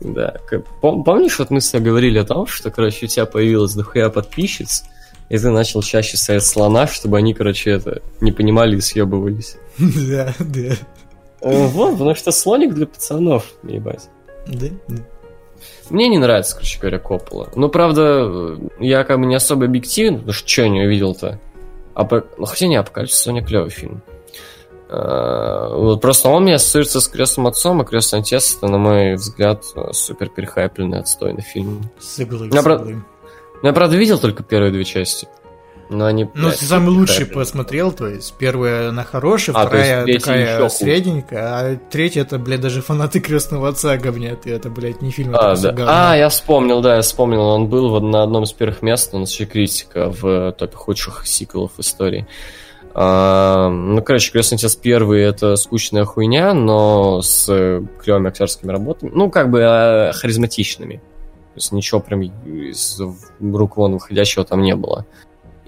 Да. Помнишь, вот мы с тобой говорили о том, что, короче, у тебя появилось дохуя подписчиц, и ты начал чаще ставить слона, чтобы они, короче, это не понимали и съебывались. Да, да. Э, Вот, потому что слоник для пацанов, ебать. Да, да. Мне не нравится, короче говоря, Коппола. Ну, правда, я как бы не особо объективен, потому что что я не увидел-то? Апо- Ну, хотя не, Апокалипсис не клевый фильм. Э, Вот просто он мне ассоциируется с крестным отцом, а крестный отец это, на мой взгляд, супер перехайпленный, отстойный фильм. С иглой, Я с правда- иглой. Ну, я, правда, видел только первые две части. Но они, Ну, самый лучший перехайпленные. посмотрел, то есть первая она хорошая, А, вторая такая средненькая, а третья это, блядь, даже фанаты крестного отца говнят, и это, блядь, не фильм, А, это всё да. говно. а, я вспомнил, да, я вспомнил. Он был вот на одном из первых мест, у нас еще критика в топе худших сиквелов истории. А, ну, короче, «Крестный отец первый» — это скучная хуйня, но с клевыми актерскими работами. Ну, как бы а, харизматичными. То есть ничего прям из рук вон выходящего там не было.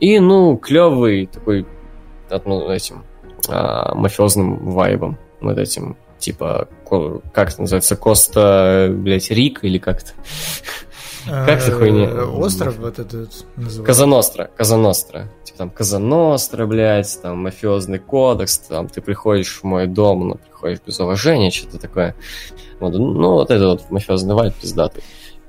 И, ну, клевый такой ну, этим а, мафиозным вайбом. Вот этим, типа, как это называется, Коста, блядь, Рик или как-то? Как это хуйня? Э, Остров вот этот называется. Казаностра, Казаностра. Типа там Казаностра, блядь, там мафиозный кодекс, там ты приходишь в мой дом, но приходишь без уважения, что-то такое. Вот, ну, вот это вот мафиозный вайп пиздатый.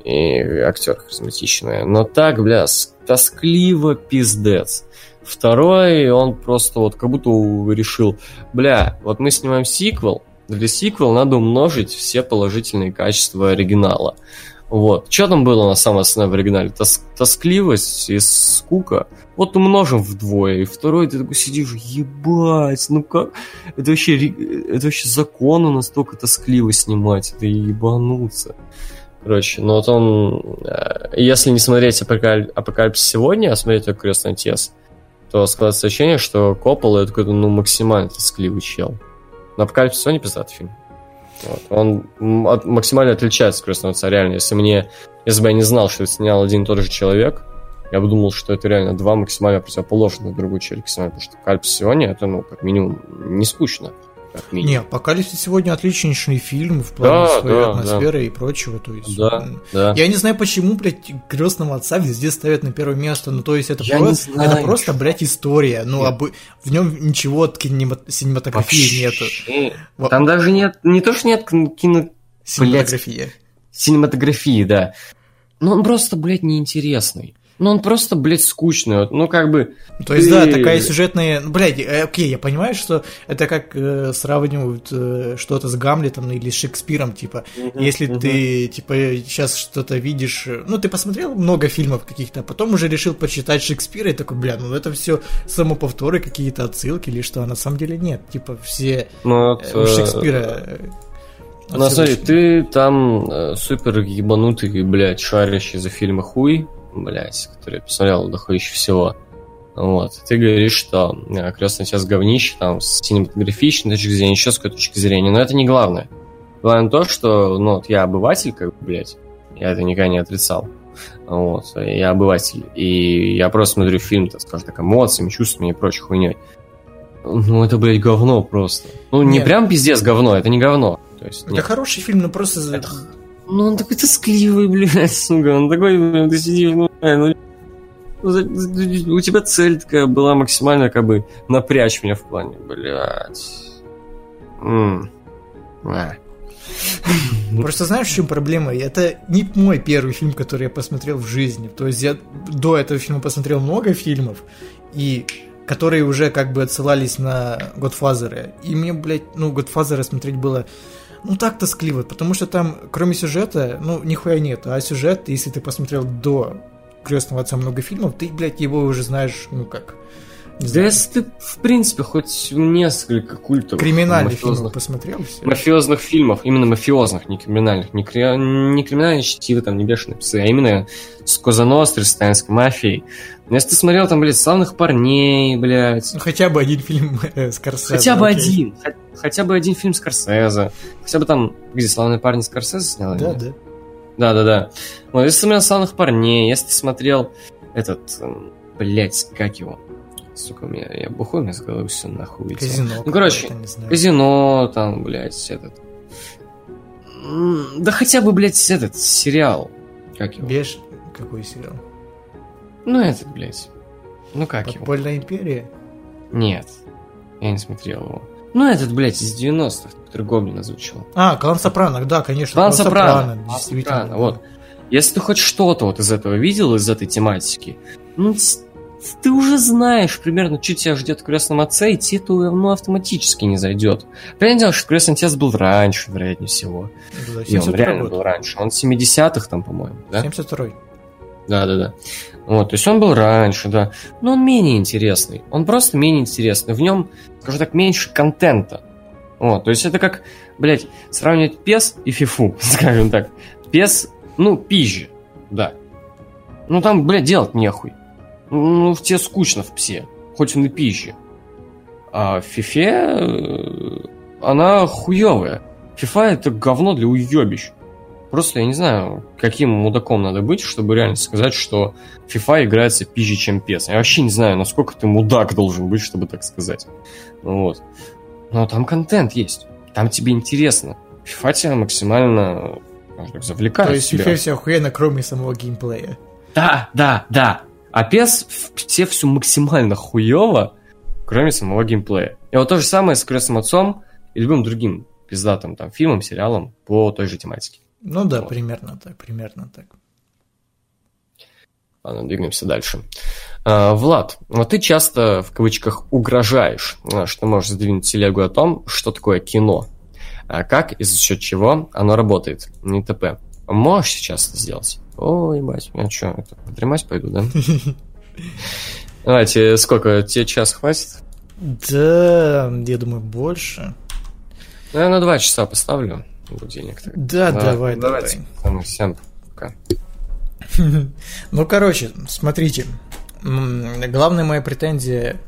И актер харизматичный. Но так, бля, с- тоскливо пиздец. Второй, он просто вот как будто решил, бля, вот мы снимаем сиквел, для сиквела надо умножить все положительные качества оригинала. Вот. Что там было на самом основе в оригинале? Тос- тоскливость и скука. Вот умножим вдвое. И второй ты такой сидишь, ебать, ну как? Это вообще, это вообще законно настолько тоскливо снимать. Это ебануться. Короче, ну вот он... э, Если не смотреть «Апокаль- «Апокалипсис сегодня», а смотреть только «Крестный отец», то складывается ощущение, что Коппола это какой-то ну, максимально тоскливый чел. Но «Апокалипсис сегодня» пиздатый фильм. Вот. Он от- максимально отличается от «Крестного отца», реально. Если мне... Если бы я не знал, что это снял один и тот же человек, я бы думал, что это реально два максимально противоположных друг другу снимают, потому что «Апокалипсис сегодня» это, ну, как минимум, не скучно. Как минимум. Не, «Апокалипсис» сегодня отличнейший фильм в плане Да, своей да, атмосферы и прочего. То есть, Да, да. Я не знаю, почему, блядь, крестного отца везде ставят на первое место. Ну, то есть, это, Я про- не знаю, это просто, блядь, история. Ну, об... в нем ничего от кинема- синематографии нету. Вообще. Во- Там даже нет, не то, что нет кин- кино, Синематография. синематографии, да. Но он просто, блядь, неинтересный. Ну, он просто, блядь, скучный. Вот, Ну, как бы... То есть, ты- да, такая сюжетная... ну, Блядь, э, окей, я понимаю, что это как э, сравнивают э, что-то с Гамлетом или с Шекспиром, типа, если мгм. ты, типа, сейчас что-то видишь... э, Ну, ты посмотрел много фильмов каких-то, а потом уже решил почитать Шекспира и такой, бля, ну это все самоповторы, какие-то отсылки или что, а на самом деле нет. Типа, все Ну, вот, э, у э, Шекспира... э, Ну, смотри, отсылочки. ты там э, супер ебанутый, блядь, шарящий за фильмы хуй, блядь, который посмотрел доходяще всего. Вот. Ты говоришь, что э, крестный отец говнище, там, с синематографичной точки зрения, еще с какой точки зрения, но это не главное. Главное то, что, ну, вот я обыватель, как бы, блядь, я это никогда не отрицал. Вот, я обыватель. И я просто смотрю фильм, так скажем так, эмоциями, чувствами и прочей хуйней. Ну, это, блядь, говно просто. Ну, не Нет. прям пиздец говно, это не говно. То есть, Это нет. хороший фильм, но просто... за- Ну, он такой тоскливый, блядь, сука. Он такой, блин, ты сидишь, ну, ну, ну, у тебя цель такая была максимально, как бы, напрячь меня в плане, блядь. М. А. Просто знаешь, в чем проблема? Это не мой первый фильм, который я посмотрел в жизни. То есть я до этого фильма посмотрел много фильмов, и которые уже как бы отсылались на Годфазеры. И мне, блядь, ну, Годфазеры смотреть было ну так тоскливо, потому что там, кроме сюжета, ну, нихуя нет. А сюжет, если ты посмотрел до Крестного отца много фильмов, ты, блядь, его уже знаешь, ну как. Не Да если ты, в принципе, хоть несколько культов криминальных фильмов посмотрел все. мафиозных фильмов, именно мафиозных, не криминальных, не, кри- не криминальные чтивы, там, не бешеные псы, а именно с Козанострой, с Таинской мафией. Но если ты смотрел там, блядь, славных парней, блядь, Ну, хотя бы один фильм э, Скорсезе. Хотя бы окей. один. Хо- Хотя бы один фильм Скорсезе. Хотя бы там, где славные парни Скорсезе снял? Да, да. Да, да, да. Вот, если ты смотрел славных парней, если ты смотрел этот, эм, блядь, как его? Сука, у меня, я бухой, у меня с головы все нахуй. Казино. Ну, короче. Казино, там, блядь, этот. Да хотя бы, блядь, этот сериал. Как его? Беж... Какой сериал? Ну, этот, блядь. Ну, как его? Подпольная империя? Нет. Я не смотрел его. Ну, этот, блядь, из 90-х, который Гоблин озвучил. А, Клан Сопрано, да, конечно. Клан Сопрано. Клан действительно. Сопрано, вот. Если ты хоть что-то вот из этого видел, из этой тематики, ну, ты уже знаешь примерно, что тебя ждет в крестном отце, и тебе это ну, автоматически не зайдет. Понятное дело, что крестный отец был раньше, вероятнее всего. Да, И он 72 реально год. был раньше. Он 70-х там, по-моему, да? 72-й. Да, да, да. Вот, то есть он был раньше, да. Но он менее интересный. Он просто менее интересный. В нем, скажу так, меньше контента. Вот, то есть это как, блядь, сравнивать пес и фифу, скажем так. Пес, ну, пизже, да. Ну там, блядь, делать нехуй. Ну, тебе скучно в псе, хоть он и пизже. А в фифе э, она хуевая. Фифа это говно для уебищ. Просто я не знаю, каким мудаком надо быть, чтобы реально сказать, что FIFA играется пизже, чем PES. Я вообще не знаю, насколько ты мудак должен быть, чтобы так сказать. Ну Вот. Но там контент есть. Там тебе интересно. FIFA тебя максимально так, завлекает. То есть тебя. FIFA все охуенно, кроме самого геймплея. Да, да, да. А PES все все максимально хуево, кроме самого геймплея. И вот то же самое с Крестным Отцом и любым другим пиздатым там фильмом, сериалом по той же тематике. Ну да, Вот. примерно так, примерно так. Ладно, двигаемся дальше. А, Влад, вот ты часто, в кавычках, угрожаешь, а, что можешь задвинуть телегу о том, что такое кино. А как и за счет чего оно работает, не т.п. Можешь сейчас это сделать? Ой, ебать, я что, это, подремать пойду, да? Давайте, сколько, тебе час хватит? Да, я думаю, больше. Ну, я на два часа поставлю будильник. так. Да, давай, давай. давайте. Там всем пока. Ну, короче, смотрите. Главная моя претензия...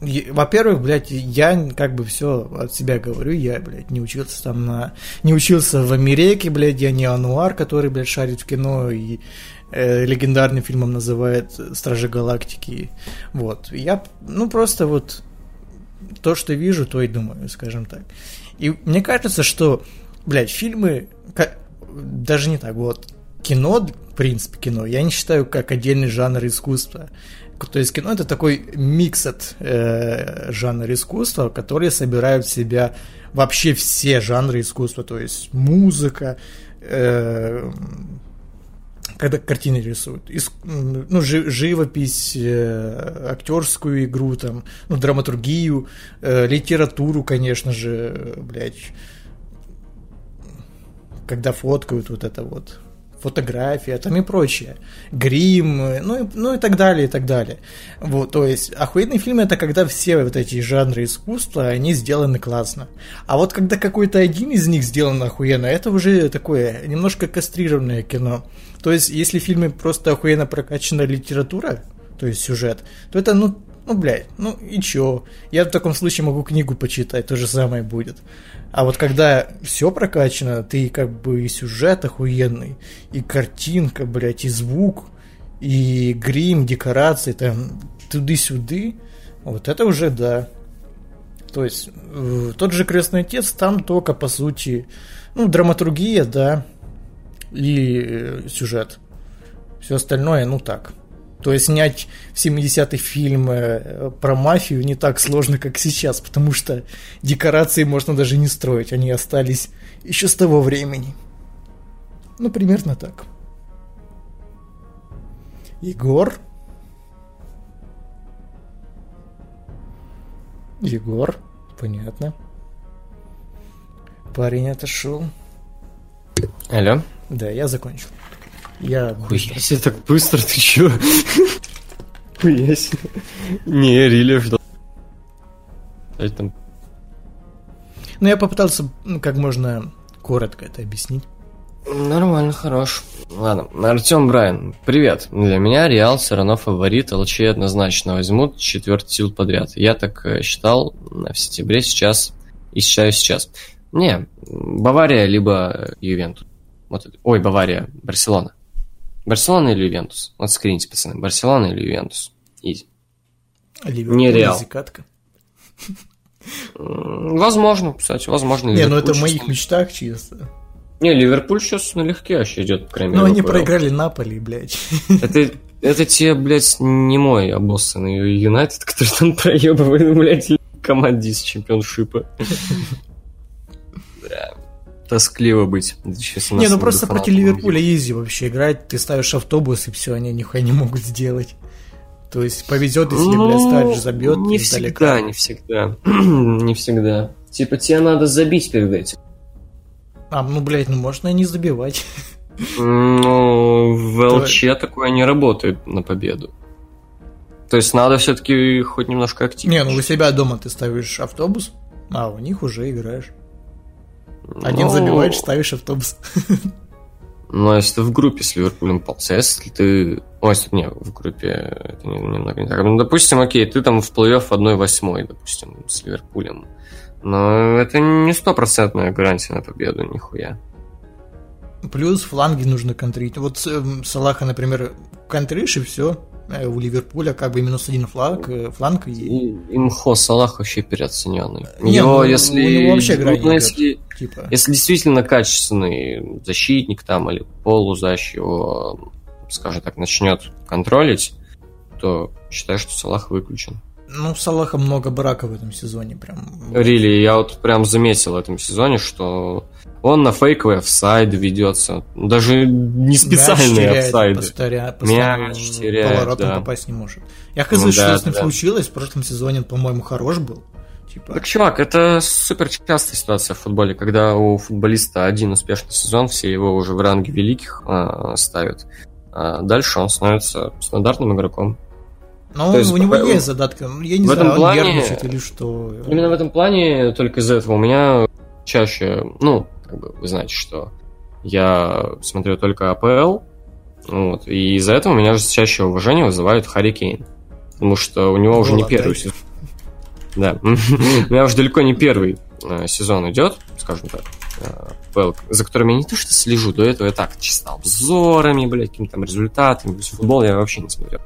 Во-первых, блядь, я как бы все от себя говорю, я, блядь, не учился там на... Не учился в Америке, блядь, я не ануар, который, блядь, шарит в кино и э, легендарным фильмом называет «Стражи Галактики». Вот. Я, ну, просто вот то, что вижу, то и думаю, скажем так. И мне кажется, что, блядь, фильмы, ка- даже не так, вот, кино, в принципе, кино, я не считаю как отдельный жанр искусства. То есть кино это такой микс от э, жанра искусства, которые собирают в себя вообще все жанры искусства, то есть музыка, э, когда картины рисуют, ис- м, ну, жи- живопись, э, актерскую игру, там, ну, драматургию, э, литературу, конечно же, блядь, когда фоткают вот это вот, фотография, там и прочее, грим, ну и, ну и так далее, и так далее. Вот, то есть, охуенный фильм это когда все вот эти жанры искусства, они сделаны классно. А вот когда какой-то один из них сделан охуенно, это уже такое немножко кастрированное кино. То есть, если в фильме просто охуенно прокачана литература, то есть сюжет, то это, ну, ну, блядь, ну и чё? Я в таком случае могу книгу почитать, то же самое будет. А вот когда все прокачано, ты как бы и сюжет охуенный, и картинка, блядь, и звук, и грим, декорации, там, туды-сюды, вот это уже да. То есть, э, тот же Крестный Отец, там только, по сути, ну, драматургия, да, и э, сюжет. Все остальное, ну так. То есть снять в 70-й фильм э, про мафию не так сложно, как сейчас, потому что декорации можно даже не строить, они остались еще с того времени. Ну, примерно так. Егор? Егор, понятно. Парень отошел. Алло? Да, я закончил. Я Хуя себе, так быстро ты чё? Хуя себе. Не, Рилев там Ну, я попытался ну, как можно коротко это объяснить. Нормально, хорош. Ладно, Артем Брайан, привет. Для меня Реал все равно фаворит, ЛЧ однозначно возьмут четвертый сил подряд. Я так э, считал в сентябре сейчас и считаю сейчас. Не, Бавария либо Ювентус. Вот, это- ой, Бавария, Барселона. Барселона или Ювентус? Вот скрините, пацаны, Барселона или Ювентус? Easy. Ливерпуль, Не Реал. Easy катка. М, Возможно, кстати, возможно. Не, ну это в моих мечтах чисто. Не, Ливерпуль сейчас налегке вообще идет, по мере. они проиграли Наполи, блядь. Это, это те, блядь, не мой обоссанный Юнайтед, который там проебывает, блядь, команде из чемпионшипа. Да. Тоскливо быть. Не, ну просто против Ливерпуля изи вообще играть. Ты ставишь автобус, и все, они нихуя не могут сделать. То есть повезет, если, блядь, Старидж забьет Ну, Не всегда, не всегда. не всегда. Типа тебе надо забить перед этим. А, ну, блядь, ну можно и не забивать. Ну, в ЛЧ такое не работает на победу. То есть надо все-таки хоть немножко активнее. Не, ну у себя дома ты ставишь автобус, а у них уже играешь. Один Ну, забиваешь, ставишь автобус. Но если ты в группе с Ливерпулем полз, а если ты... Ой, если- не, в группе это не- немного не так. Ну, допустим, окей, ты там в плей-офф 1-8, допустим, с Ливерпулем. Но это не стопроцентная гарантия на победу, нихуя. Плюс фланги нужно контрить. Вот эм, Салаха, например, контришь и все. У Ливерпуля как бы минус один флаг, э, фланг и И, имхо Салах вообще переоцененный. У Не, него, ну, если, у него вообще игра ну, если, типа. если действительно качественный защитник там или полузащ его, скажем так, начнет контролить, то считаю, что Салах выключен. Ну, Салаха много брака в этом сезоне прям. Рили, я вот прям заметил в этом сезоне, что он на фейковые офсайды ведется. Даже не Мяч специальные теряет офсайды. постоянно Мяч теряет, поворотом да. попасть не может. Я хз, Ну что да, с ним да. случилось. В прошлом сезоне он, по-моему, хорош был. Типа, Так, чувак, это супер частая ситуация в футболе, когда у футболиста один успешный сезон, все его уже в ранге великих а, ставят. А дальше он становится стандартным игроком. но то есть у него есть задатка. Ну, Я не в знаю, этом он плане- нервничает или что. Именно в этом плане, только из-за этого у меня чаще, ну, как бы вы знаете, что я смотрю только АПЛ, вот, и из-за этого у меня же чаще уважение вызывает Харри Кейн. Потому что у него уже не первый сезон. Да. У меня уже далеко не первый э, сезон идет, скажем так, э, АПЛ, за которым я не то что слежу, до этого я так чисто обзорами, блядь, какими-то там результатами. Футбол я вообще не смотрел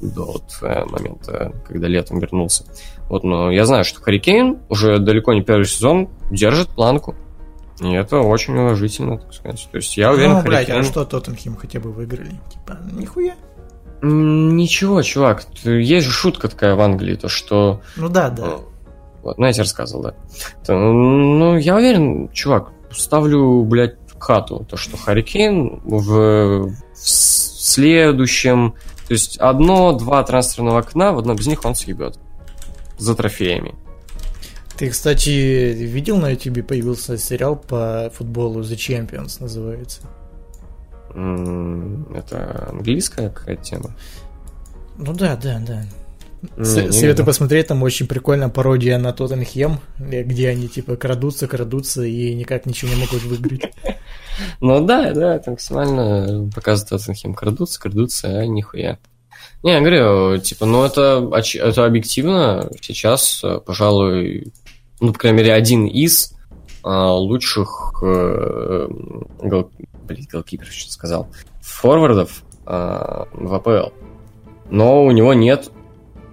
до вот э, момента, когда летом вернулся. Вот, но я знаю, что Харикейн уже далеко не первый сезон держит планку. И это очень уважительно, так сказать. То есть я уверен, Ну, блядь, Харри а что Тоттенхем хотя бы выиграли? Типа, нихуя. Ничего, чувак, есть же шутка такая в Англии, то что... Ну да, да. Вот, ну я тебе рассказывал, да. То, ну, я уверен, чувак, ставлю, блядь, хату, то, что Харикейн в, в следующем... То есть одно-два трансферного окна, в одном из них он съебет. За трофеями. Ты, кстати, видел на YouTube появился сериал по футболу The Champions называется? Это английская какая-то тема? Ну да, да, да. Не, С- не Советую посмотреть, там очень прикольная пародия на Тоттенхем, э, где они типа крадутся, крадутся и никак ничего не могут выиграть. Ну да, да, это максимально показывает Тоттенхем. Крадутся, крадутся, а нихуя. Не, я говорю, типа, ну это, это объективно сейчас, пожалуй, ну, по крайней мере, один из а, лучших э, гол... блин, голкиперов, что сказал, форвардов а, в АПЛ. Но у него нет,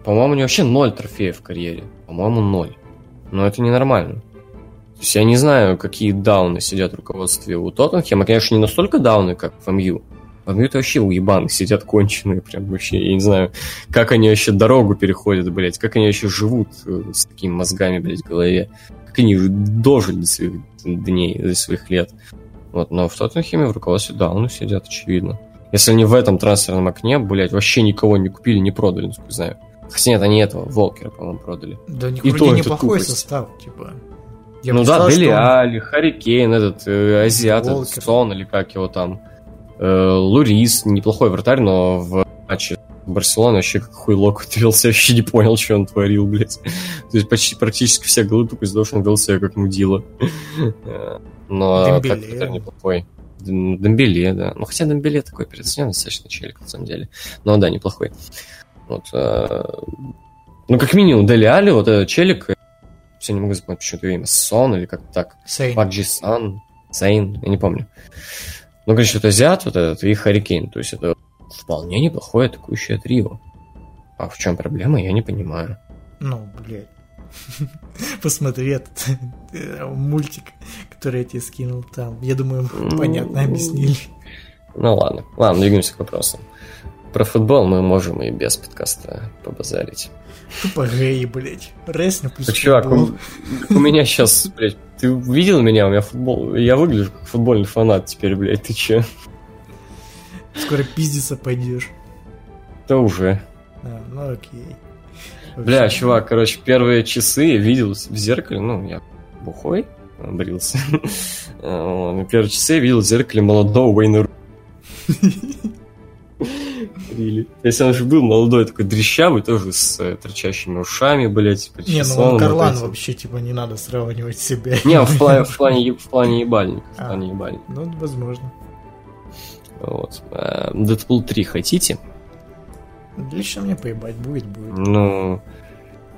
по-моему, у него вообще ноль трофеев в карьере. По-моему, ноль. Но это ненормально. То есть я не знаю, какие дауны сидят в руководстве у Тоттенхема. Конечно, не настолько дауны, как в МЮ. В МЮ-то вообще уебаны сидят конченые. Прям вообще, я не знаю, как они вообще дорогу переходят, блядь. Как они вообще живут э, с такими мозгами, блядь, в голове. Как они дожили до своих дней, до своих лет. Вот, но в Тоттенхеме в руководстве дауны сидят, очевидно. Если они в этом трансферном окне, блядь, вообще никого не купили, не продали, насколько знаю. Хотя нет, они этого, Волкера, по-моему, продали. Да И то это неплохой тупость. состав, типа. Я ну да, сказал, Дели он- Али, Харри Кейн, этот э, азиат, этот Уолкер. Сон, или как его там. Э, Лурис, неплохой вратарь, но в матче Барселоны вообще как хуйло кутрился, вообще не понял, что он творил, блядь. То есть почти практически все голы тупо из-за того, что он вел себя как мудила. Э, Но так вратарь неплохой. Дембеле, да. Ну, хотя Дембеле такой переоцененный достаточно челик, на самом деле. Но да, неплохой. Вот. э, Ну, как минимум, Дели Али, вот этот челик, все не могу запомнить почему-то имя, Сон или как так. Сейн. Пакджи Сан, Зейн, я не помню. Ну, короче, вот азиат вот этот и Харикейн. То есть это вполне неплохое атакующее трио. А в чем проблема, я не понимаю. Ну, блядь. Посмотри этот э, мультик, который я тебе скинул там. Я думаю, понятно объяснили. Ну ладно, ладно, двигаемся к вопросам. Про футбол мы можем и без подкаста побазарить. Тупо гей, блядь. Рестлинг плюс Так, чувак, у, у меня сейчас, блядь, ты видел меня? У меня футбол... Я выгляжу как футбольный фанат теперь, блядь, ты че? Скоро пиздиться пойдешь. Да уже. А, ну окей. Бля, Вообще, чувак, короче, первые часы я видел в зеркале, ну, я бухой, брился. А, Первые часы я видел в зеркале молодого Уэйна Really. Если он же был молодой, такой дрещавый, тоже с э, торчащими ушами, блядь, Не, ну он Карлан вообще, типа, не надо сравнивать себя. Не, в плане, в плане, в плане ебальника, в А. плане ебальника. Ну, возможно. Вот. Э, Дэдпул 3 хотите? Лично мне поебать будет, будет. Ну,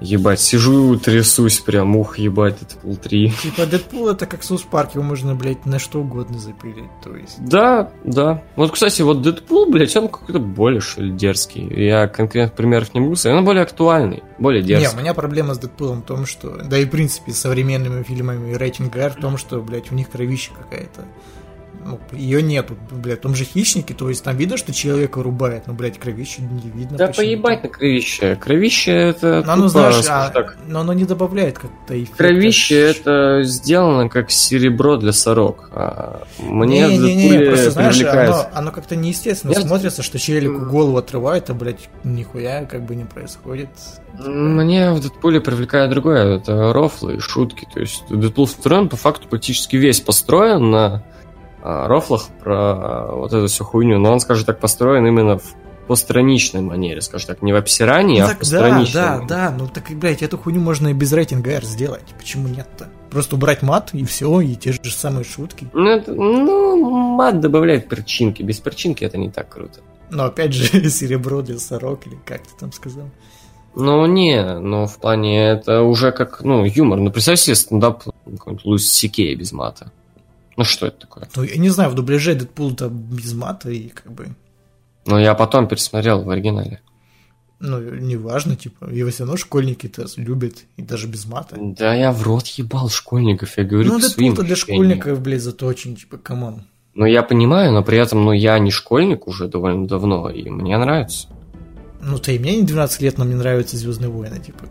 ебать, сижу, трясусь прям, ух, ебать, Дэдпул 3. Типа Дэдпул это как Соус Парк, его можно, блядь, на что угодно запилить, то есть. Да, да. Вот, кстати, вот Дэдпул, блядь, он какой-то более, что ли, дерзкий. Я конкретных примеров не могу сказать. Он более актуальный, более Не, дерзкий. у меня проблема с Дэдпулом в том, что, да и в принципе с современными фильмами рейтинг R в том, что, блядь, у них кровища какая-то. Ну, ее нету, блядь, в том же хищнике, то есть там видно, что человека рубает, но, блядь, кровища не видно. Да поебать на кровище. Кровище это... Но оно, тупо, знаешь, а, так, но оно не добавляет как-то эффекта. Кровище это сделано как серебро для сорок. А мне в Не-не-не, Дэдпуле просто знаешь, привлекает- оно, оно как-то неестественно Нет. смотрится, что челику голову отрывает, а, блядь, нихуя как бы не происходит. Мне в Дэдпуле привлекает другое. Это рофлы и шутки. То есть Дэдпул второй, он по факту практически весь построен на рофлах про а, вот эту всю хуйню. Но он, скажем так, построен именно в постраничной манере, скажем так, не в обсирании, Ну а в так да, постраничной. да, манере. да, ну так, блядь, эту хуйню можно и без рейтинга R сделать. Почему нет-то? Просто убрать мат и все, и те же самые шутки. Ну, это- ну, мат добавляет перчинки. Без перчинки это не так круто. Но опять же, серебро для сорок, или как ты там сказал. Ну, не, но в плане это уже как, ну, юмор. Ну, представь себе стендап какой-нибудь Луис Сикей без мата. Ну, что это такое? Ну, я не знаю, в дубляже Дэдпул-то без мата, и как бы, Ну, я потом пересмотрел в оригинале. ну, неважно, типа, его все равно школьники-то любят, и даже без мата. Да я в рот ебал школьников, я говорю Ну, Дэдпул-то для школьников, блядь, заточен, типа, come on. Ну, я понимаю, но при этом, ну, я не школьник уже довольно давно, и мне нравится. Ну, то и мне не 12 лет, но мне нравятся Звездные войны, типа.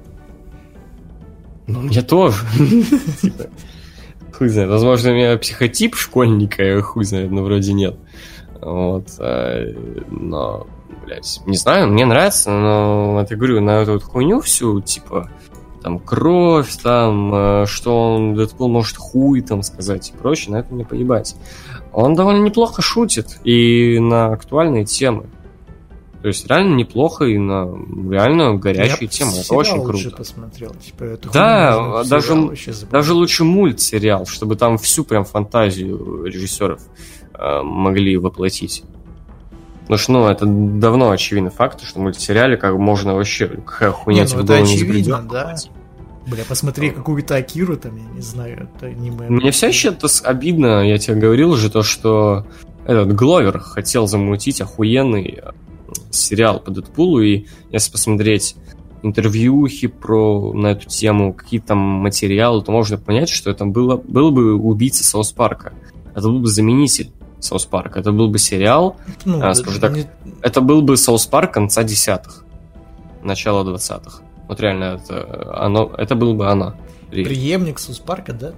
Ну, мне тоже. Хуй знает. Возможно, у меня психотип школьника, хуй знает, но вроде нет. Вот. а, Но, блядь, не знаю, мне нравится, но, вот я говорю, на эту вот хуйню всю, типа, там, кровь, там, э, что он, Дэдпул может хуй там сказать и прочее, на это мне поебать. Он довольно неплохо шутит и на актуальные темы. То есть реально неплохо и на реально горячие Я темы. Это очень лучше круто. посмотрел, типа, эту Да, в даже-. Даже лучше мультсериал, чтобы там всю прям фантазию режиссеров э, могли воплотить. Потому что, ну, это давно очевидный факт, что в мультсериале как можно вообще какая хуйня тебе ну это очевидно, да. Бля, посмотри какую-то Акиру там, я не знаю, это не моя... Мне все еще это обидно, я тебе говорил уже, то, что этот Гловер хотел замутить охуенный э, сериал по Дэдпулу, и если посмотреть интервьюхи про, на эту тему, какие там материалы, то можно понять, что это было, был бы убийца South Park а. Это был бы заменитель South Park а. Это был бы сериал, Ну, а, да, скажу так, не- это был бы South Park конца десятых, начала двадцатых. Вот реально, это, оно, это было бы. Реально. преемник South Park а, да?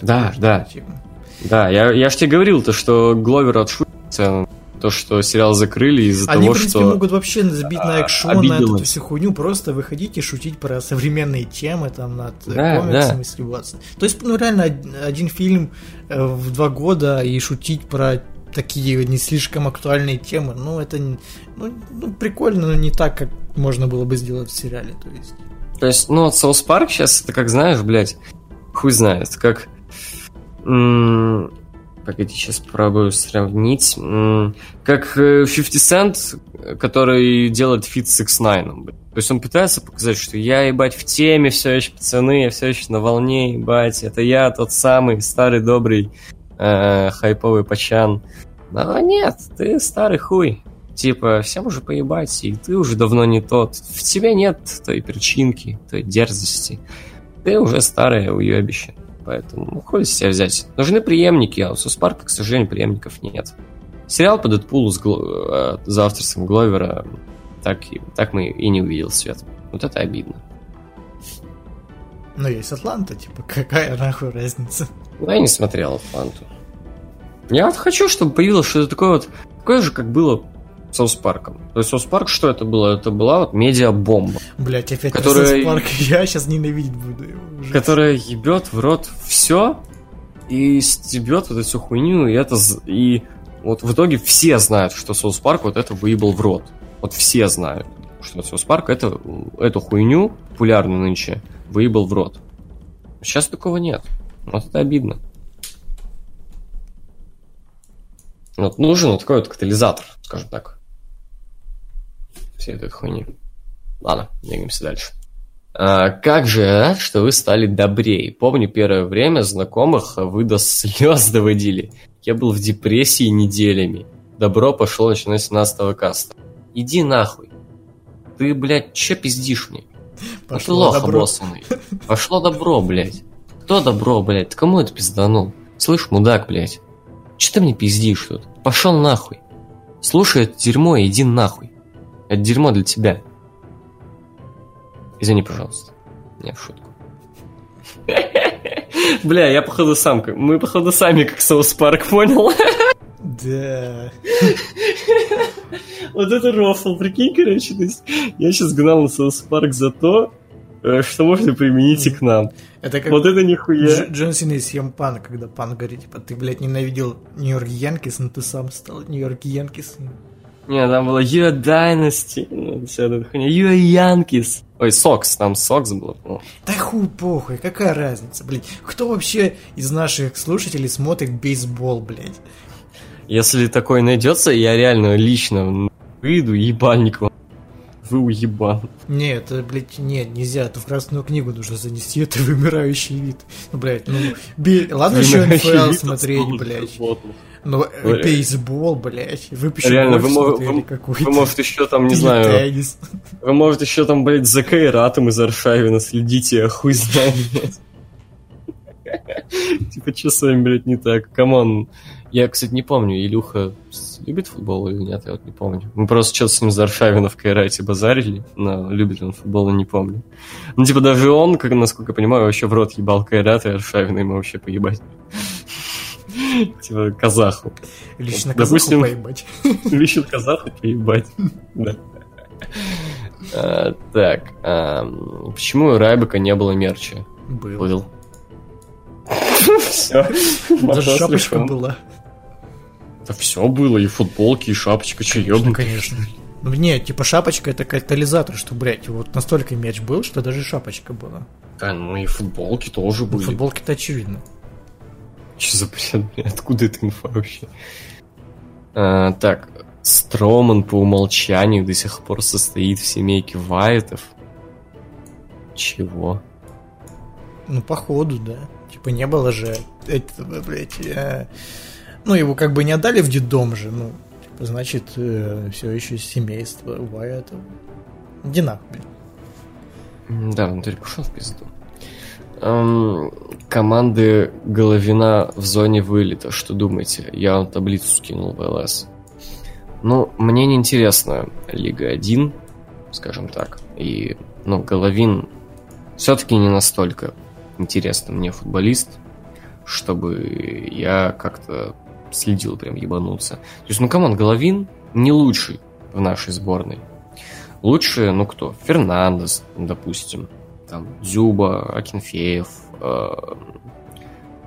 Да, Такой же, да. типа. Да, я, я ж тебе говорил, то, что Гловер отшутился, то, что сериал закрыли из-за Они, того, в принципе, что... могут вообще забить на а, экшон, на обидело. эту всю хуйню, просто выходить и шутить про современные темы, там, над Да, комиксами да. сливаться. То есть, ну, реально, од- один фильм э, в два года и шутить про такие не слишком актуальные темы, ну, это, ну, ну, прикольно, но не так, как можно было бы сделать в сериале, то есть... То есть, ну, вот South Park сейчас, это как знаешь, блядь, хуй знает, как... м, Погоди, сейчас попробую сравнить. Как э, 50 Cent, который делает фит с 6 9 То есть он пытается показать, что я, ебать, в теме все еще, пацаны, я все еще на волне, ебать, это я тот самый старый добрый э, хайповый пачан. Но нет, ты старый хуй. Типа, всем уже поебать, и ты уже давно не тот. В тебе нет той перчинки, той дерзости. Ты уже старое уебище. Поэтому ну, хуй с тебя взять. Нужны преемники, а у Суспарка, к сожалению, преемников нет. Сериал по Дэдпулу с Гло- э, за авторством Гловера так, и- так мы и не увидел свет. Вот это обидно. Но есть Атланта, типа, какая нахуй разница? Но я не смотрел Атланту. Я вот хочу, чтобы появилось что-то такое вот, такое же, как было South Park ом. То есть South Park, что это было? Это была вот медиа-бомба, Блять, опять Которая- Которая... Парк, я сейчас ненавидеть буду его уже. которая ебет в рот все и стебет вот эту всю хуйню, и это... И вот в итоге все знают, что South Park вот это выебал в рот. Вот все знают, что Соус Парк это, эту хуйню, популярную нынче, выебал в рот. Сейчас такого нет. Вот это обидно. Вот нужен вот такой вот катализатор, скажем так. Всей этой хуйни. Ладно, двигаемся дальше. А, как же рад, что вы стали добрее. Помню, первое время знакомых вы до слез доводили. Я был в депрессии неделями. Добро пошло начинать с 17 каста. Иди нахуй. Ты, блядь, че пиздишь мне? Ну Пошло лох добро. обоссанный. Пошло добро, блядь. Кто добро, блядь? Кому это пизданул? Слышь, мудак, блядь. Че ты мне пиздишь тут? Пошел нахуй. Слушай это дерьмо и иди нахуй. Это дерьмо для тебя. Извини, пожалуйста. Не, в шутку. Бля, я походу сам, мы походу сами как Соус Парк, понял? Да. Вот это рофл, прикинь, короче, то есть я сейчас гнал на South Park за то, э, что можно применить и к нам. Это как Вот это нихуя. Дж- Джон Сина из CM Punk а, когда Пан говорит, типа, ты, блядь, ненавидел Нью-Йорк Янкис, но ты сам стал Нью-Йорк Янкис. Не, там было You're Dynasty, ну, вся эта хуйня. You're Yankees. Ой, Сокс, там Сокс было. по-моему. Да хуй похуй, какая разница, блядь. Кто вообще из наших слушателей смотрит бейсбол, блядь? Если такой найдется, я реально лично выйду ебальник вам. Вы уебан. Нет, это, блядь, нет, нельзя, это в Красную книгу нужно занести, это вымирающий вид. Ну, блядь, ну, бей- ладно еще НФЛ смотреть, блядь. животных. Но э, Ой. бейсбол, блядь, вы еще Реально, вы, мож- вы- вы, может, еще там, не знаю, теннис. вы, может, еще там, блядь, за Кайратом из Аршавина следите, а хуй знает, блядь. Типа, что с вами, блядь, не так? Come on. Я, кстати, не помню, Илюха любит футбол или нет, я вот не помню. Мы просто что-то с ним за Аршавина в Кайрате базарили, но любит ли он футбол, не помню. Ну, типа, даже он, как, насколько я понимаю, вообще в рот ебал Кайрат и Аршавина ему вообще поебать. Типа, казаху. Лично Допустим, казаху поебать. Решил казаху поебать. Да. А, Так, ам, почему у Райбека не было мерча? Был. Был. Все. Даже шапочка была. Да все было, и футболки, и шапочка, че Ну, ёбнутый. конечно. Ну, нет, типа шапочка это катализатор, что, блядь, вот настолько мяч был, что даже шапочка была. Да, ну и футболки тоже Ну, были. футболки-то очевидно. Че за бред, блин? Откуда эта инфа вообще? А, так, Строман по умолчанию до сих пор состоит в семейке Вайтов. Чего? Ну, походу, да. Типа не было же этого, блядь, э, ну, его как бы не отдали в детдом же, ну, типа, значит, все еще семейство Уайатов. Иди нахуй, блядь. Да, Андрей пошел в пизду. Эм, команды Головина в зоне вылета. Что думаете? Я вам таблицу скинул в ЛС. Ну, мне не интересно Лига 1, скажем так. И, ну, Головин все-таки не настолько интересный мне футболист, чтобы я как-то следил прям ебануться. То есть, ну, команд Головин не лучший в нашей сборной. Лучше, ну кто? Фернандес, допустим. Там Зюба, Акинфеев,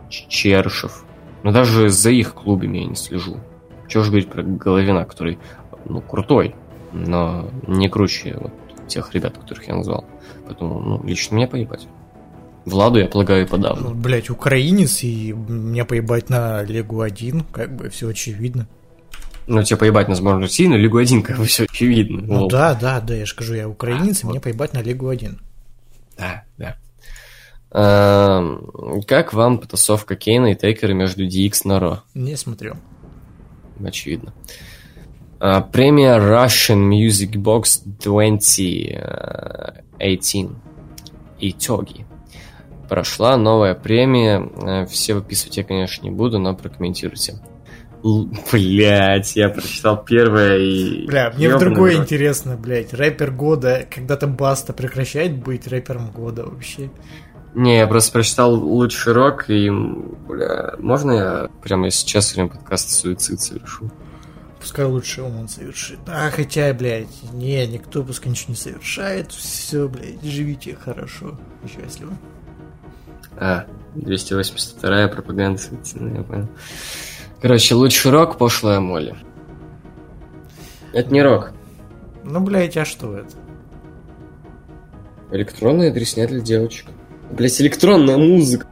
Чершев. Но даже за их клубами я не слежу. Чего же говорить про Головина, который, ну, крутой, но не круче вот тех ребят, которых я назвал. Поэтому, ну, лично мне поебать. Владу я полагаю и Ну, подавно. блядь, украинец, и мне поебать на Лигу 1, как бы все очевидно. Ну, тебе поебать на сборную России, но Лигу 1, как бы все очевидно. Ну Лол. да, да, да, я же скажу, я украинец, и вот. мне поебать на Лигу 1. Да, да. Эм, Как вам потасовка Кейна и Тейкера между DX на Ро? Не смотрел. Очевидно. А, Премия Russian Music Box 2018. Итоги. Прошла новая премия. Э, Все выписывать я, конечно, не буду, но прокомментируйте. Блять, я прочитал первое и... Бля, мне ёбаный другое рот. интересно, блядь. Рэпер года, когда-то Баста прекращает быть рэпером года вообще. Не, я просто прочитал лучший рок, и, бля, можно я прямо сейчас время подкаста суицид совершу? Пускай лучше он совершит. А, хотя, блядь, не, никто пускай ничего не совершает. Все, блядь, живите хорошо и счастливо. А, 282-я пропаганда суицида, я понял. Короче, лучший рок, пошлая Молли. Это не рок. Ну, блядь, а что это? Электронная дресня для девочек. Блять, электронная музыка.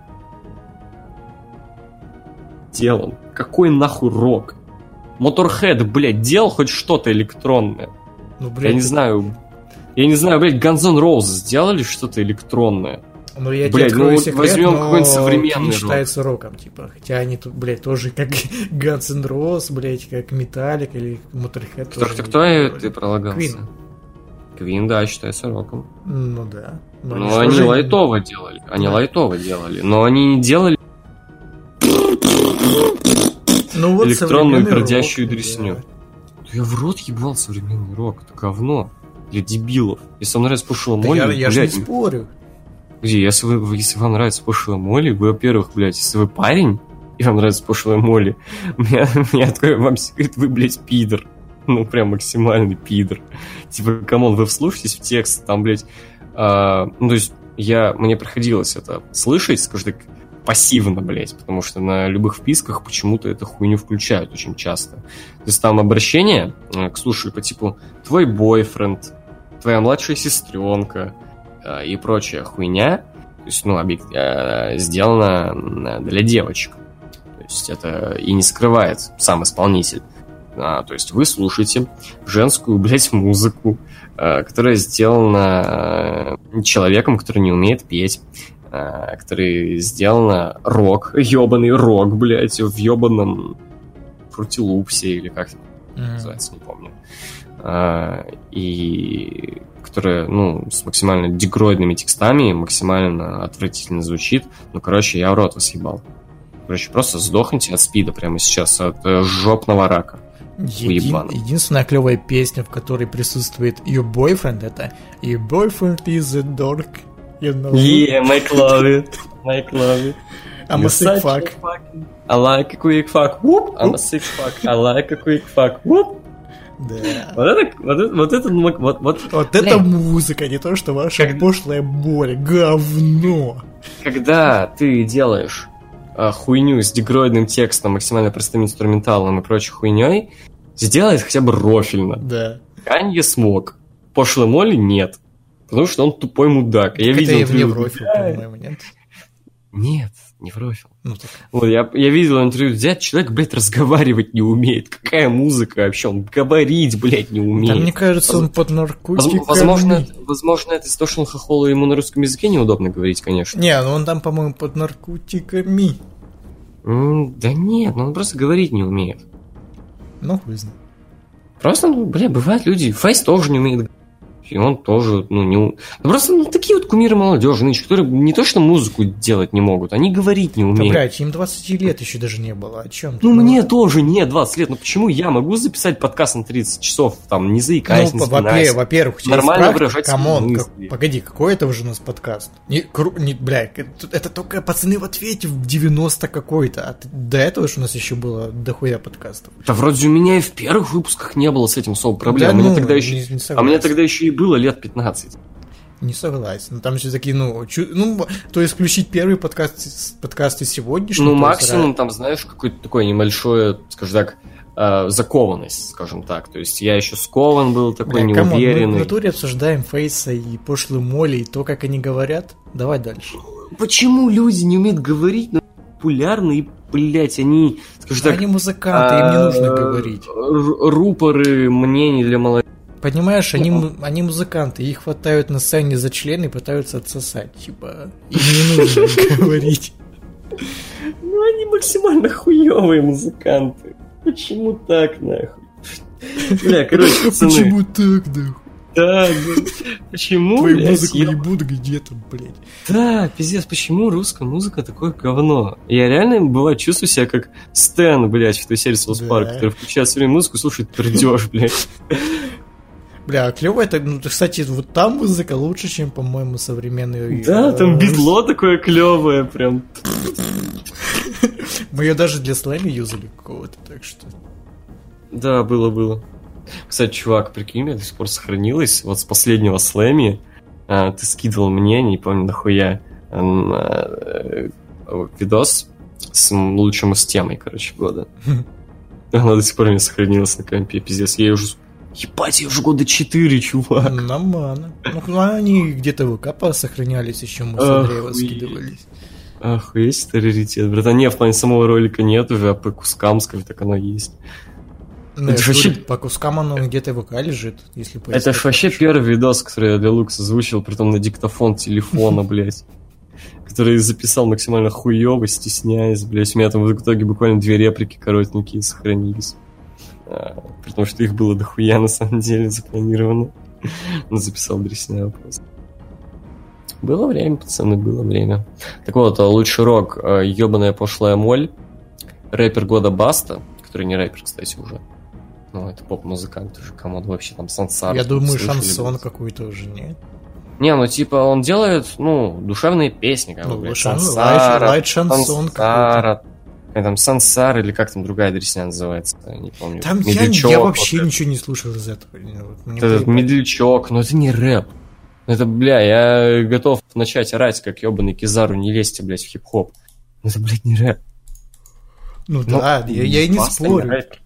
Делом. Какой нахуй рок? Motorhead, блядь, делал хоть что-то электронное. Ну, блядь, Я не знаю. Я не знаю, блядь, Guns N' Roses сделали что-то электронное. Ну, я Блядь, тебе открою ну, секрет, возьмем но какой-нибудь современный рок. считается роком, типа. Хотя они тут, блядь, тоже как Guns N' Roses, блядь, как Metallica или Motorhead. Кто, тоже кто, кто я- ты пролагался? Queen. Квин, да, считается роком. Ну да. Но Но же они тоже- лайтово делали. Они Да. лайтово делали. Но они не делали Ну, вот электронную пердящую рок, дресню. да. Я в рот ебал современный рок. Это говно. Для дебилов. Если вам нравится пошлая Да молли, я, я же не спорю. где, если, вы, если вам нравится пошлая молли, вы, во-первых, блядь, если вы парень, и вам нравится пошлая молли, у меня, у меня открою вам секрет, вы, блядь, пидор. Ну, прям максимальный пидор. Типа, come on, вы вслушайтесь в текст, там, блядь, а, ну, то есть, я, мне приходилось это слышать, скажем так, пассивно, блядь, потому что на любых вписках почему-то эту хуйню включают очень часто. То есть там обращение э, к слушателю по типу «твой бойфренд», «твоя младшая сестренка» э, и прочая хуйня, то есть, ну, объект, э, сделано для девочек. То есть это и не скрывает сам исполнитель. А, то есть вы слушаете женскую, блядь, музыку, э, которая сделана э, человеком, который не умеет петь, э, который сделана рок, ебаный рок, блядь, в ебаном фрутилупсе или как Мгм. называется, не помню. А, и которая, ну, с максимально дегроидными текстами, максимально отвратительно звучит. Ну, короче, я в рот вас ебал. Короче, просто сдохните от спида прямо сейчас, от э, жопного рака. Един- единственная клевая песня, в которой присутствует Your Boyfriend, это Your Boyfriend is a dork, you know. Yeah, make love it. Make love it. I'm a You're sick such fuck. a fucking- I like a quick fuck. Whoop. I'm a sick fuck. I like a quick fuck. Whoop. Да. Вот это, вот это, вот это, вот, вот, Вот Блин. это музыка, не то, что ваша Как- пошлая боль. Говно. когда ты делаешь а, хуйню с дегроидным текстом, максимально простым инструменталом и прочей хуйней, сделай хотя бы рофильно. Да. Канье смог. Пошлый Молли нет. Потому что он тупой мудак. Я Так видел... это и вне рофил, по-моему, нет? Нет, не в рофил. Ну, так. Вот, я, я видел интервью, взять человек, блядь, разговаривать не умеет. Какая музыка вообще? Он говорить, блядь, не умеет. Да, мне кажется, он под наркотиками. Возможно, возможно, это из-за того, что он хохол, ему на русском языке неудобно говорить, конечно. Не, ну он там, по-моему, под наркотиками. Да нет, ну он просто говорить не умеет. Ну, хуй знает. Просто, ну, бля, бывают люди. Фейс тоже не умеет. И он тоже, ну, не... Ну, просто ну, такие вот кумиры молодежи, нынче, которые не то что музыку делать не могут, они говорить не Да, умеют. блядь, им 20 лет еще даже не было. О чем? Ну, мне тоже нет 20 лет. Ну, почему я могу записать подкаст на 30 часов, там, не заикаясь, не Ну, запинаясь? во- во-первых, Нормально выражать come on, как- погоди, какой это уже у нас подкаст? Не, кру- не, бля, это, это только пацаны в ответе в 90 какой-то, а до этого же у нас еще было дохуя подкастов. Да вроде у меня и в первых выпусках не было с этим особо проблем. Да а, мне ну, тогда не- еще... не а мне тогда еще и было лет 15. Не согласен. Там еще такие, ну, чу- ну, то есть включить первый подкаст, с- подкаст и сегодняшний. Ну, максимум, там, знаешь, какое-то такое небольшое, скажем так, э, закованность, скажем так. То есть я еще скован был, такой Бля, come on, мы в неуверенный. натуре обсуждаем Фейса и пошлую Молли и то, как они говорят. Давай дальше. Почему люди не умеют говорить, но популярны и, блядь, они, скажем так... они музыканты, им не нужно э, говорить. Рупоры мнений для молодежи. Понимаешь, они, они музыканты, их хватают на сцене за члены и пытаются отсосать. Типа, им не нужно говорить. Ну, они максимально хуевые музыканты. Почему так, нахуй? Бля, короче, пацаны. Почему так, да? Да, да. Почему, Твою блядь, музыку я- не буду где-то, блядь. Да, пиздец, почему русская музыка такое говно? Я реально, бывает, чувствую себя как Стэн, блядь, в той серии Park, Да. который включает свою музыку и слушает пердеж, блядь. Бля, клево это, ну, кстати, вот там музыка лучше, чем, по-моему, современные... Да, там битло такое клевое, прям. Мы ее даже для слэми юзали какого-то, так что... Да, было, было. Кстати, чувак, прикинь, у меня до сих пор сохранилось, вот с последнего слэми, а, ты скидывал мне, не помню нахуя, а, э, видос с лучшим из темой, короче, года. Она до сих пор у меня сохранилась на компе, пиздец. Я ее уже... Ебать, я уже года 4, чувак. Нормально. Ну, они где-то в ВК сохранялись, еще мы с Андреем скидывались. Охуеть, это раритет. Братан, не, в плане самого ролика нет уже, а по кускам, скажем так, оно есть. Ну, Это вообще- по кускам оно где-то в ВК лежит, если Это ж вообще первый видос, который я для Лукса озвучил, притом на диктофон телефона, блядь. Который записал максимально хуёво, стесняясь, блядь. У меня там в итоге буквально две реплики коротенькие сохранились. А, При том, что их было дохуя на самом деле запланировано. Но записал дресня просто. Было время, пацаны, было время. Так вот, а, лучший рок, а, ёбаная пошлая моль, рэпер года Баста, который не рэпер, кстати, уже. Ну, это поп-музыкант уже, кому вообще там сансар. Я думаю, шансон блядь? какой-то уже, нет? Не, ну типа он делает, ну, душевные песни, как бы, Ну, блядь, шан- Сансара, light- light шансон Сансара, там Сансар или как там другая дресня называется, не помню. Там я, Медлячок, я вот вообще этот. ничего не слушал из этого. Вот Вот этот медлячок, но это не рэп. Это, бля, я готов начать орать, как ебаный Кизару, не лезьте, блядь, в хип-хоп. Но это, блядь, не рэп. Ну Ну, да, я, я и не спорю. рэпер.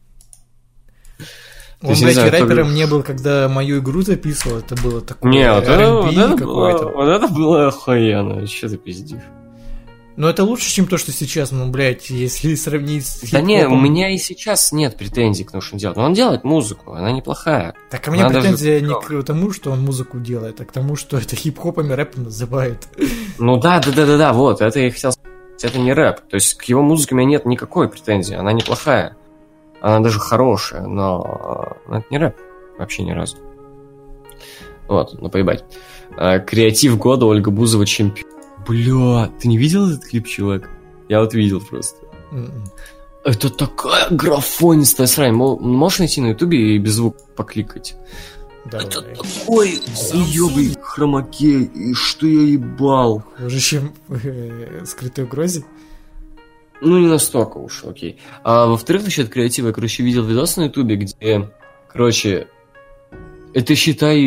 Он, есть, не блядь, знаю, то рэпером ли- не был, когда мою игру записывал, это было такое Не, вот это, вот, это было, вот это было охуенно, что ты пиздишь? Но это лучше, чем то, что сейчас, ну, блядь, если сравнить с Да не, у меня и сейчас нет претензий к тому, что он делает. Но он делает музыку, она неплохая. Так, а у меня же претензия не клёво. к тому, что он музыку делает, а к тому, что это хип-хопом и рэпом называют. Ну да, да, да, да, да, вот, это я хотел сказать. Это не рэп. То есть к его музыке у меня нет никакой претензии. Она неплохая. Она даже хорошая, но э, это не рэп. Вообще ни разу. Вот, ну поебать. А, Креатив года Ольга Бузова чемпион. Бля, ты не видел этот клип, чувак? Я вот видел просто. М-м. Это такая графонистая срань. Мо- Можешь найти на ютубе и без звука покликать? Давай. Это такой заебый хромакей, и что я ебал. Хуже, чем э, скрытой угрозе. Ну, не настолько уж, окей. А во-вторых, насчет креатива, я, короче, видел видос на ютубе, где, короче, это, считай,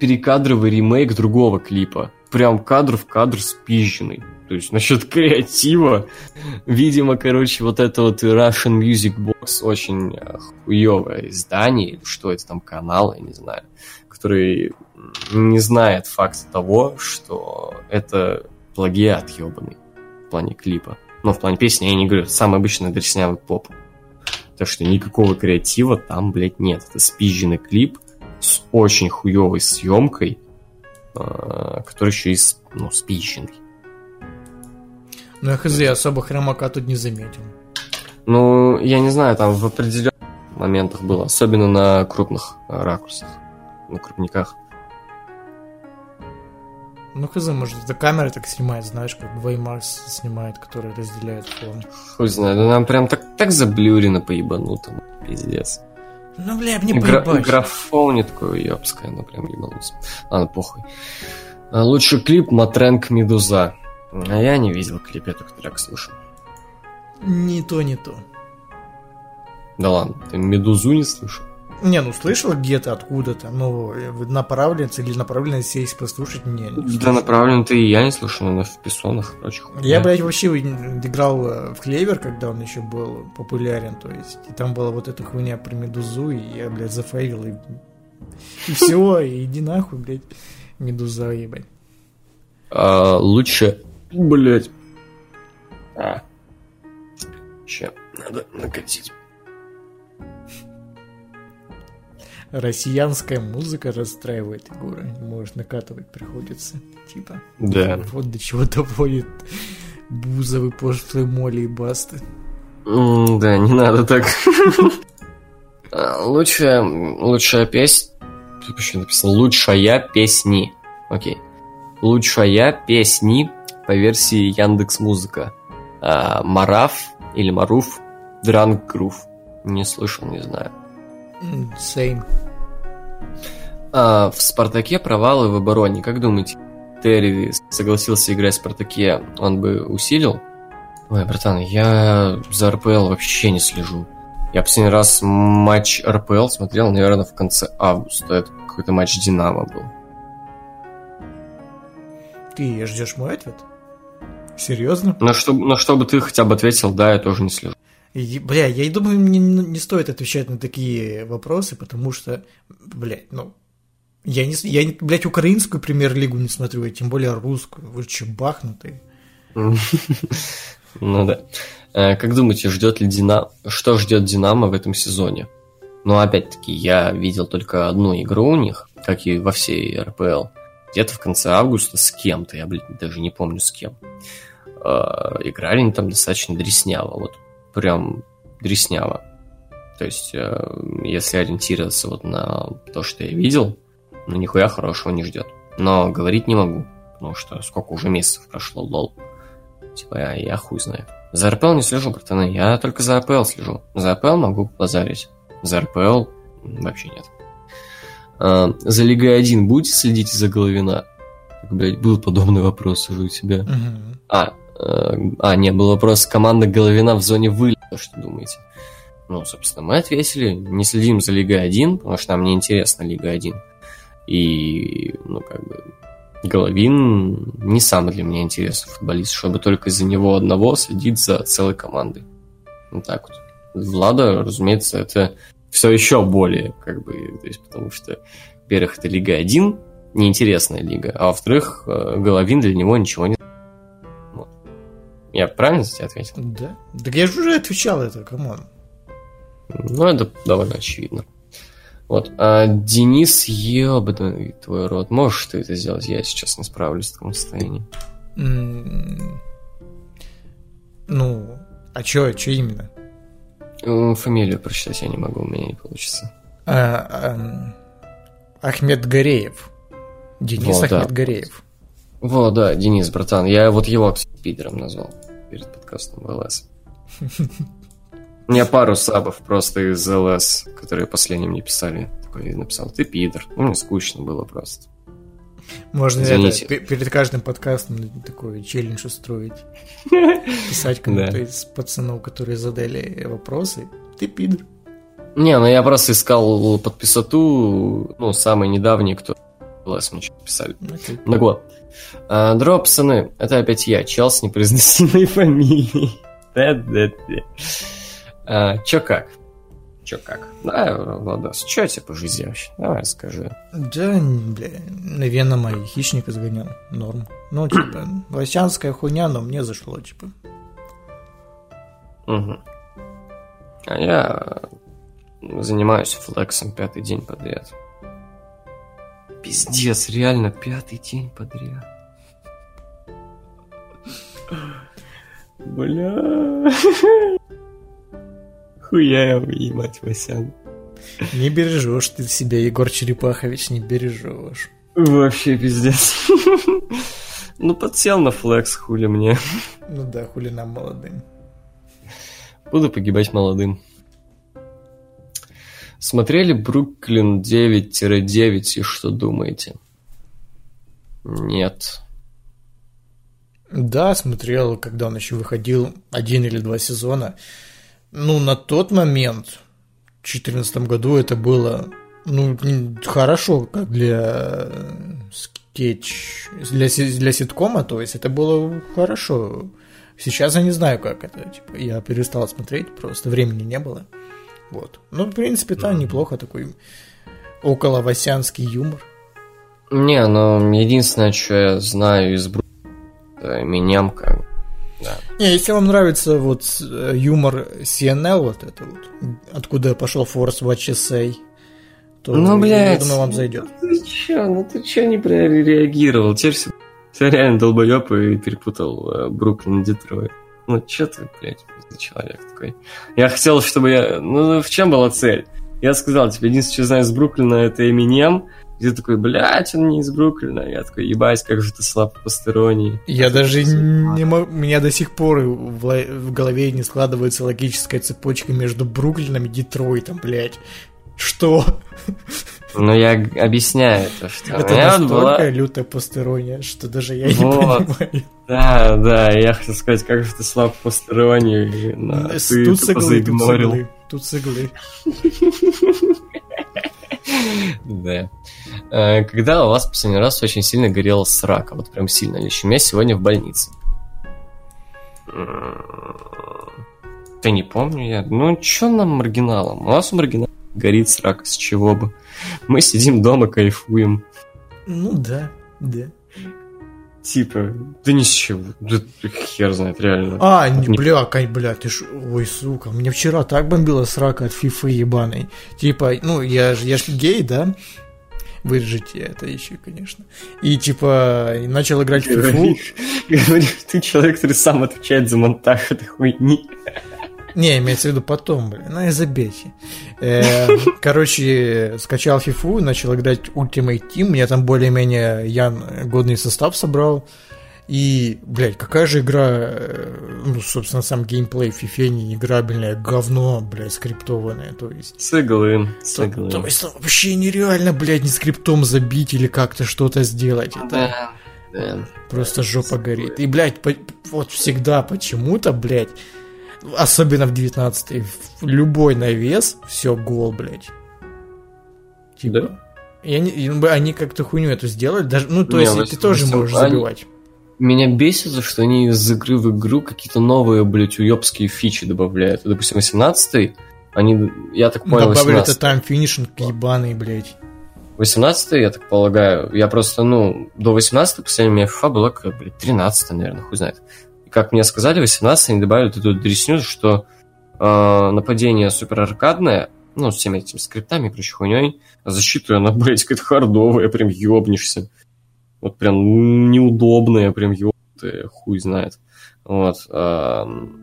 перекадровый ремейк другого клипа. Прям кадр в кадр спизженный. То есть, насчет креатива, видимо, короче, вот это вот Russian Music Box очень хуевое издание, что это там, канал, я не знаю, который не знает факта того, что это плагиат ебаный в плане клипа. Но в плане песни я не говорю, это самый обычный дреснявый поп. Так что никакого креатива там, блядь, нет. Это спизженный клип с очень хуевой съемкой, который еще и с- ну, спизженный. Но я хз, особо хромака тут не заметил. Ну, я не знаю, там в определенных моментах было, особенно на крупных э, ракурсах, на крупниках. Ну хз, может, это камера так снимает, знаешь, как Веймарс снимает, который разделяет фон. Хуй знает, да нам прям так, так заблюрено поебануто, пиздец. Ну, бля, мне Гра- поебать. графоне такое ёбское, ну прям ебанулся. Ладно, похуй. А, Лучший клип Матренк Медуза. А я не видел клип, я только трек слушал. Не то, не то. Да ладно, ты Медузу не слышал? Не, ну слышал где-то, откуда-то, ну, направленность или направленность сесть послушать, не, не Да слышал. направлен ты и я не слышал, но в пессонах и прочих. Я, блядь, вообще играл э, в Клевер, когда он еще был популярен, то есть, и там была вот эта хуйня про Медузу, и я, блядь, зафейлил, и, и все, и иди нахуй, блядь, Медуза, ебать. А, лучше, блять. А. Че, надо накатить. Россиянская музыка расстраивает Егора, может накатывать приходится, типа. Да. Вот до чего доводит Бузовы, пошлые моли и басты. М, Да, не надо так. Лучшая, лучшая песня... Еще написано «Лучшая песни». Окей. Лучшая песни по версии Яндекс Музыка. А, Мараф или Маруф Дранг Грув. Не слышал, не знаю. Same. А, в «Спартаке» провалы в обороне. Как думаете, Терри согласился играть в «Спартаке», он бы усилил? Ой, братан, я за РПЛ вообще не слежу. Я последний раз матч РПЛ смотрел, наверное, в конце августа. Это какой-то матч «Динамо» был. Ты ждешь мой ответ? Серьезно? Но чтобы, но чтобы ты хотя бы ответил, да, я тоже не слежу. Бля, я думаю, мне не, стоит отвечать на такие вопросы, потому что, блядь, ну, я, не, я, блядь, украинскую премьер-лигу не смотрю, и тем более русскую. Вы че, бахнутые? Ну да. Э, Как думаете, ждет ли Динамо... Что ждет Динамо в этом сезоне? Но опять-таки, я видел только одну игру у них, как и во всей РПЛ. Где-то в конце августа с кем-то, я, блин, даже не помню с кем. Э, играли они там достаточно дресняво, вот прям дресняво. То есть, э, если ориентироваться вот на то, что я видел, ну нихуя хорошего не ждет. Но говорить не могу, потому что сколько уже месяцев прошло, лол. Типа, я, я хуй знает. За РПЛ не слежу, братаны, я только за АПЛ слежу. За АПЛ могу базарить. За РПЛ вообще нет. А, за Лигой 1 будете следить за Головина? Блять, был подобный вопрос уже у тебя. Мгм. А, а, не, был вопрос, команда Головина в зоне вылета, что думаете? Ну, собственно, мы ответили, не следим за Лигой 1, потому что нам не интересна Лига 1. И, ну, как бы, Головин не самый для меня интересный футболист, чтобы только из-за него одного следить за целой командой. Вот так вот. Влада, разумеется, это все еще более, как бы, то есть, потому что, во-первых, это Лига 1, неинтересная лига, а во-вторых, э, Головин для него ничего не... Я правильно за тебя ответил? Да. Так я же уже отвечал это, come on. Ну, это довольно очевидно. Вот. А Денис, ебаный твой рот. Можешь ты это сделать? Я сейчас не справлюсь в таком состоянии. Ну, а чё, чё именно? М, Фамилию прочитать я не могу, у меня не получится. А, ам, Ахмед Гореев. Денис Вот, да. Ахмед Гореев. Вот, да, Денис, братан. Я вот его, пидором назвал перед подкастом в ЛС. У меня пару сабов просто из ЛС, которые последним не писали. Такой написал, ты пидор. Ну, мне скучно было просто. Можно Извините. это, пе- перед каждым подкастом такой челлендж устроить. Писать кому-то Да. из пацанов, которые задали вопросы. Ты пидор. Не, ну я просто искал подписату, ну, самый недавний, кто ЛС мне писали. Окей. Так вот. А, пацаны. Это опять я, чел с непроизносимой фамилией. А, Чё как? Чё как? Да, Владос, чё тебе по жизни вообще? Давай скажи. Да, бля, наверное, мои хищника сгонял. Норм. Ну, типа, лосянская хуйня, но мне зашло, типа. Мгм. А я занимаюсь флексом пятый день подряд. Пиздец, реально пятый день подряд. Бля. Хуя ебать, Васян. Не бережешь ты себя, Егор Черепахович, не бережешь. Вообще пиздец. Ну, подсел на флекс, хули мне. Ну да, хули нам молодым. Буду погибать молодым. Смотрели Бруклин 9-9 и что думаете? Нет. Да, смотрел, когда он еще выходил один или два сезона. Ну, на тот момент, в 2014 году, это было, ну, хорошо, как для скетч, для, для ситкома, то есть это было хорошо. Сейчас я не знаю, как это, типа, я перестал смотреть, просто времени не было. Вот. Ну, в принципе, там неплохо такой около васянский юмор. Не, ну, единственное, что я знаю из Бруклина, это Минямка. Да. Не, если вам нравится вот э, юмор CNL, вот это вот, откуда пошел Force Watch Essay, то, Ну, я блядь. думаю, вам зайдет. Ты чё, ну ты чё не реагировал? Теперь все, все реально долбоёб и перепутал э, Бруклин и Детройт. Ну чё ты, блядь, за человек такой? Я хотел, чтобы я... Ну, в чем была цель? Я сказал, типа, единственное, что знаю из Бруклина, это Эминем. И ты такой, блядь, он не из Бруклина. Я такой, ебать, как же ты слаб посторонний. Я даже не могу, у меня до сих пор в, в голове не складывается логическая цепочка между Бруклином и Детройтом, блядь. Что? Ну, я объясняю это, что... это настолько была- лютая постерония, что даже я не Вот. понимаю. Да, да, я хотел сказать, как же ты слаб посторонний. но С- ты тут тупо заигнорил. иглы, тут с иглы. Да. Э, Когда у вас последний раз очень сильно горела срака? Вот прям сильно. Лично у меня сегодня в больнице. Да не помню я. Ну, чё нам маргиналом? У нас у маргинала горит срака, с чего бы. Мы сидим дома, кайфуем. Ну да, да. Типа, да ни с чего. Да хер знает, реально. А, не, бля, Кать, бля, ты ж... Ой, сука, мне вчера так бомбила срака от фифы ебаной. Типа, ну, я же я ж гей, да? Вырежите это еще, конечно. И, типа, и начал играть в фифу. Ты человек, который сам отвечает за монтаж этой хуйни. Не, имеется в виду потом, блин, ну и забейте. Э, Короче, скачал фифу, начал играть Ultimate Team, мне там более-менее Ян годный состав собрал. И, блядь, какая же игра, э, ну, собственно, сам геймплей в фифе не играбельное говно, блядь, скриптованное, то есть... Согласен, То, согласен. то есть вообще нереально, блядь, не скриптом забить или как-то что-то сделать. Это Да, да. просто жопа горит. И, блядь, по- вот всегда почему-то, блядь, особенно в 19 в любой навес, все гол, блядь. Типа. Да? И они, и, ну, они как-то хуйню эту сделали, даже, ну, то Не, есть, восемь- ты тоже можешь они- забивать. Меня бесит, что они из игры в игру какие-то новые, блядь, уебские фичи добавляют. Допустим, 18 они, я так понял, Добавили 18 это там финишинг ебаный, блядь. 18 я так полагаю, я просто, ну, до 18 последняя у меня FIFA была, как, блядь, 13 наверное, хуй знает. Как мне сказали, 18 они добавили эту дресню, что э, нападение супер аркадное, ну, с всеми этими скриптами и прочей хуйней, а защита, она, блядь, какая-то хардовая, прям ёбнешься. Вот прям неудобная, прям ёбнутая, хуй знает. Вот. эм,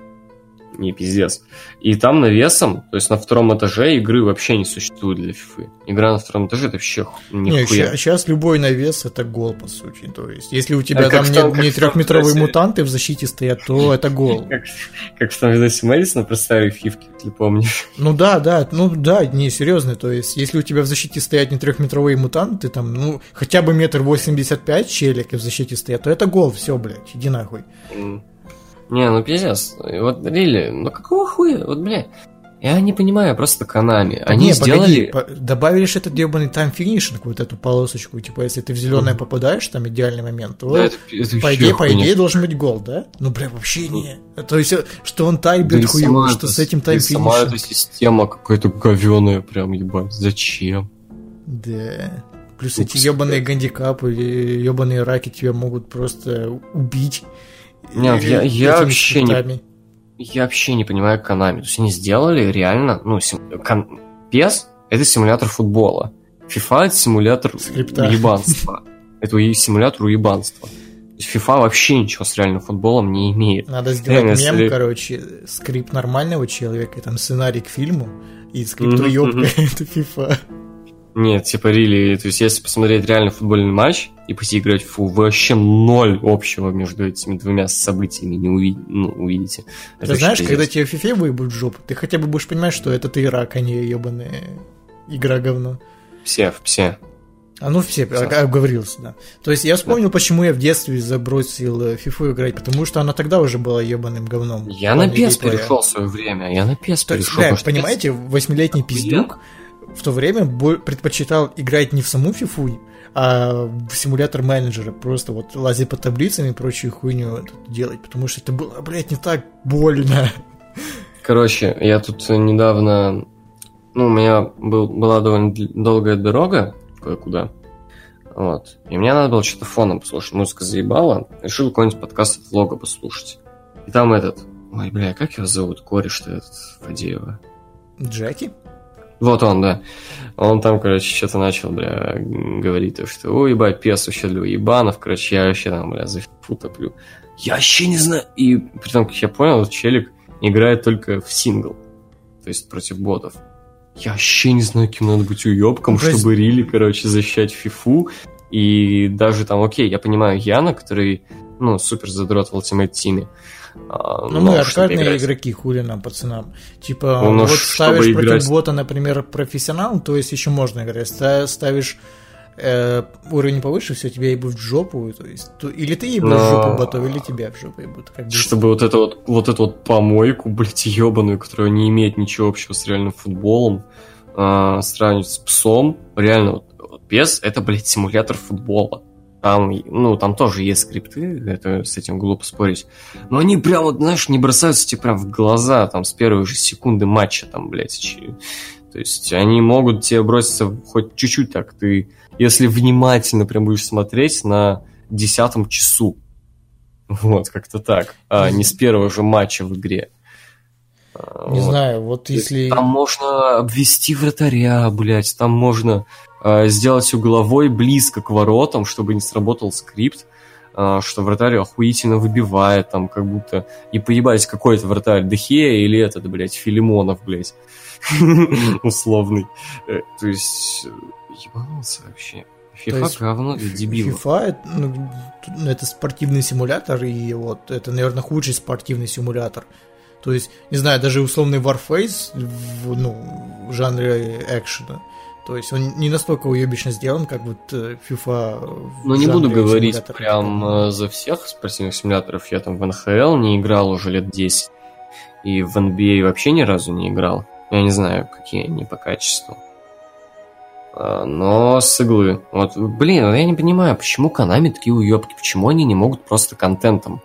не пиздец. И там навесом, то есть на втором этаже игры вообще не существует для фифы. Игра на втором этаже это вообще ху- Не, нихуя. сейчас любой навес это гол, по сути. То есть, если у тебя А там в не, не в трехметровые видосе. мутанты в защите стоят, то это гол. Как, как в том видосе Мэдисона про старые фивки, если помнишь. Ну да, да, ну да, не, серьезно, то есть, если у тебя в защите стоят не трехметровые мутанты, там, ну, хотя бы метр восемьдесят пять челик и в защите стоят, то это гол, все, блядь, иди нахуй. Не, ну пиздец. Вот, Рили, ну какого хуя? Вот, бля, я не понимаю просто Канами. Они Не, сделали... погоди, по- добавили же этот ебаный тайм финишинг, вот эту полосочку, типа, если ты в зеленое попадаешь, там идеальный момент, то, Да, это, это по, идее, по идее должен быть гол, да? Ну, бля, вообще не. То есть, э, что он Да и тайбит хуёво, сама что эта- с этим да тайм и сама эта финишинг. система какая-то говеная, прям, ебать. Зачем? Да. Плюс Ну, эти ебаные гандикапы или ебаные раки тебя могут просто убить. Не, Э, я- я вообще не- скриптами. Я вообще не понимаю Канами. То есть они сделали реально, ну, сим... кон- PES — это симулятор футбола. FIFA — это симулятор Скрипта. уебанства. Это симулятор уебанства. FIFA вообще ничего с реальным футболом не имеет. Надо сделать Реально, мем, если- короче, скрипт нормального человека, там сценарий к фильму, и ёбка, мгм. это FIFA. Нет, типа, рили, то есть если посмотреть реально футбольный матч и пойти играть в фу, вы вообще ноль общего между этими двумя событиями не уви- ну, увидите. Это Ты вообще знаешь, когда тебе FIFA выебут в жопу, ты хотя бы будешь понимать, что это ты Ирак, а не ебаная игра говно. Все, все. А ну все, Всё. а- оговорился, да. То есть я вспомнил, почему я в детстве забросил э, фифу играть, потому что она тогда уже была ебаным говном. Я на геймплея. перешел в свое время, я на есть, перешел. что понимаете, восьмилетний пиздюк в то время предпочитал играть не в саму фифу, а в симулятор менеджера. Просто вот лазить по таблицам и прочую хуйню делать, потому что это было, блядь, не так больно. Короче, я тут недавно... Ну, у меня был, была довольно долгая дорога кое-куда. Вот. И мне надо было что-то фоном послушать. Музыка заебала. Решил какой-нибудь подкаст от влога послушать. И там этот... Ой, бля, как его зовут? Кореш-то этот Фадеева. Джеки? Вот он, да. Он там, короче, что-то начал, бля, говорить, то, что, ой, ебать, пес вообще для ебанов, короче, я вообще там, бля, за фу топлю. Я вообще не знаю. И при том, как я понял, челик играет только в сингл. То есть против ботов. Я вообще не знаю, кем надо быть уебком, Ну, то есть- чтобы рили, короче, защищать фифу. И даже там, окей, я понимаю Яна, который, ну, супер задрот в Ultimate Team. Ну, мы аркадные игроки, хули нам, пацанам. Типа, Ну, вот ставишь против играть- бота, например, профессионал, то есть еще можно играть. Ста- Ставишь э, уровень повыше, все, тебя ебут в жопу. То есть, то- или ты ебут в Но- жопу ботов, или тебя в жопу ебут. Как бы. Чтобы вот эту вот, вот эту вот помойку, блядь, ебаную, которая не имеет ничего общего с реальным футболом, а, сравнивать с псом, реально, вот, PES это, блядь, симулятор футбола. Там, ну, там тоже есть скрипты, это с этим глупо спорить. Но они прям, вот, знаешь, не бросаются тебе прям в глаза, там, с первой же секунды матча, там, блядь. То есть они могут тебе броситься хоть чуть-чуть так. Ты, если внимательно прям будешь смотреть на десятом часу. Вот, как-то так. А не с первого же матча в игре. Не вот. знаю, вот если... Там можно обвести вратаря, блядь, там можно сделать угловой близко к воротам, чтобы не сработал скрипт, э, что вратарь охуительно выбивает, там, как будто... И поебать, какой это вратарь, Дехея или этот, блядь, Филимонов, блядь, условный. Э, То есть, э, ебанулся вообще. Есть говно для дебилов. FIFA это, ну, это спортивный симулятор, и вот это, наверное, худший спортивный симулятор. То есть, не знаю, даже условный Warface в, ну, в жанре экшена. То есть он не настолько уебично сделан, как вот э, FIFA. Ну, не буду говорить прям э, за всех спортивных симуляторов. Я там в НХЛ не играл уже лет 10. И в NBA вообще ни разу не играл. Я не знаю, какие они по качеству. А, Но с иглы. Вот, блин, я не понимаю, почему Канами такие уебки, почему они не могут просто контентом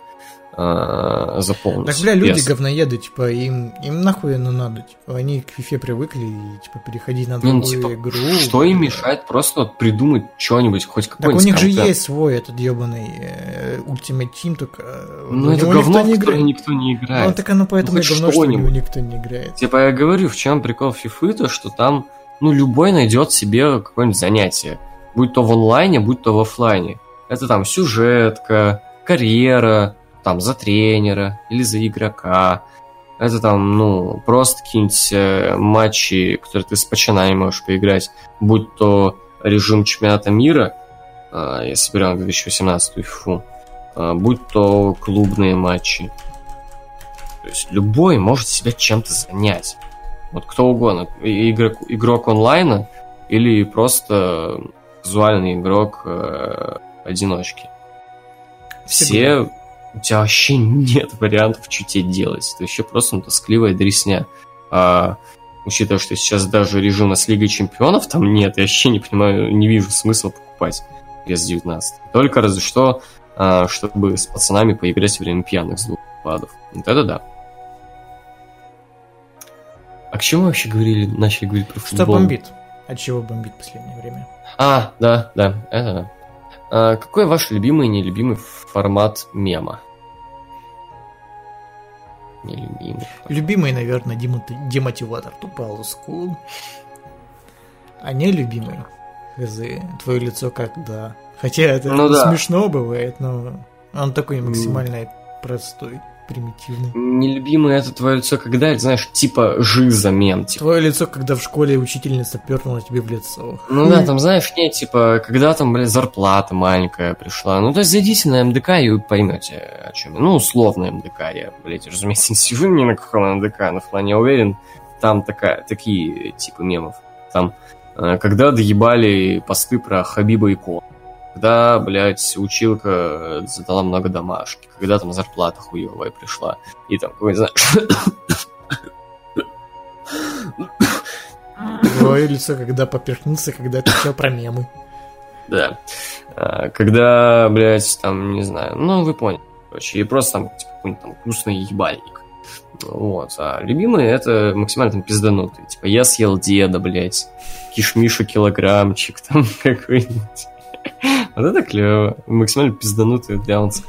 а, заполнить. Так, бля, люди Без- говноеды, типа, им, им нахуй оно надо, типа, они к FIFA привыкли и, типа, переходить на Не, ну, другую типа, игру. Что им мешает просто вот придумать что-нибудь, хоть Так у какой-нибудь них же контент? есть свой этот ебаный э, Ultimate Team, только э, Ну, в это говно, в никто не которое играет. никто не играет. Ну, так оно поэтому Ну, и говно, что в что-нибудь. никто не играет. Типа я говорю, в чем прикол фифы, то что там, ну, любой найдет себе какое-нибудь занятие. Будь то в онлайне, будь то в оффлайне. Это там сюжетка, карьера, там за тренера или за игрока. Это там, ну, просто какие-нибудь э, матчи, которые ты с пацанами можешь поиграть. Будь то режим чемпионата мира, если берем 2018 фифу, э, будь то клубные матчи. То есть любой может себя чем-то занять. Вот кто угодно. Игрок, игрок онлайна или просто казуальный игрок э, одиночки. Все... У тебя вообще нет вариантов, что тебе делать. Это вообще просто ну, тоскливая дресня. А, учитывая, что сейчас даже режима с Лигой Чемпионов там нет, я вообще не понимаю, не вижу смысла покупать PS19. Только разве что, а, чтобы с пацанами поиграть во время пьяных с двух падов. Вот это да. А к чему вообще говорили, начали говорить про Что футбол? бомбит? От чего бомбит в последнее время? А, да, да, это да. А, какой ваш любимый и нелюбимый формат мема? Нелюбимый. Любимый, наверное, демот- демотиватор. Тупо олдскул. А не любимый. Хз, твое лицо как да. Хотя это Ну да. смешно бывает, но он такой максимально простой, примитивный. Нелюбимый это твое лицо, когда, знаешь, типа жиза мем, типа. Твое лицо, когда в школе учительница пернула тебе в лицо. Ну да, там, знаешь, не, типа, когда там, блядь, зарплата маленькая пришла. Ну, то есть зайдите на МДК и вы поймете, о чем я. Ну, условно МДК. Я, блядь, разумеется, не сижу ни на каком МДК, но в плане уверен, там такая, такие типы мемов. Там, э, когда доебали посты про Хабиба и Ко. Когда, блядь, училка задала много домашки. Когда там зарплата хуевая пришла. И там, какой, знаешь, Твое лицо, когда поперхнулся, когда отвечал про мемы. Да. А, Когда, блядь, там, не знаю, ну, вы поняли. Короче, и просто там, типа, какой-нибудь там вкусный ебальник. Вот. А любимые это максимально там пизданутые. Типа, я съел деда, блядь. Кишмишу килограммчик там какой-нибудь. Вот это клево. Максимально пизданутые для онца.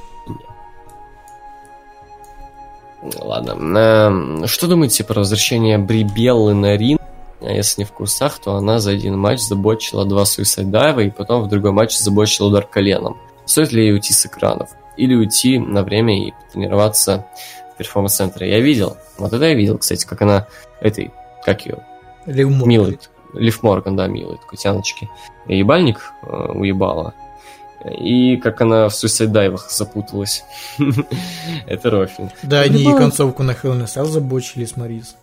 Ладно. Эм, Что думаете про возвращение Бри Беллы на ринг? А если не в курсах, то она за один матч забочила два суисайд дайва и потом в другой матч забочила удар коленом. Стоит ли ей уйти с экранов? Или уйти на время и потренироваться в перформанс-центре? Я видел. Вот это я видел, кстати, как она этой, как ее, Левмор. милый, Лив Морган, да, милый, такой тяночки. Ебальник э, уебала. И как она в суисайд дайвах запуталась. Это рофл. Да, они и концовку на Hell in a Cell забочили с Марис.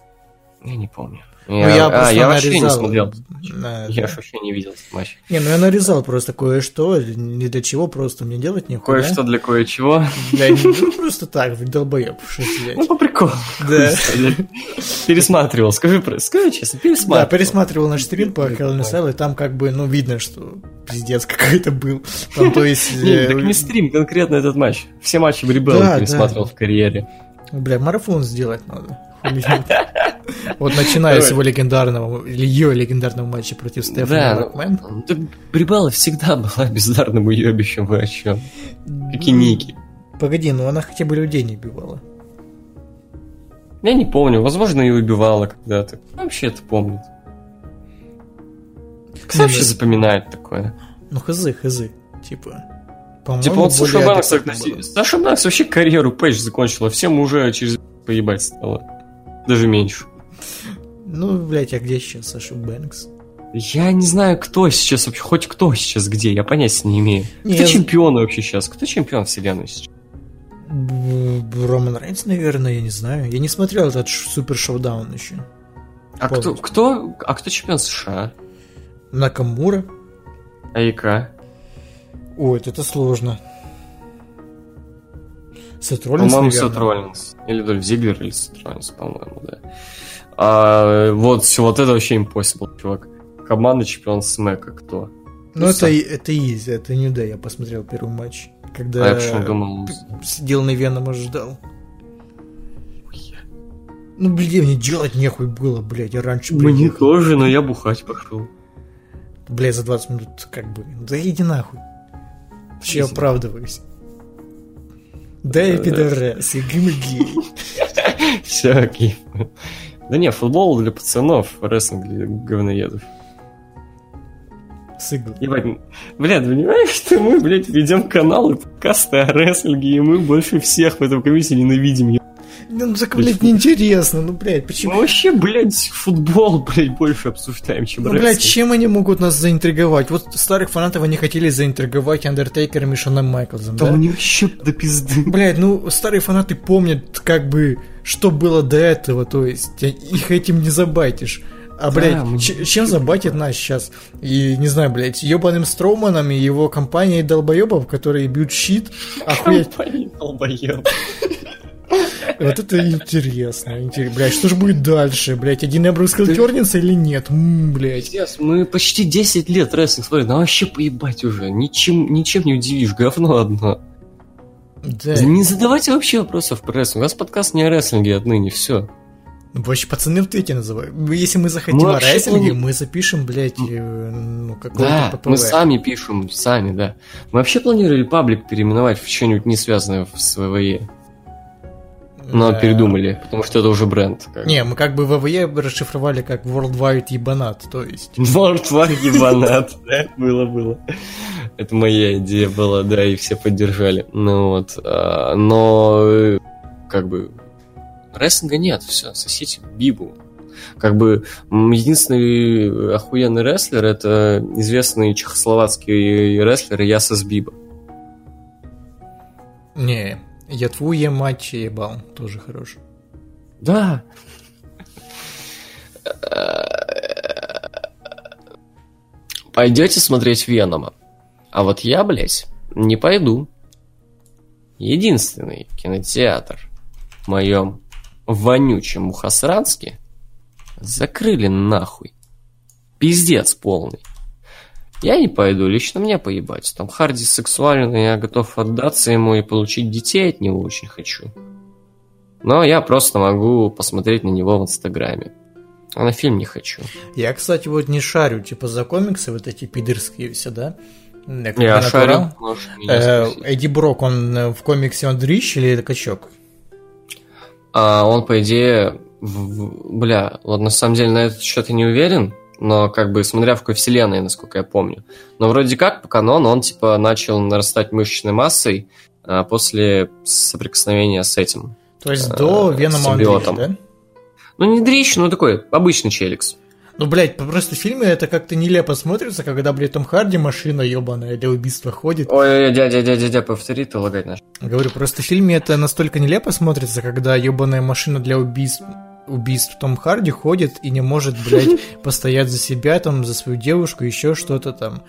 Я не помню. Ну, я а, я вообще не нарезал. смотрел. На- Я ж вообще не видел этот матч. Не, ну я нарезал просто кое-что, не для чего, просто мне делать нехуя. Кое-что для кое-чего. Да, не- ну, просто так, долбоеб, Ну, по приколу. Да. Пересматривал. Скажи, про- скажи честно, Да, пересматривал. пересматривал наш стрим по Hell in и там как бы, ну, видно, что пиздец какой-то был. Там, то есть... Не, э, так не стрим, конкретно этот матч. Все матчи Брибелла Да, пересматривал да. в карьере. Бля, марафон сделать надо. Вот начиная с его легендарного, или ее легендарного матча против Стефани Да, Макмен. ну, да Брибала всегда была бездарным уебищем, вы о чем? Как и Ники. Погоди, ну она хотя бы людей не убивала. Я не помню, возможно, и убивала когда-то. Вообще это помнит. Кто Ну, вообще да. запоминает такое? Ну, хз, хз. Типа, Типа вот Саша Банкс. Саша Банкс вообще карьеру Пейдж закончила, всем уже через поебать стало. Даже меньше. Ну, блядь, а где сейчас Саша Бэнкс? Я не знаю, кто сейчас вообще, хоть кто сейчас где, я понятия не имею. Не, кто я- чемпион вообще сейчас? Кто чемпион вселенной сейчас? Роман Рейнс, наверное, я не знаю. Я не смотрел этот супер шоу-даун еще. А кто, кто, а кто чемпион США? Накамура. АИК? Ой, это сложно. Сет Роллинс, По-моему. Сет Роллинс. Или Дольф Зиглер, или Сет Роллинс, по-моему, да. А, вот, вот это вообще impossible, чувак. Команда чемпион Смэка кто? Ну, это, и- это изи, это не да, я посмотрел первый матч. Когда А я почему думал... сидел на Венома ждал. Ну, блин, мне делать нехуй было, блядь, я раньше Мне приехал. тоже, но я бухать пошел. Блядь, за 20 минут, как бы, да иди нахуй. Че я оправдываюсь. Да я пидорас, я гей. Все, окей. Да не, футбол для пацанов, рестлинг для говноедов. Сыгл. Ебать, блядь, понимаешь, что мы, блядь, ведем каналы, подкасты о рестлинге, и мы больше всех в этом комиссии ненавидим. Ну, так, блядь, неинтересно, ну, блядь, Мы почему? вообще, блядь, футбол, блядь, больше обсуждаем, чем Ну, блядь, рестлинг. чем они могут нас заинтриговать? Вот старых фанатов они хотели заинтриговать Андертейкером и Шоном Майклзом, Да да? мне вообще до пизды. Блядь, ну старые фанаты помнят, как бы, что было до этого, то есть их этим не забайтишь. А, Да, блядь, мы- ч- чем забатит нас сейчас? И, не знаю, блядь, ебаным Строуманом и его компанией долбоебов, которые бьют щит, охуеть. Компания долбоёб. Вот это интересно, интересно. Блядь, что же будет дальше, блядь? Один Эмбрус тернется или нет? М, блядь. Пиздец, мы почти 10 лет рестлинг смотрим, ну вообще поебать уже, ничем, ничем не удивишь, говно одно. Да. Не задавайте вообще вопросов про рестлинг, у нас подкаст не о рестлинге отныне, все. Ну, вообще, пацаны в твите называют. Если мы захотим Мы о рестлинге, мы запишем, блядь, э, ну, какой-то Да, ППВ. мы сами пишем, сами, да. Мы вообще планировали паблик переименовать в что-нибудь не связанное с ВВЕ, но Да. передумали, потому что это уже бренд. как. Не, мы как бы ВВЕ расшифровали как Worldwide ебанат, то есть... Мортвар ебанат, да, было, было. Это моя идея была, да, и все поддержали. Ну вот, а, но как бы рестлинга нет, все, сосите бибу. Как бы единственный охуенный рестлер это известный чехословацкий рестлер Ясас Биба. Не, я твою матч ебал, тоже хорош. Да. Пойдете смотреть Венома? А вот я, блядь, не пойду. Единственный кинотеатр в моем вонючем Мухасранске закрыли нахуй. Пиздец полный. Я не пойду, лично мне поебать. Там Харди сексуальный, я готов отдаться ему и получить детей от него очень хочу. Но я просто могу посмотреть на него в Инстаграме. А на фильм не хочу. Я, кстати, вот не шарю, типа, за комиксы вот эти пидорские все, да? Я, как Я шарю. Э. Эдди Брок, он э, в комиксе он дрищ или это качок? А он, по идее, в- бля, вот на самом деле на этот счет я не уверен, но как бы смотря в какой вселенной, насколько я помню. Но вроде как по канону он типа начал нарастать мышечной массой а, после соприкосновения с этим. То есть Э, до Венома он дрищ, да? Ну не дрищ, ну такой обычный челикс. Ну, блядь, просто в фильме это как-то нелепо смотрится, когда, блядь, Том Харди машина ебаная для убийства ходит. Ой, дядя, дядя, дядя, повтори, ты лагать наш. Говорю, просто в фильме это настолько нелепо смотрится, когда ебаная машина для убийств убийств Том Харди ходит и не может, блядь, постоять за себя, там, за свою девушку, еще что-то там.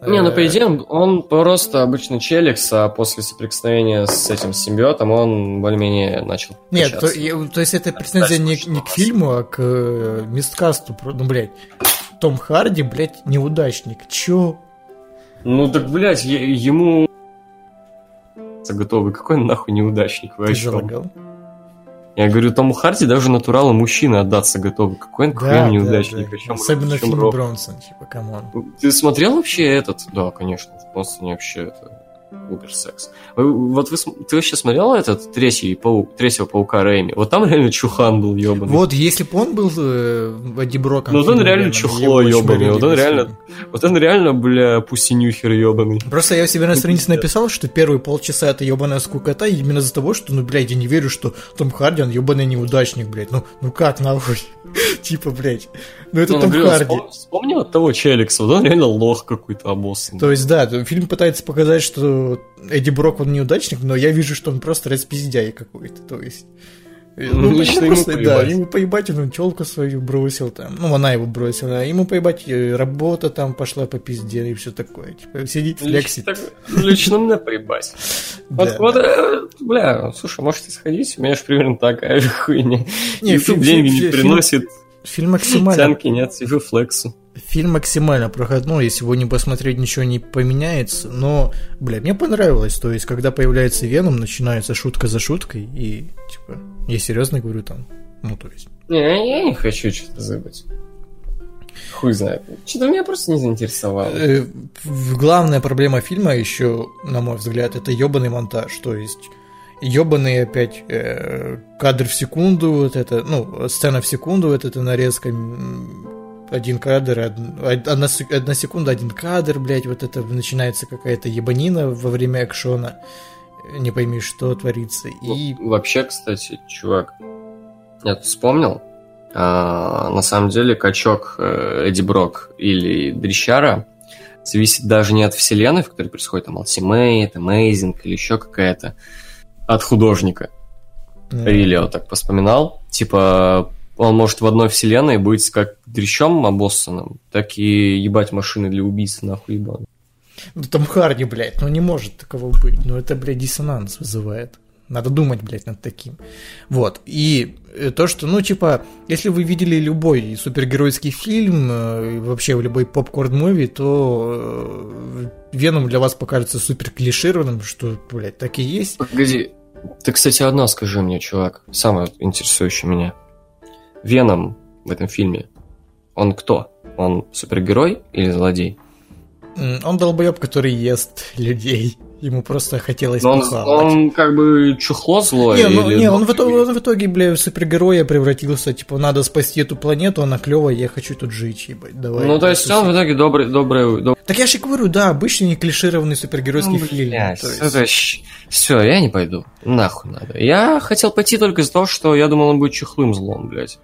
Не, ну по Э, идее он, просто обычный челикс, а после соприкосновения с этим симбиотом он более-менее начал Нет, то, я- то есть это претензия не, не к фильму, а к э, мисткасту. Ну, блядь, Том Харди, блядь, неудачник. Чё? Ну так, блядь, е- ему... Готовы. Какой нахуй неудачник? Вы о Ты чем? залагал? Я говорю, Тому Харди даже натуралы мужчины отдаться готовы. Какой он Да, да, неудачник. да. причем- Особенно причем. Бронсон, типа, come on. Ты смотрел вообще этот? Да, конечно. В Бостоне вообще это убер-секс. Вот вы, ты вообще смотрел этот третий паук, третьего паука Рэйми? Вот там реально чухан был ебаный. Вот, если бы он был э, Броком... Ну, вот он реально чухло вырили вот он реально-. Вот он реально, бля, пусинюхер ебаный. Просто я у себя на странице написал, что первые полчаса это ебаная скукота, именно из-за того, что, ну, блядь, я не верю, что Том Харди, он ебаный неудачник, блядь. Ну, ну как нахуй? Типа, блядь. Ну это Ну, Том говорю, Харди. вспом- Вспомни вот того Челикса, вот он реально лох какой-то обоссанный. То есть, да, фильм пытается показать, что Эдди Брок, он неудачник, но я вижу, что он просто распиздяй какой-то, то есть... э, Ну, лично ему просто, да, поебать. ему поебать, он телку свою бросил там, ну, она его бросила, ему поебать, э, работа там пошла по пизде и все такое, типа, сидит, флексит. Лично, так- лично мне поебать. Вот, Да. вот, э, бля, слушай, можете сходить, у меня же примерно такая же хуйня. Не, YouTube фильм- деньги фильм- не фильм- приносит, Фильм максимально тянки нет, сижу флексу. Фильм максимально проходной, если его не посмотреть, ничего не поменяется, но, бля, мне понравилось, то есть, когда появляется Веном, начинается шутка за шуткой, и, типа, я серьезно говорю там, ну, то есть, Не, я не хочу что-то забыть. Хуй знает. Что-то меня просто не заинтересовало. э, главная проблема фильма еще, на мой взгляд, это ебаный монтаж, то есть, ебаный опять э, кадр в секунду, вот это, ну, сцена в секунду, вот эта нарезка, один кадр, од- одна, одна секунда, один кадр, блядь, вот это начинается какая-то ебанина во время экшона, не пойми, что творится, и... Вообще, кстати, чувак, я тут вспомнил, а, на самом деле качок э, Эдди Брок или Дрищара зависит даже не от вселенной, в которой происходит там Ultimate, Amazing или еще какая-то, от художника. Рилли вот так вспоминал. Типа, он может в одной вселенной быть как дрищом обоссанным, так и ебать машины для убийцы нахуй ебаный. Ну, Том Харди, блядь, ну не может такого быть. Ну это, блядь, диссонанс вызывает. Надо думать, блядь, над таким. Вот. И э, то, что, ну, типа, если вы видели любой супергеройский фильм, э, вообще в любой попкорн-муви, то э, Веном для вас покажется супер клишированным, что, блядь, так и есть. Погоди, ты, кстати, одно скажи мне, чувак, самое интересующее меня. Веном в этом фильме, он кто? Он супергерой или злодей? Он долбоеб, который ест людей. Ему просто хотелось Но он, похавать. он как бы чухло злое? Не, ну, или не, он в, итоге, он в итоге, бля, в супергероя превратился, типа, надо спасти эту планету, она клевая, я хочу тут жить, ебать, давай. Ну, то есть он в итоге добрый, добрый, добрый Так я же говорю, да, обычный не клишированный супергеройский фильм. то есть- Все, я не пойду. Нахуй надо. Я хотел пойти только из-за того, что я думал, он будет чухлым злом, блядь.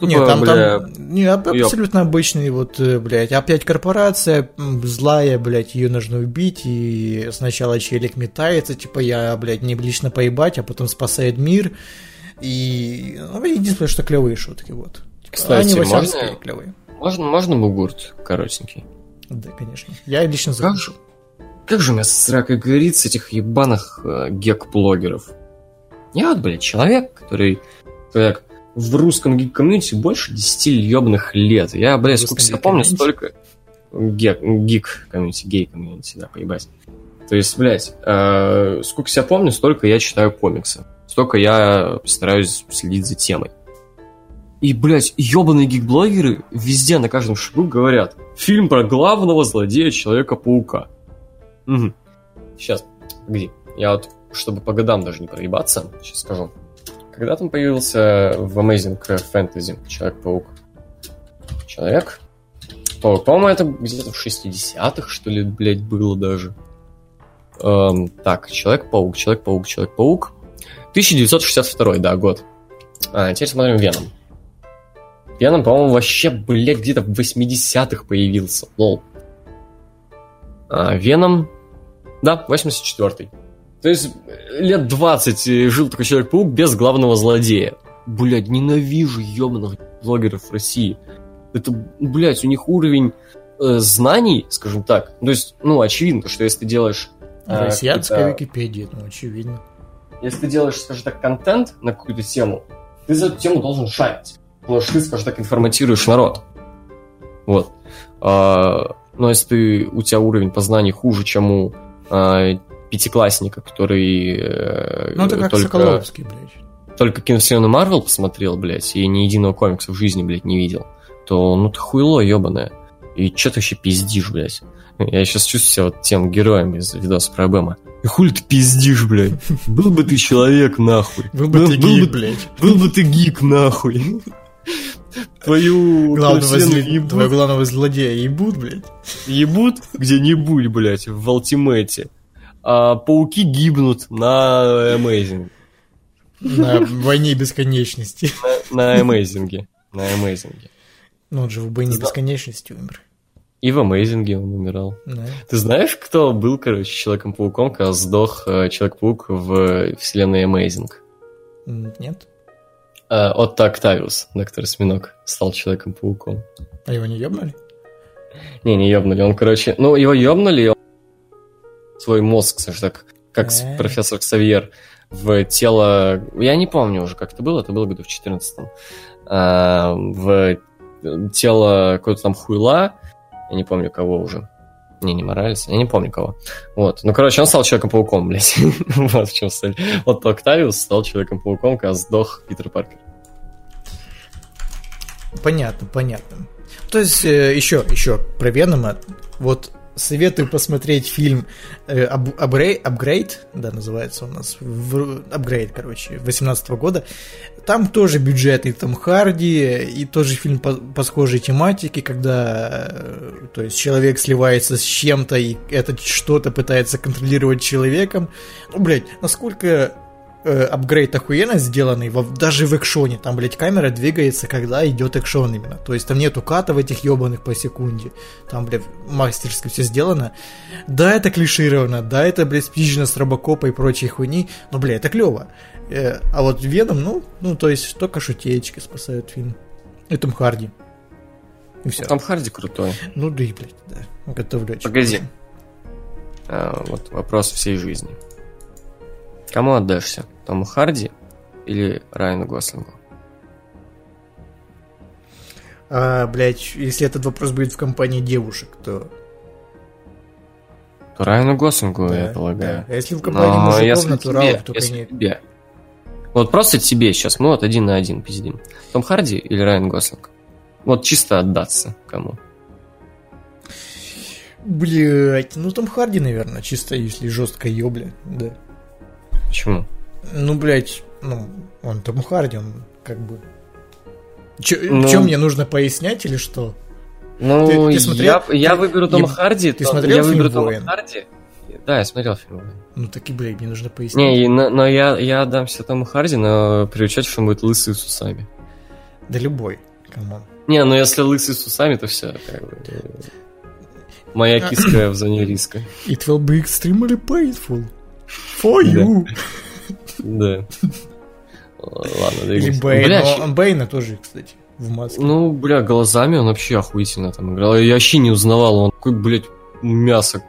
Не, Тупо, там, бля, там не, аб- абсолютно обычный, вот, э, блядь, опять корпорация злая, блядь, ее нужно убить, и сначала челик метается, типа, я, блядь, не лично поебать, а потом спасает мир, и, ну, единственное, что клевые шутки, вот. Типа, Кстати, они можно- клевые. Можно, можно бугурт коротенький? Да, конечно. Я лично Как же, как же у меня срака горит с этих ебаных э, гик-блогеров? Я вот, блядь, человек, который как, в русском гик-комьюнити больше 10 ебаных лет. Я, блядь, сколько себя помню, столько... Гик-комьюнити, гей-комьюнити, да, поебать. То есть, блядь, э, сколько себя помню, столько я читаю комиксы. Столько я стараюсь следить за темой. И, блядь, ебаные гик-блогеры везде на каждом шагу говорят фильм про главного злодея Человека-паука. Угу. Сейчас, погоди. Я вот, чтобы по годам даже не проебаться, сейчас скажу. Когда там появился в Amazing Fantasy Человек-паук? Человек? Паук. По-моему, это где-то в 60-х, что ли, блядь, было даже. Эм, так, Человек-паук, Человек-паук, Человек-паук. 1962, да, год. А, теперь смотрим Веном. Веном, по-моему, вообще, блядь, где-то в 80-х появился. Лол. А, Веном... Да, 84-й. То есть э, лет 20 жил такой Человек-паук без главного злодея. Блядь, ненавижу ебаных блогеров России. Это, блядь, у них уровень э, знаний, скажем так. То есть, ну, очевидно, что если ты делаешь... э, Россиянская Википедия, ну, очевидно. если ты делаешь, скажем так, контент на какую-то тему, ты за эту тему должен шарить. Потому что ты, скажем так, информатируешь народ. Вот. А, но если ты, у тебя уровень познаний хуже, чем у а, пятиклассника, который э, Ну, это как только... Соколовский, блядь. только киновселенную Марвел посмотрел, блядь, и ни единого комикса в жизни, блядь, не видел, то ну ты хуйло ебаное. И чё ты вообще пиздишь, блядь? Я сейчас чувствую себя вот тем героем из видоса про Бэма. И хули ты пиздишь, блядь? Был бы ты человек, нахуй. Был бы ты был, гик, блядь. был бы ты гик, нахуй. Твою Главного, зле- твоего главного злодея ебут, блядь. ебут где-нибудь, блядь, в Алтимете. А пауки гибнут на Amazing. На войне бесконечности. На, Amazing. На Amazing. Ну, он же в войне бесконечности умер. И в Amazing он умирал. Да. Ты знаешь, кто был, короче, Человеком-пауком, когда сдох э, Человек-паук в вселенной Amazing? Нет? Э, Отто Октавиус, доктор Осьминог, стал Человеком-пауком. А его не ебнули? Не, не ёбнули. Он, короче... Ну, его ёбнули, и он свой мозг, скажем так, как Э. профессор Ксавьер, в тело... Я не помню уже, как это было, это было году в 14 В тело какого-то там хуйла, я не помню кого уже. Не, не Моралес, я не помню кого. Вот. Ну, короче, он стал Человеком-пауком, блядь. вот в чем цель. Вот Октавиус стал Человеком-пауком, когда сдох Питер Паркер. Понятно, понятно. То есть, э, еще, еще про Венома. Вот советую посмотреть фильм э, Ап- Апгрей- Апгрейд, да, называется у нас, Апгрейд, короче, 18 года. Там тоже бюджетный Том Харди, и тоже фильм по, по схожей тематике, когда, э, то есть, человек сливается с чем-то, и это что-то пытается контролировать человеком. Ну, блядь, насколько э, апгрейд охуенно сделанный, во- даже в экшоне, там, блядь, камера двигается, когда идет экшон именно, то есть там нету ката в этих ебаных по секунде, там, блядь, мастерски все сделано. Да, это клишировано, да, это, блядь, спизжено с Робокопа и прочей хуйни, но, блядь, это клево. Э, а вот Веном, ну, ну, то есть только шутеечки спасают фильм. И Том Харди. И все. Том Харди крутой. Ну да и, блядь, да. Готовлю. Погоди. А, вот вопрос всей жизни. Кому отдашься? Тому Харди или Райану Гослингу? А, блядь, если этот вопрос будет в компании девушек, то... То Райану Гослингу, да, я полагаю. да. А если в компании Но мужиков, если натуралов, тебе, то, если конечно... тебе. Вот просто тебе сейчас, мы вот один на один пиздим. Том Харди или Райан Гослинг? Вот чисто отдаться кому? Блять, ну Том Харди, наверное, чисто если жестко ёбля, да. Почему? Ну, блять, ну, он Том Харди, он как бы... Чё, Ну. чё мне нужно пояснять или что? Ну, Ты- ты смотрел- я, я ты- выберу Тома я- Харди. ты смотрел я фильм выберу Тома? Харди. Да, я смотрел фильм «Воин». Ну, таки, блядь, мне нужно пояснить. Не, но, но я, я отдамся Тому Харди, но при учете, что он будет лысый с усами. Да любой, come on. Не, ну если лысый с усами, то все. Как бы, моя киска в зоне риска. It will be extremely painful. For you. Да. Ладно, двигаемся. Бэйна тоже, кстати, в маске. Ну, бля, глазами он вообще охуительно там играл. Я вообще не узнавал, он такой, блядь, мясо,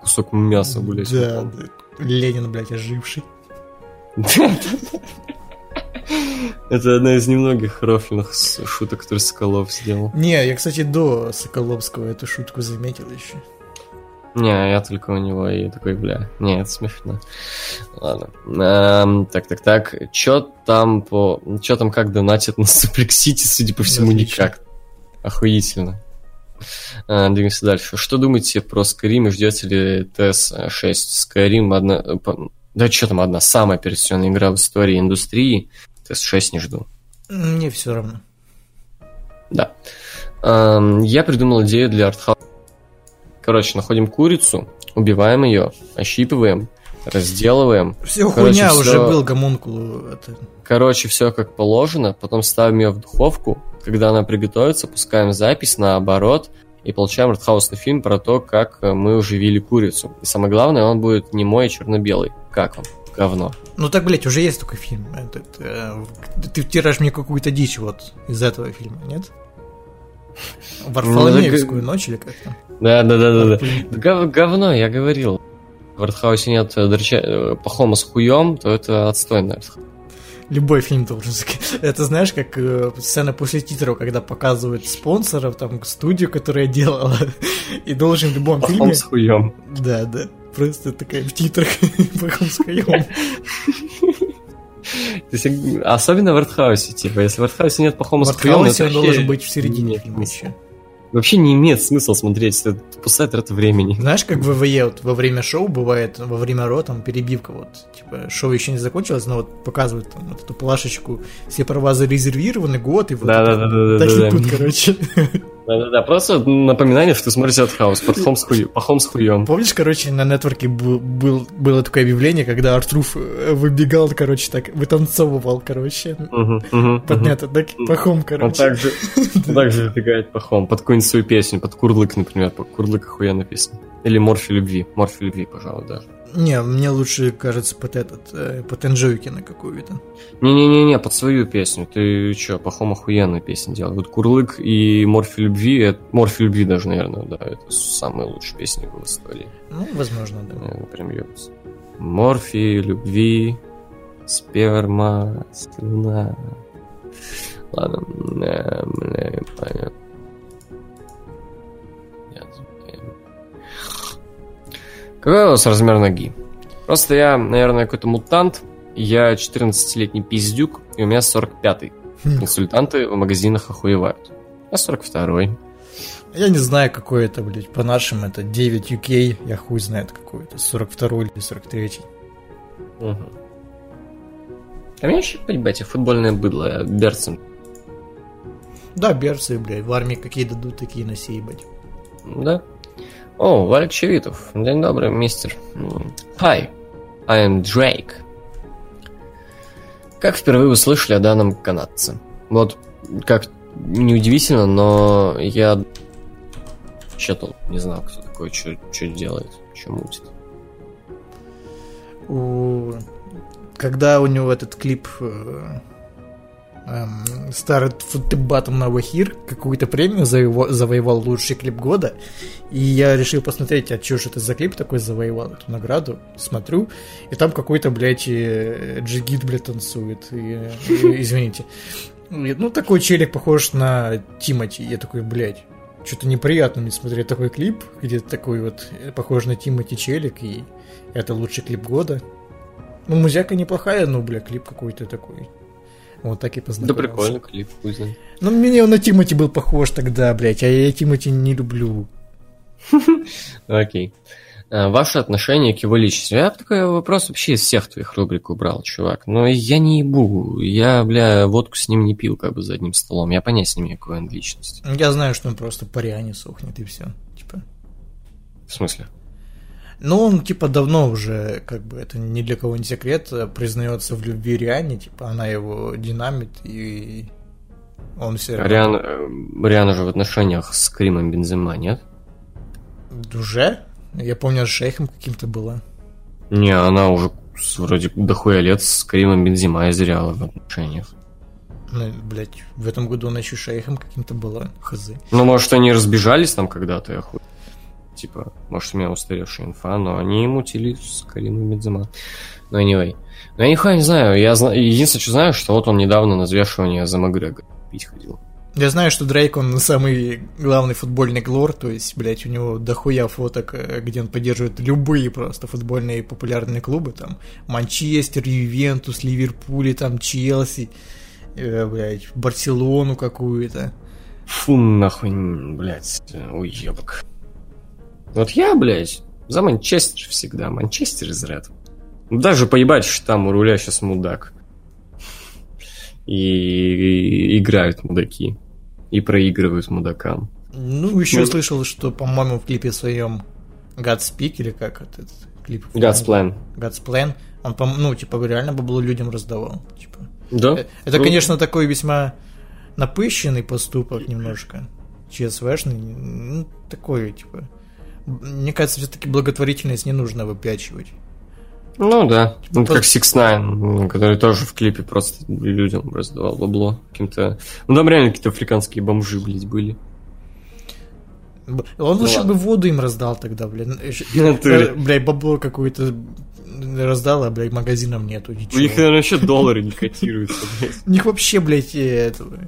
кусок мяса, блядь. Да, да. Ленин, блядь, оживший. Это одна из немногих рофлиных шуток, которые Соколов сделал. Не, я, кстати, до Соколовского эту шутку заметил еще. Не, я только у него и такой, бля, не, это смешно. Ладно. Эм, так, так, так. Чё там по... Чё там как донатят на Суплексити, судя по всему, Отлично. никак. Охуительно. Э, Двигаемся дальше. Что думаете про Skyrim и ждете ли TES6? Skyrim одна... Да что там одна самая переоцененная игра в истории индустрии. TES6 не жду. Мне все равно. Да. Эм, Я придумал идею для артхауса. Короче, находим курицу, убиваем ее, ощипываем, разделываем. Все Короче, хуйня, всё- уже был гомункул. Это... Короче, все как положено. Потом ставим ее в духовку. Когда она приготовится, пускаем запись наоборот и получаем артхаусный фильм про то, как э, мы уживили курицу. И самое главное, он будет не мой, а черно-белый. Как вам? Говно. Ну так, блядь, уже есть такой фильм. Этот, э, ты втираешь мне какую-то дичь вот из этого фильма, нет? Варфоломеевскую ночь или как там? Да, да, да, да, гов- говно, я говорил. В артхаусе нет э, дроча... э, пахома с хуем, то это отстойный артхаус. Любой фильм должен... Это знаешь, как э, сцена после титров, когда показывают спонсоров, там, студию, которая делала, и должен в любом фильме... Пахом с хуем. Да, да. Просто такая в титрах пахом с. То есть, особенно в артхаусе, типа, если в артхаусе нет плохого В Хуёна, артхаусе он должен быть в середине фильма. Вообще. Не имеет смысла смотреть, это пустая трата времени. Знаешь, как в ВВЕ вот во время шоу бывает, во время ро, там перебивка, вот, типа, шоу еще не закончилось, но вот показывают там вот эту плашечку, все права зарезервированы, год, и вот это- так и тут, короче. Да-да-да, просто напоминание, что ты смотришь артхаус под хом с хуё- пахом с хуем. Помнишь, короче, на нетворке был, был- было такое объявление, когда Артруф э, выбегал, короче, так, вытанцовывал, короче, Мгм, мгм, поднято, так, пахом, Он короче. он также выбегает пахом под какую-нибудь свою песню, под Курлык, например, под Курлык охуенно песня. Или Морфи любви, Морфи любви, пожалуй, даже. Не, мне лучше, кажется, под этот, э, под Энджойкина какую-то. Не-не-не-не, под свою песню. Ты чё, пахом охуенную песню делал. Вот Курлык и Морфи любви, это, Морфи любви даже, наверное, да, это самые лучшие песни в истории. Ну, возможно, да. Наверное, прям ебутся. Морфи любви, сперма, слюна. Ладно, э, бля, Какой у вас размер ноги? Просто я, наверное, какой-то мутант. Я 14-летний пиздюк, и у меня 45-й. Хм. Консультанты в магазинах охуевают. Я 42-й. Я не знаю, какой это, блядь, по нашим это 9 UK, я хуй знает какой это, 42 или 43 Угу. А меня еще я футбольное быдло, я берцем. Да, берцы, блядь, в армии какие дадут, такие носи, ебать. Да. О, Валик Чевитов. День добрый, мистер. Hi, I am Drake. Как впервые вы слышали о данном канадце? Вот, как неудивительно, но я что-то не знал, кто такой, что делает, что мутит. У- Когда у него этот клип эм, старый футбатом на Вахир какую-то премию заво- завоевал лучший клип года. И я решил посмотреть, а что же это за клип такой завоевал эту награду. Смотрю, и там какой-то, блядь, э, джигит, блядь, танцует. И, и- извините. Ну, такой челик похож на Тимати. Я такой, блядь, что-то неприятно мне смотреть такой клип, где такой вот э, похож на Тимати челик, и это лучший клип года. Ну, музяка неплохая, но, бля, клип какой-то такой. Вот так и Да познакомился. прикольно, клип, хуй знает. Ну, мне он на Тимати был похож тогда, блядь, а я Тимати не люблю. Окей. А, Ваше отношение к его личности. Я такой вопрос вообще из всех твоих рубрик убрал, чувак. Но я не ебу. Я, бля, водку с ним не пил как бы за одним столом. Я понять не имею, какой он личность. Я знаю, что он просто по Риане сохнет, и все. Типа. В смысле? Но он, типа, давно уже, как бы, это ни для кого не секрет, признается в любви Риане, типа, она его динамит, и он все Риана, э, Риана же в отношениях с Кримом Бензема, нет? Уже? Я помню, с шейхом каким-то была. Не, она уже с- вроде дохуя лет с Каримом Бензима из Реала в отношениях. Ну, блядь, в этом году она еще шейхом каким-то была, хз. Ну, может, они разбежались там когда-то, я хуй. Типа, может, у меня устаревшая инфа, но они мутили с Каримом Бензима. Ну, anyway. Ну, я нихуя не знаю. Я зна... Единственное, что знаю, что вот он недавно на взвешивание за Макгрегора пить ходил. Я знаю, что Дрейк, он самый главный футбольный глор, то есть, блядь, у него дохуя фоток, э, где он поддерживает любые просто футбольные популярные клубы, там, Манчестер, Ювентус, Ливерпуль, там, Челси, э, блядь, Барселону какую-то. Фу, нахуй, блядь, уебок. Вот я, блядь, за Манчестер всегда. Манчестер из ряд. Даже поебать, что там у руля сейчас мудак. И, и играют мудаки. И проигрывают мудакам. Ну, еще Ну, слышал, что, по-моему, в клипе своем Godspeak, или как этот клип? God's Plan. God's Plan, он, ну, типа, реально бабло людям раздавал, типа. Да? Э, Это, Ну, конечно, такой весьма напыщенный поступок немножко. ЧСВшный. Ну, такой, типа. Мне кажется, все-таки благотворительность не нужно выпячивать. Ну да. Ну, Просто- как Six Nine, который тоже в клипе просто людям раздавал бабло. Каким-то... Ну там реально какие-то африканские бомжи, блядь, были. Он лучше ладно. бы воду им раздал тогда, блин. Натуре. э, Блядь, бабло какое-то раздал, а, блядь, магазинов нету. У них, Ничего. наверное, вообще доллары не котируются, блядь. У них вообще, блядь, э, этого,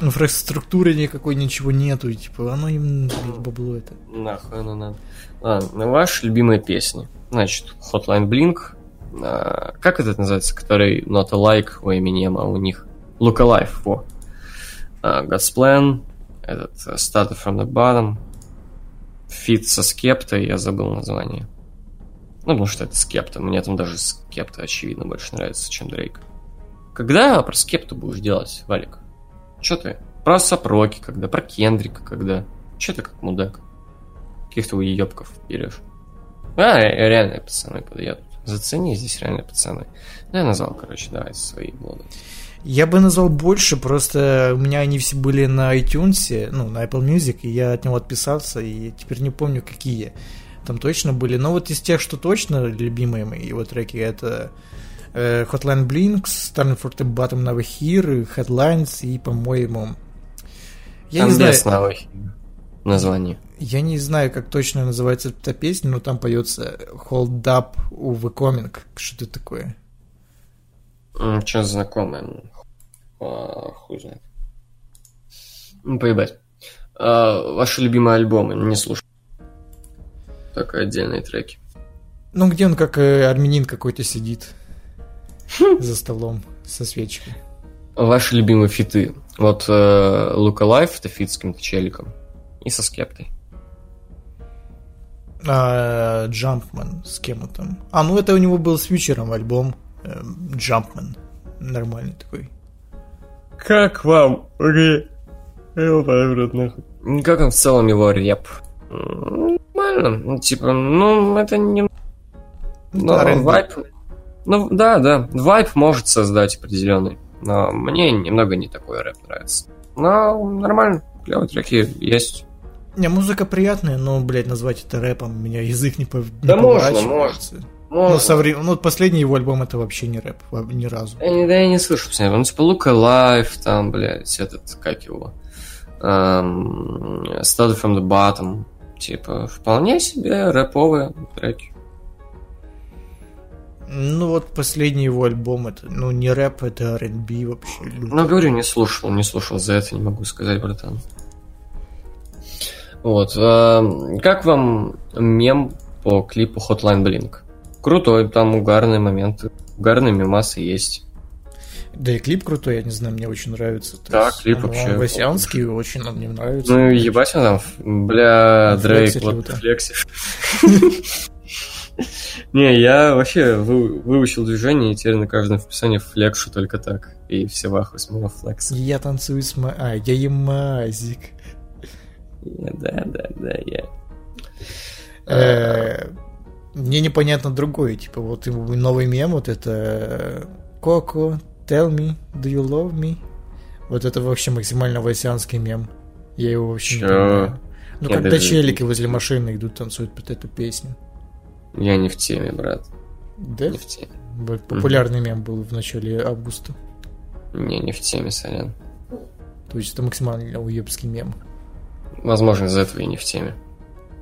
инфраструктуры никакой ничего нету. И, типа, оно им, блядь, бабло это. Нахуй оно надо. Ладно, ваши любимые песни. Значит, Hotline Blink, а, как это называется, который not alike у Eminem, а у них look alike, во. А, God's Plan, этот э, Started from the Bottom, фит со Скептой, я забыл название. Ну, потому что это Скепта, мне там даже Скепта, очевидно, больше нравится, чем Дрейк. Когда про Скепту будешь делать, Валик? Че ты? Про ASAP Rocky когда, про Кендрика когда. Че ты как мудак? Каких-то уебков берешь. А, ре- реальные пацаны подъедут. Зацени здесь реальные пацаны. Я назвал, короче, давайте свои блоги. Я бы назвал больше, просто у меня они все были на iTunes, ну, на Apple Music, и я от него отписался, и теперь не помню, какие там точно были. Но вот из тех, что точно любимые мои его треки, это Hotline Blinks, Starting for the Bottom Never Here, Headlines и, по-моему... Я не знаю, новых названий. я не знаю, как точно называется эта песня, но там поется Hold Up We Coming. Что это такое? Что знакомое? А, хуй знает. Ну, поебать. А, ваши любимые альбомы не слушаю. Только отдельные треки. Ну, где он как э, армянин какой-то сидит за столом со свечкой. Ваши любимые фиты. Вот э, Look Alive, это фит с каким-то челиком. И со скептой. Jumpman, с кем он там? А, ну это у него был с Фьючером альбом э, Jumpman. Нормальный такой. Как вам ре... нахуй. Как вам в целом его реп? Нормально. Ну, Типа, ну, это не... Ну, R&B. вайп... Ну, да, да. Вайп может создать определенный. Но мне немного не такой рэп нравится. Но нормально. Клевые треки есть. Не, музыка приятная, но, блядь, назвать это рэпом, у меня язык не, пов... не Да можно, поворачивается. Ну, Можно. со вре- ну, последний его альбом это вообще не рэп, ни разу. Я не, да я не слышу постоянно. Ну, типа, Look Alive, там, блядь, этот, как его, эм, Started from the Bottom. Типа, вполне себе рэповые треки. Ну, вот последний его альбом, это, ну, не рэп, это R&B вообще. люто. Ну, говорю, не слушал, не слушал, за это не могу сказать, братан. Вот. эм, как вам мем по клипу Hotline Blink? Крутой, там угарные моменты, угарные мемасы есть. Да и клип крутой, я не знаю, мне очень нравится. То Да, есть, клип он- вообще он Васянский, очень он мне нравится. Ну, ебать он там, бля, Дрейк, вот люто. Не, я вообще вы- выучил движение, и теперь на каждом вписании флекшу только так. И все в ахуе с моего флекса. Я танцую с ма... А, я мазик. Да, да, да, я. Э, Мне непонятно другое, типа вот новый мем, вот это Коко, tell me, do you love me? Вот это вообще максимально васянский мем. Я его вообще не Чё? понимаю. Ну, Я когда даже- челики возле машины идут, танцуют под эту песню. Я не в теме, брат. Да? Не в теме. Популярный мем был в начале августа. Не, не в теме, сорян. То есть это максимально уебский мем. Возможно, из-за этого и не в теме.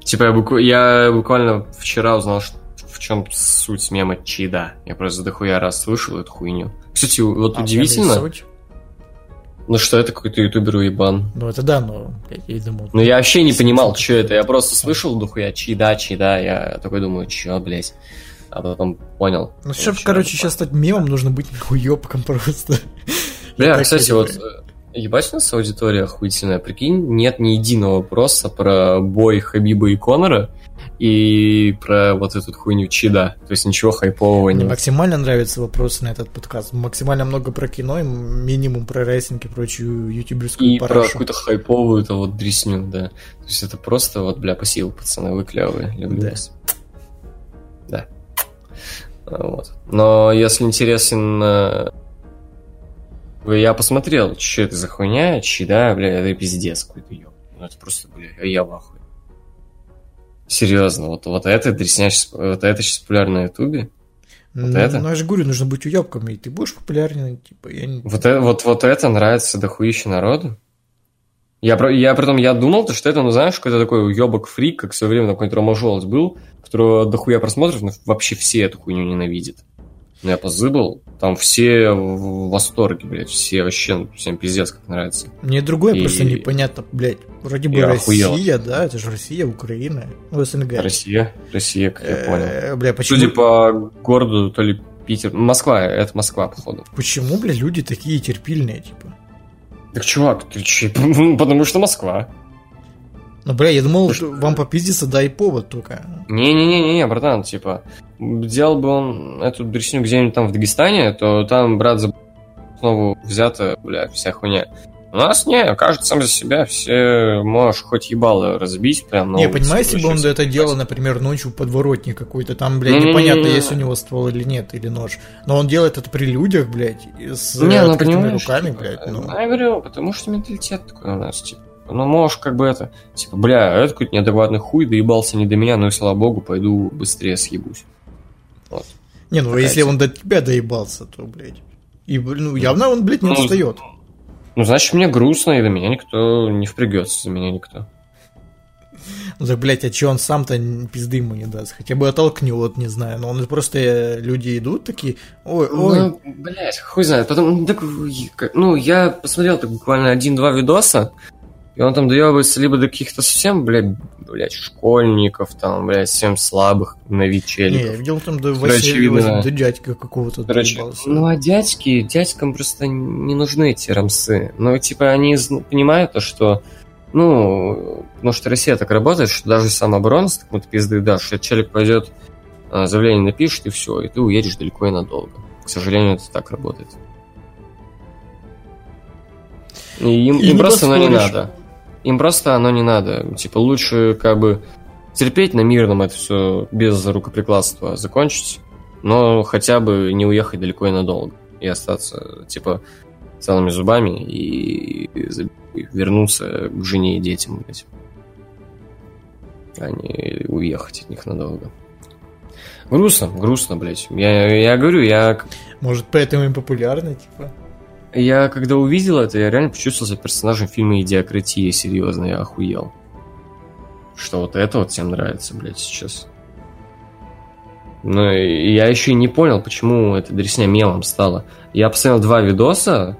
Типа, я, букв- я буквально вчера узнал, ш- в чем суть мема Чида. Я просто дохуя раз слышал эту хуйню. Кстати, вот А, удивительно? Ну что это какой-то ютубер уебан. Ну это да, но я и думал. Ну, я вообще не понимал, что это. Я просто слышал дохуя чида, чида. Я такой думаю, чё, блядь. А потом понял. Ну, Я чтобы, короче, сейчас стать мемом, нужно быть уебком просто. Бля, Я кстати, вот э, ебать у нас аудитория охуительная. Прикинь, нет ни единого вопроса про бой Хабиба и Конора и про вот эту хуйню чида. То есть ничего хайпового Мне нет. максимально нравятся вопросы на этот подкаст. Максимально много про кино и минимум про рейсинг и прочую ютуберскую И про парашу. какую-то хайповую то вот дресню, да. То есть это просто вот, бля, спасибо, пацаны, вы клевые, люблю Да. вас. Да. А, Вот. Но если интересен... э, Я посмотрел, что это за хуйня, чида, бля, это пиздец какой-то, ёб. Ну это просто, бля, я в ахуе. Серьезно, вот, вот это дресня вот это сейчас популярно на ютубе. ну, вот это? ну, я же говорю, нужно быть уебком, и ты будешь популярен, типа, я не... Вот, э- вот, вот это нравится дохуище народу. Я, я притом, я думал, то, что это, ну, знаешь, какой-то такой уебок фрик, как в свое время какой-нибудь Рома был, которого дохуя просмотров, но вообще все эту хуйню ненавидят. Ну, я позыбал. Там все в восторге, блядь. Все вообще, ну, всем пиздец, как нравится. Мне другое И- просто непонятно, блядь. Вроде бы Я охуел. Россия, да, это же Россия, Украина, ну, СНГ. Россия. Россия, как я понял. Э, Бля, почему, Судя по городу, то ли Питер. Москва, это Москва, походу. почему, бля, люди такие терпильные, типа? Так, чувак, ты че? Потому что Москва. Ну, бля, я думал, Ну, что вам попиздиться дай повод только. Не-не-не-не, братан, типа, делал бы он эту дресню где-нибудь там в Дагестане, то там, брат, за снова взята, бля, вся хуйня. У нас не, каждый сам за себя, все можешь хоть ебало разбить прям на не, понимаешь, если бы он это делал, например, ночью в подворотне какой-то, там, блядь, непонятно, есть у него ствол или нет, или нож. Но он делает это при людях, блядь, и с Не, ну руками, типа, блядь, ну. Я говорю, потому что менталитет такой у нас, типа. Ну, можешь как бы это, типа, бля, это какой-то неадекватный хуй, доебался не до меня, ну и слава богу, пойду быстрее съебусь. Вот. Не, ну Такая если тема. он до тебя доебался, то, блядь. И, ну, явно он, блядь, не Ну, отстает. Ну, значит, мне грустно, и до меня никто не впрягется, за меня никто. Ну так, блядь, а че он сам-то пизды ему не даст? Хотя бы оттолкнет, не знаю. Но он просто, э, люди идут такие, ой, ой, Ну, блядь, хуй знает. Потом, ну, так, ну, я посмотрел так буквально один-два видоса, и он там доебывается либо до каких-то совсем, блядь, блядь, школьников, там, блядь, совсем слабых на вид не, я видел там до, Короче, Василия, видно. до дядька какого-то Короче, ну а дядьки, дядькам просто не нужны эти рамсы. Ну, типа, они понимают то, что, ну, потому что Россия так работает, что даже самооборона с такой пизды дашь, что челик пойдет, а, заявление напишет, и все, и ты уедешь далеко и надолго. К сожалению, это так работает. И им, И им не просто оно не надо. Им просто оно не надо. Типа, лучше как бы терпеть на мирном это все без рукоприкладства закончить, но хотя бы не уехать далеко и надолго. И остаться, типа, целыми зубами и, и вернуться к жене и детям, блядь. А не уехать от них надолго. Грустно, грустно, блядь. Я, я говорю, я Может, поэтому и популярны, типа. Я когда увидел это, я реально почувствовал себя персонажем фильма «Идиократия», серьезно, я охуел. Что вот это вот всем нравится, блядь, сейчас. Ну, я еще и не понял, почему эта дресня мемом стала. Я посмотрел два видоса,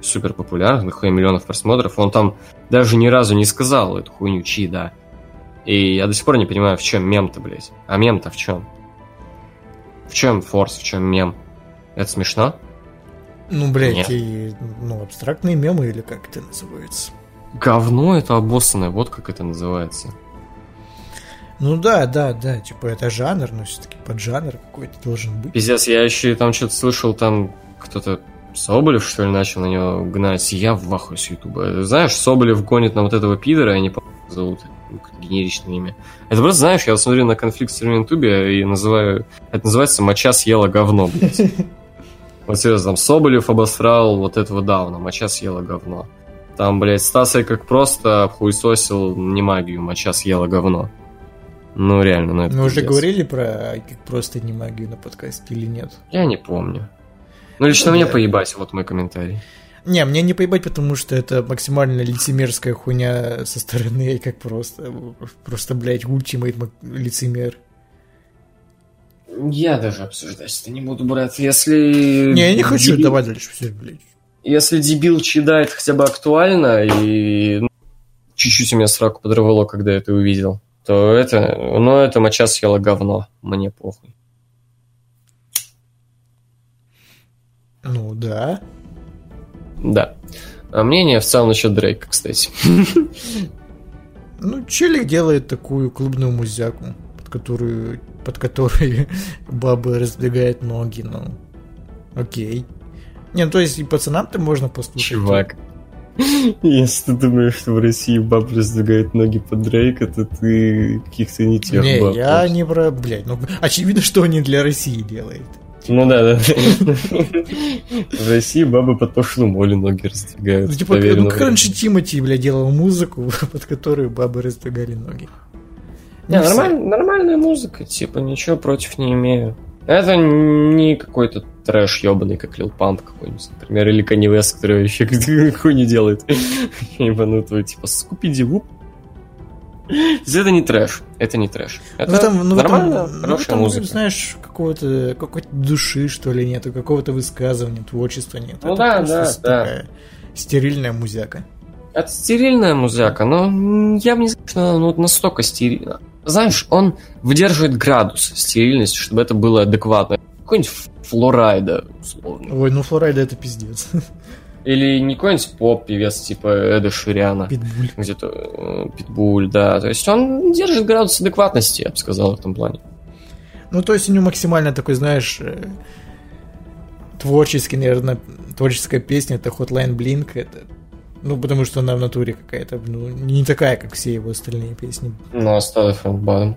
супер популярных, нахуя миллионов просмотров, он там даже ни разу не сказал эту хуйню, чьи, да. И я до сих пор не понимаю, в чем мем-то, блядь. А мем-то в чем? В чем форс, в чем мем? Это смешно? Ну, блядь, Нет. и, ну, абстрактные мемы или как это называется. Говно это обоссанное, вот как это называется. Ну да, да, да, типа это жанр, но все-таки поджанр какой-то должен быть. Пиздец, я еще там что-то слышал, там кто-то Соболев, что ли, начал на него гнать. Я в ахуе с Ютуба. Знаешь, Соболев гонит на вот этого пидора, я не помню, как зовут. Генеричное имя. Это просто, знаешь, я смотрю на конфликт в Ютубе и называю... Это называется «Моча съела говно», блядь. Вот серьезно, там Соболев обосрал вот этого Дауна, «Моча съела говно». Там, блядь, Стасой как просто обхуесосил не магию, «Моча съела говно». Ну, реально, ну это Мы уже говорили про как просто не магию на подкасте или нет? Я не помню. Ну, лично Ну, мне да. поебать, вот мой комментарий. Не, мне не поебать, потому что это максимально лицемерская хуйня со стороны, как просто, просто, блядь, ультимейт лицемер. Я даже обсуждать это не буду, брат. Если... Не, я не хочу, дебил- давай дальше, все, блядь. Если дебил читает хотя бы актуально, и ну, чуть-чуть у меня сраку подорвало, когда я это увидел, то это... Ну, это моча съела говно. Мне похуй. Ну да. Да. А мнение в целом насчет Дрейка, кстати. Ну, Челик делает такую клубную музяку, под которую, под которой бабы раздвигают ноги, ну, окей. Не, ну, то есть и пацанам-то можно послушать. Чувак. Если ты думаешь, что в России баб раздвигает ноги под Дрейка, то ты каких-то не тех Не, баб я слушаешь. не про, блядь, ну, очевидно, что они для России делают. Ну да, да. В России бабы под пошлую молю ноги раздвигают. Ну, типа, ну, как раньше Тимати, блядь, делал музыку, под которую бабы раздвигали ноги. Не, нормаль- нормальная музыка, типа, ничего против не имею. Это не какой-то трэш ебаный, как Лил Памп какой-нибудь, например, или Kanye West, который вообще хуйню делает. Ебанутого, типа, Скупиди Вуп. То есть это не трэш. Это не трэш. Это в этом, ну, в этом- нормально, ну, в хорошая этом, музыка. знаешь, какого-то какой-то души, что ли, нету, какого-то высказывания, творчества нет. Ну Это да, да, да. такая стерильная музяка. Это стерильная музыка, но я бы не сказал, что она ну, настолько стерильна. Знаешь, он выдерживает градус стерильности, чтобы это было адекватно. Какой-нибудь флорайда, условно. Ой, ну Флорайда это пиздец. Или не какой-нибудь поп-певец типа Эда Ширяна. Питбуль. Где-то э, Питбуль, да. То есть он держит градус адекватности, я бы сказал, в этом плане. Ну, то есть у него максимально такой, знаешь, э, творческий, наверное, творческая песня, это Hotline Blink, это ну, потому что она в натуре какая-то, ну, не такая, как все его остальные песни. Ну, оставив Фэнкбадом.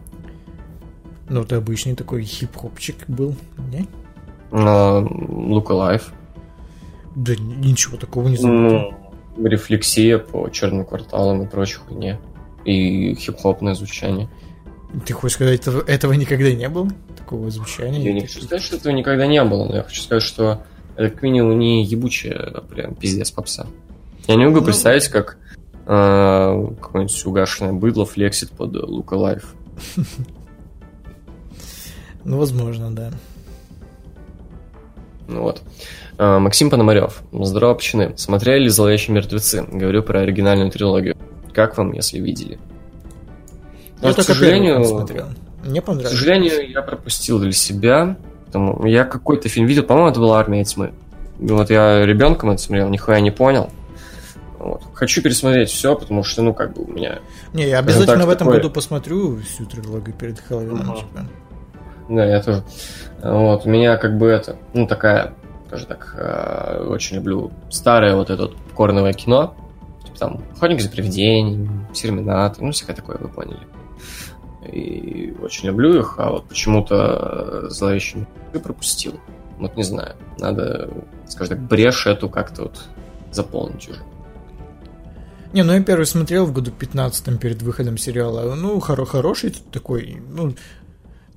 Ну, это обычный такой хип-хопчик был, не? Но Look Alive. Да ничего такого не заметил. Ну, рефлексия по черным кварталам и прочей хуйне. И хип-хопное звучание. Ты хочешь сказать, этого, этого никогда не было? Такого звучания? Я не хочу сказать, что этого никогда не было, но я хочу сказать, что это как минимум не ебучая, а прям пиздец попса. Я не могу Ну. представить, как э, какое-нибудь угашенное быдло флексит под Look Alive. Ну, возможно, да. Ну вот. Э, Максим Пономарев. Здорово, пчины. Смотрели ли «Зловещие мертвецы»? Говорю про оригинальную трилогию. Как вам, если видели? Я Ну, к сожалению, смотрел. Мне К понравилось. сожалению, я пропустил для себя. Потому я какой-то фильм видел, по-моему, это была «Армия тьмы». Вот я ребенком это смотрел, нихуя не понял. Вот. Хочу пересмотреть все, потому что, ну, как бы у меня... Не, я обязательно так, в этом такое- году посмотрю всю трилогию перед Хэллоуином. Мгм. типа. Да, я тоже. Вот, у меня как бы это, ну, такая, скажем так, э, очень люблю старое вот это вот корновое кино. Типа там «Охотник за привидениями», «Терминатор», ну, всякое такое, вы поняли. И очень люблю их, а вот почему-то «Зловещие мертвецы» пропустил. Вот не знаю, надо, скажем так, брешь эту как-то вот заполнить уже. Не, ну я первый смотрел в году 15 перед выходом сериала. Ну, хоро- хороший такой, ну,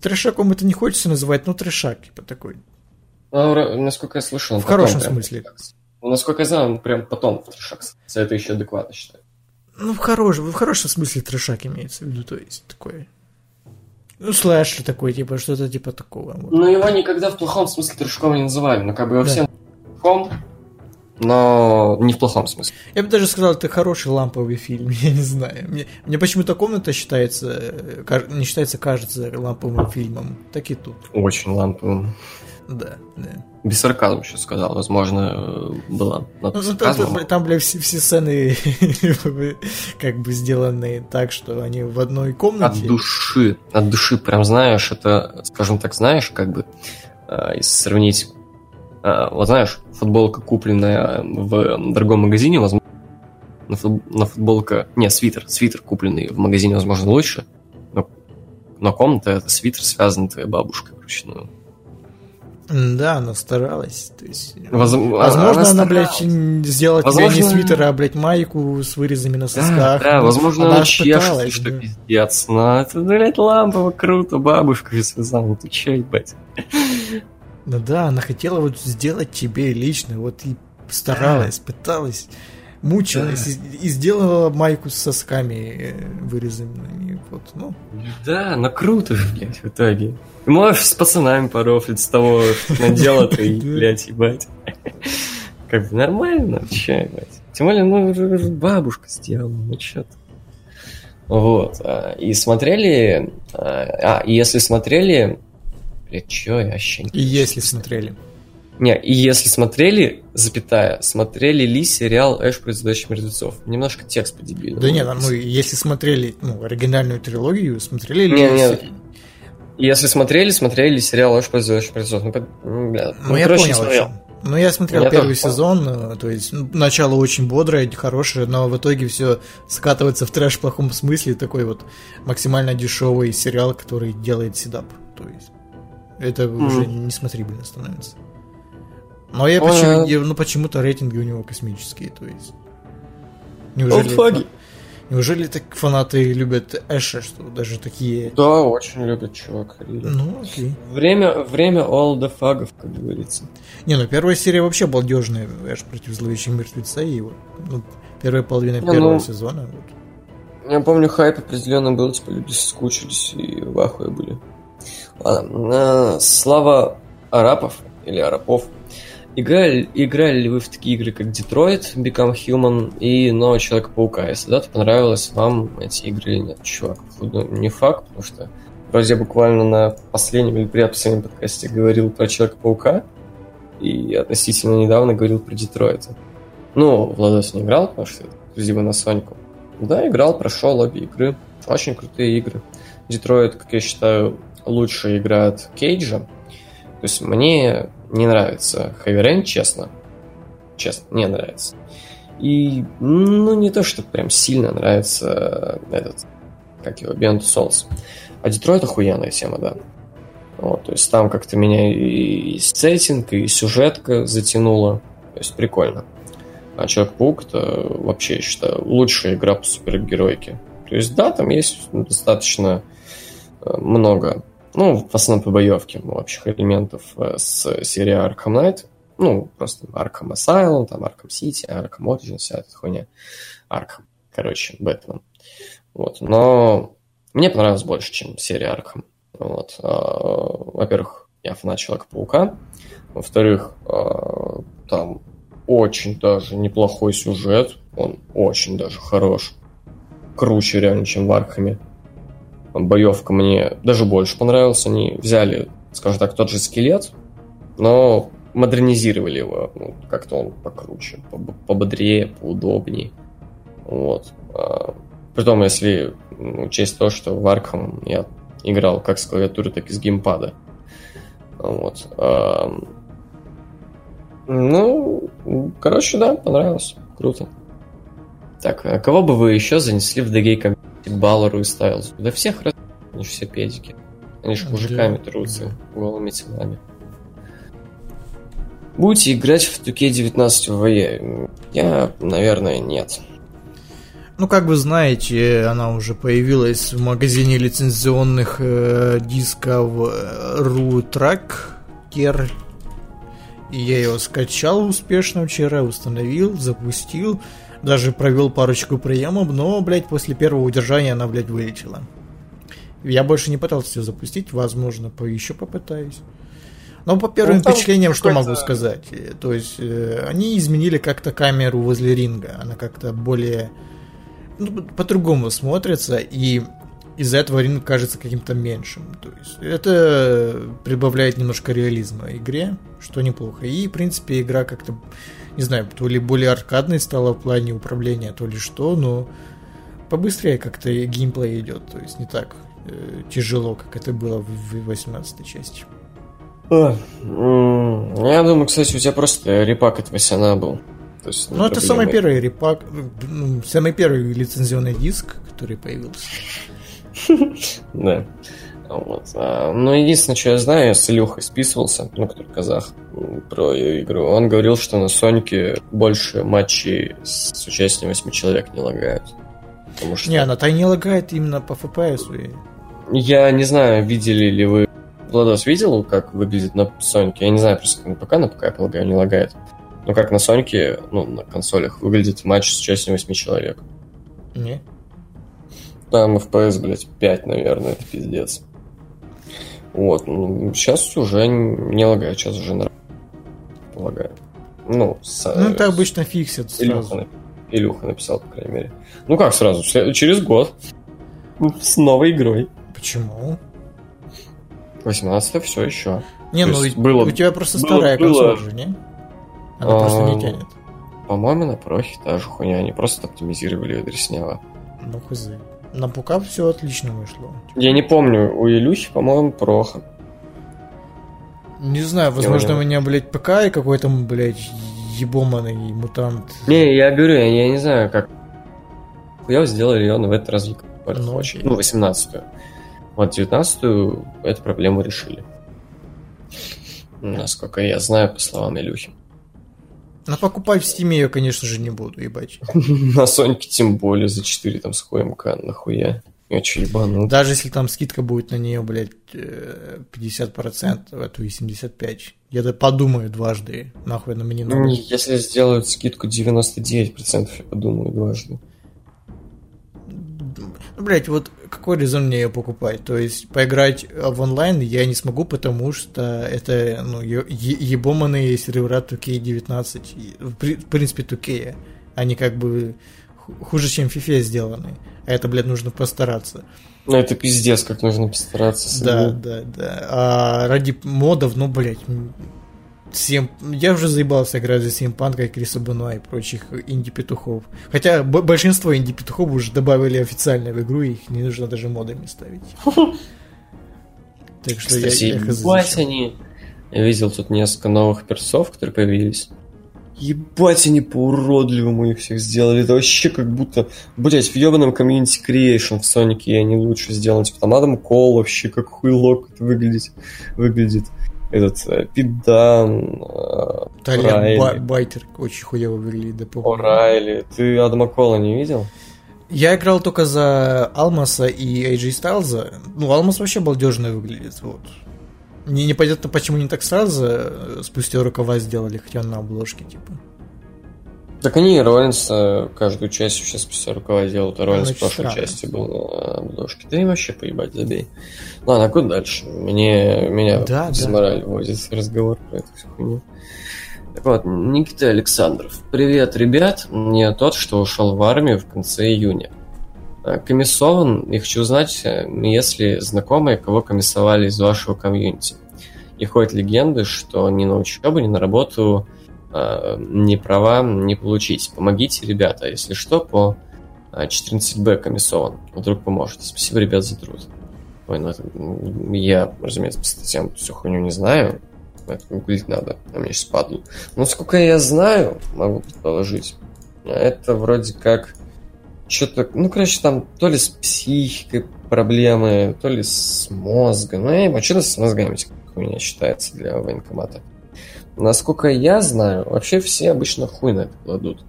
трешаком это не хочется называть, но трешак, типа такой. Ну, ра- насколько я слышал, он В хорошем прям- смысле. Ну, насколько я знаю, он прям потом в трешак. Это еще адекватно считаю. Ну, в хорошем, в хорошем смысле трешак имеется в виду, то есть такой. Ну, слэшер такой, типа, что-то типа такого. Ну, его никогда в плохом смысле трешком не называли. Ну, как бы его Да. всем плохом, но не в плохом смысле. Я бы даже сказал, это хороший ламповый фильм, я не знаю. Мне, мне почему-то комната считается, э, не считается, кажется, ламповым фильмом. Так и тут. Очень ламповым. Да, да. Без сарказма еще сказал. Возможно, э, было над Ну, ну, там, там, бля, все, все сцены как бы сделаны так, что они в одной От комнате. души. От души прям знаешь, это, скажем так, знаешь, как бы, э, если сравнить, вот знаешь, футболка, купленная в дорогом магазине, возможно, на, фут- на футболка, не, свитер, свитер, купленный в магазине, возможно, лучше, но, но комната это свитер, связанный твоей бабушкой вручную. Да, она старалась. То есть, Воз- возможно, она, старалась. блядь, сделала тебе не Возможно- свитера, а, блядь, майку с вырезами на Да, сосках. да, Ну, возможно, она она чешется, пыталась, что да. пиздец. Но это, блядь, лампово, круто, бабушка связала, ты че, ебать? Ну да, она хотела вот сделать тебе лично, вот и старалась, пыталась, мучилась и, и сделала майку с сосками э, вырезанными. Вот, ну, Да, но круто блядь, в итоге. Можешь с пацанами порофлить с того, что надела ты, Да. блядь, ебать. Как бы нормально, че, ебать. Тем более, ну, бабушка сделала, ну чё ты. Вот. а, И смотрели... А, и если смотрели... Блядь, чё я вообще не и если смотрели. Не, и если смотрели, запятая, смотрели ли сериал «Эш зловещих мертвецов»? Немножко текст по дебилу. Да нет, мы если смотрели ну, оригинальную трилогию, смотрели ли... Не, не, все- Если смотрели, смотрели сериал «Эш зловещих мертвецов». Ну, по- ну, бля, Ну, я короче, понял, смотрел. Ну, я смотрел Я первый тоже понял. сезон, э, то есть ну, начало очень бодрое, хорошее, но в итоге все скатывается в трэш в плохом смысле, такой вот максимально дешевый сериал, который делает седап. То есть это Мгм. уже несмотрибельно становится. Но я почему, э, я- ну, почему-то рейтинги у него космические, то есть. Неужели, Олдфаги. неужели так фанаты любят Эша, что даже такие... Да, очень любят, чувак. Ну, окей. Время, время all the фагов, как говорится. Не, ну первая серия вообще балдежная, Эш против зловещих мертвеца, и вот, ну, первая половина Не, первого ну- сезона. Вот. Я помню, хайп определенно был, типа люди соскучились и в ахуе были. Ладно, э, слава арапов или арапов. Играли, играли ли вы в такие игры, как Detroit, Become Human и Нового Человека-паука? Если да, то понравилось вам эти игры или нет? Чувак, походу, не факт, потому что вроде я буквально на последнем или предпоследнем подкасте говорил про Человека-паука и относительно недавно говорил про Детройт. Ну, Владос не играл, потому что это эксклюзивы на Соньку. Да, играл, прошел обе игры. Очень крутые игры. Детройт, как я считаю, лучшая игра от Кейджа. То есть мне не нравится Heavy Rain, честно. Честно, не нравится. И, ну, не то, что прям сильно нравится этот, как его, Beyond Souls. А Детройт охуенная тема, да. Вот, то есть там как-то меня и сеттинг, и сюжетка затянула. То есть прикольно. А Человек-паук это вообще, я считаю, лучшая игра по супергеройке. То есть, да, там есть достаточно э, много, ну, в основном по боевке общих элементов э, с серии Arkham Knight. Ну, просто Arkham Asylum, там Arkham City, Arkham Origins, вся эта хуйня. Arkham, короче, Бэтмен. Вот, но мне понравилось больше, чем серия Arkham. Вот. А, во-первых, я фанат Человека-паука. Во-вторых, а, там очень даже неплохой сюжет. Он очень даже хорош. Круче реально, чем в Архаме. Боевка мне даже больше понравилась. Они взяли, скажем так, тот же скелет, но модернизировали его. Ну, как-то он покруче, пободрее, поудобнее. Вот. А, притом, если учесть то, что в Арkham я играл как с клавиатуры, так и с геймпада. Вот. Ну, короче, да, понравилось. Круто. Так, а кого бы вы еще занесли в ДГ комьюнити Баллару и Стайлзу? Да всех раз... Они же все педики. Они же мужиками да. трутся, голыми телами. Будете играть в 2К19 в ВЕ? Я, наверное, нет. Ну, как вы знаете, она уже появилась в магазине лицензионных э, дисков RU Tracker и я его скачал успешно вчера, установил, запустил, даже провел парочку приемов, но, блядь, после первого удержания она, блядь, вылетела. Я больше не пытался ее запустить, возможно, по еще попытаюсь. Но по первым ну, впечатлениям, что могу сказать? То есть, э, они изменили как-то камеру возле ринга. Она как-то более... Ну, по-другому смотрится. И из-за этого ринг кажется каким-то меньшим. То есть это прибавляет немножко реализма игре, что неплохо. И, в принципе, игра как-то, не знаю, то ли более аркадной стала в плане управления, то ли что, но побыстрее как-то геймплей идет. То есть не так э, тяжело, как это было в 18 части. Я думаю, кстати, у тебя просто репак от Васяна был. То есть, ну, это самый первый репак, ну, самый первый лицензионный диск, который появился. Да. Вот. А, ну, единственное, что я знаю, я с Илюхой списывался, ну, который казах, про игру. Он говорил, что на Сонике больше матчей с участием 8 человек не лагают. Потому что... Не, она-то не лагает именно по FPS. Я не знаю, видели ли вы... Владос видел, как выглядит на Сонике? Я не знаю, просто на ПК, на ПК, я полагаю, не лагает. Но как на Сонике, ну, на консолях, выглядит матч с участием 8 человек. Не. Там FPS, блядь, 5, наверное, это пиздец. Вот, сейчас уже не лагает, сейчас уже нормально, полагаю. Ну, с, ну это обычно фиксит сразу. Илюха, написал, по крайней мере. Ну как сразу? Через год. С новой игрой. Почему? 18 все еще. Не, То ну было, у тебя просто было, старая было, консоль же, не? Она а, просто не тянет. По-моему, на прохе та же хуйня. Они просто оптимизировали ее дресняво. Ну, хз. На ПК все отлично вышло. Я не помню, у Илюхи, по-моему, плохо. Не знаю, возможно, у меня, блядь, ПК и какой-то, блядь, ебоманный мутант. Не, я говорю, я, я не знаю, как я сделали ее в этот раз ну, ну, 18-ю. Вот 19-ю эту проблему решили. Насколько я знаю, по словам Илюхи. Но покупать в стиме ее, конечно же, не буду, ебать. На Соньке тем более за 4 там с хуем нахуя. Я че ебану. Даже если там скидка будет на нее, блядь, 50%, а то и 75%. Я подумаю дважды, нахуй на мне надо. Если сделают скидку 99%, я подумаю дважды. Блять, вот какой резон мне ее покупать? То есть поиграть в онлайн я не смогу, потому что это ну, е- ебоманные сервера 2K19, и, в при- в принципе 2K. Они как бы ху- хуже, чем FIFA сделаны. А это, блядь, нужно постараться. Ну, это пиздец, как нужно постараться. Да, да, да. А ради модов, ну, блядь, м, всем... Я уже заебался играть за Симпанка, Криса Бенуа и прочих инди-петухов. Хотя б- большинство инди-петухов уже добавили официально в игру, и их не нужно даже модами ставить. Так что я, Кстати, я зачем. они... Я видел тут несколько новых персов, которые появились. Ебать, они по-уродливому их всех сделали. Это вообще как будто... Блять, в ебаном комьюнити Creation в Сонике они лучше сделаны. Типа там Адам Кол вообще как хуйлок это выглядит. выглядит. Этот э, Пит Дан, э, Талия Райли. Ба- Байтер очень хуево выглядит, да похуй. О'Райли. Ты Адама Кола не видел? Я играл только за Алмаса и AJ Стайлза. Ну, Алмас вообще балдежно выглядит, вот. Мне непонятно, почему не так сразу э, спустя рукава сделали, хотя на обложке, типа. Так они Роллинса каждую часть сейчас рукава делают, а Роллинс в Значит, прошлой странно. части был на обложке. Да и вообще поебать, забей. Ладно, а куда дальше? Мне, меня Да, без да. морали возит разговор про эту хуйню. Так вот, Никита Александров. Привет, ребят. Я тот, что ушел в армию в конце июня. А, Комиссован, и хочу узнать, э, если знакомые, кого комиссовали из вашего комьюнити. И ходят легенды, что ни на учебу, ни на работу ни права не получить. Помогите, ребята, если что, по э, 14Б комиссован. Вдруг поможет. Спасибо, ребят, за труд. Ой, ну это... Я, разумеется, по статьям всю хуйню не знаю. Это гуглить надо, а мне сейчас падлу. Но сколько я знаю, могу предположить, это вроде как что-то, ну, короче, там то ли с психикой проблемы, то ли с мозгом. Ну, я не что с мозгами хуйня считается для военкомата. Насколько я знаю, вообще все обычно хуй на это кладут.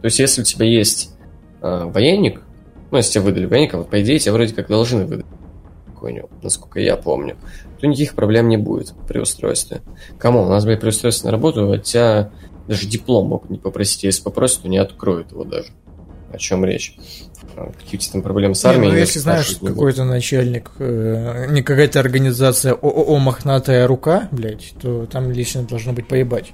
То есть, если у тебя есть э, военник, ну, если тебе выдали военника, вот, по идее, тебе вроде как должны выдать хуйню, насколько я помню, то никаких проблем не будет при устройстве. Кому? У нас, блядь, при устройстве на работу, от тебя даже диплом могут не попросить. Если попросят, то не откроют его даже. О чем речь? А, Какие у тебя там проблемы с Не, армией? ну, не если знаешь, какой-то начальник, э, не какая-то организация ООО «Мохнатая рука», блядь, то там лично должно быть поебать.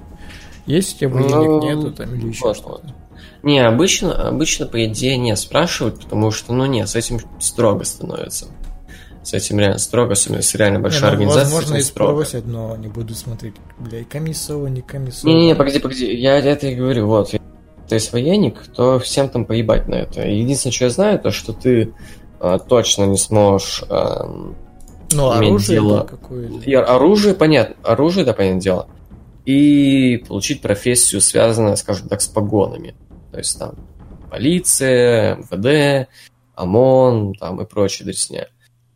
Есть у тебя Ну, нету там или еще что-то. Не, обычно, обычно, по идее, не спрашивают, потому что, ну, нет, с этим строго становится. С этим реально строго, особенно если реально большая Не, ну, организация, Возможно, и строго. спросят, но не буду смотреть, блядь, комиссово, не комиссово. Не-не-не, погоди, погоди, я это и говорю, вот, ты есть военник, то всем там поебать на это. Единственное, что я знаю, то, что ты а, точно не сможешь... ам, Ну, оружие дело. какое-то. и оружие, понятно, оружие, да, понятное дело, и получить профессию, связанную, скажем так, с погонами. То есть там полиция, МВД, ОМОН, там и прочая дресня.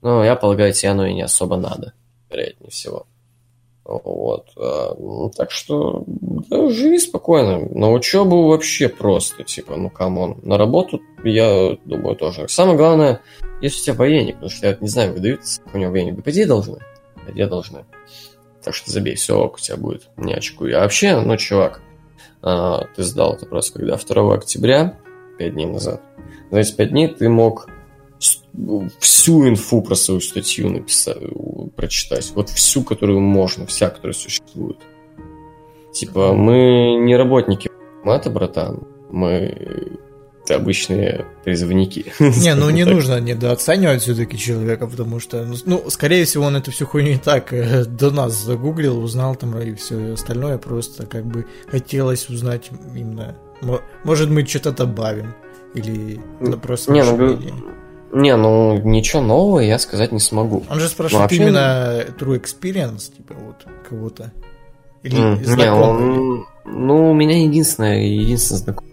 Но я полагаю, тебе оно и не особо надо, вероятнее всего. Вот. а, ну, Так что да, живи спокойно. На учебу вообще просто, типа, ну come on. На работу, я думаю, тоже. Самое главное, если у тебя военник, потому что я не знаю, выдают у него военник. Да по идее должны. По идее должны. Так что забей, все ок, у тебя будет, не очкуй. А вообще, ну, чувак, а, ты сдал это просто когда 2 октября, 5 дней назад. За эти 5 дней ты мог всю инфу про свою статью написать, прочитать. Вот всю, которую можно, вся, которая существует. Типа, мы не работники мата, братан. Мы обычные призывники. Не, ну не Так. нужно недооценивать все-таки человека, потому что, ну, ну, скорее всего, он эту всю хуйню и так э, до нас загуглил, узнал там и все остальное, просто как бы хотелось узнать именно, мо- может мы что-то добавим, или ну, просто Не, ну. Не, ну ничего нового я сказать не смогу. Он же спрашивает вообще- именно true experience, типа вот кого-то. Или Не, знакомый. он... Ну, у меня единственное, единственный знакомый,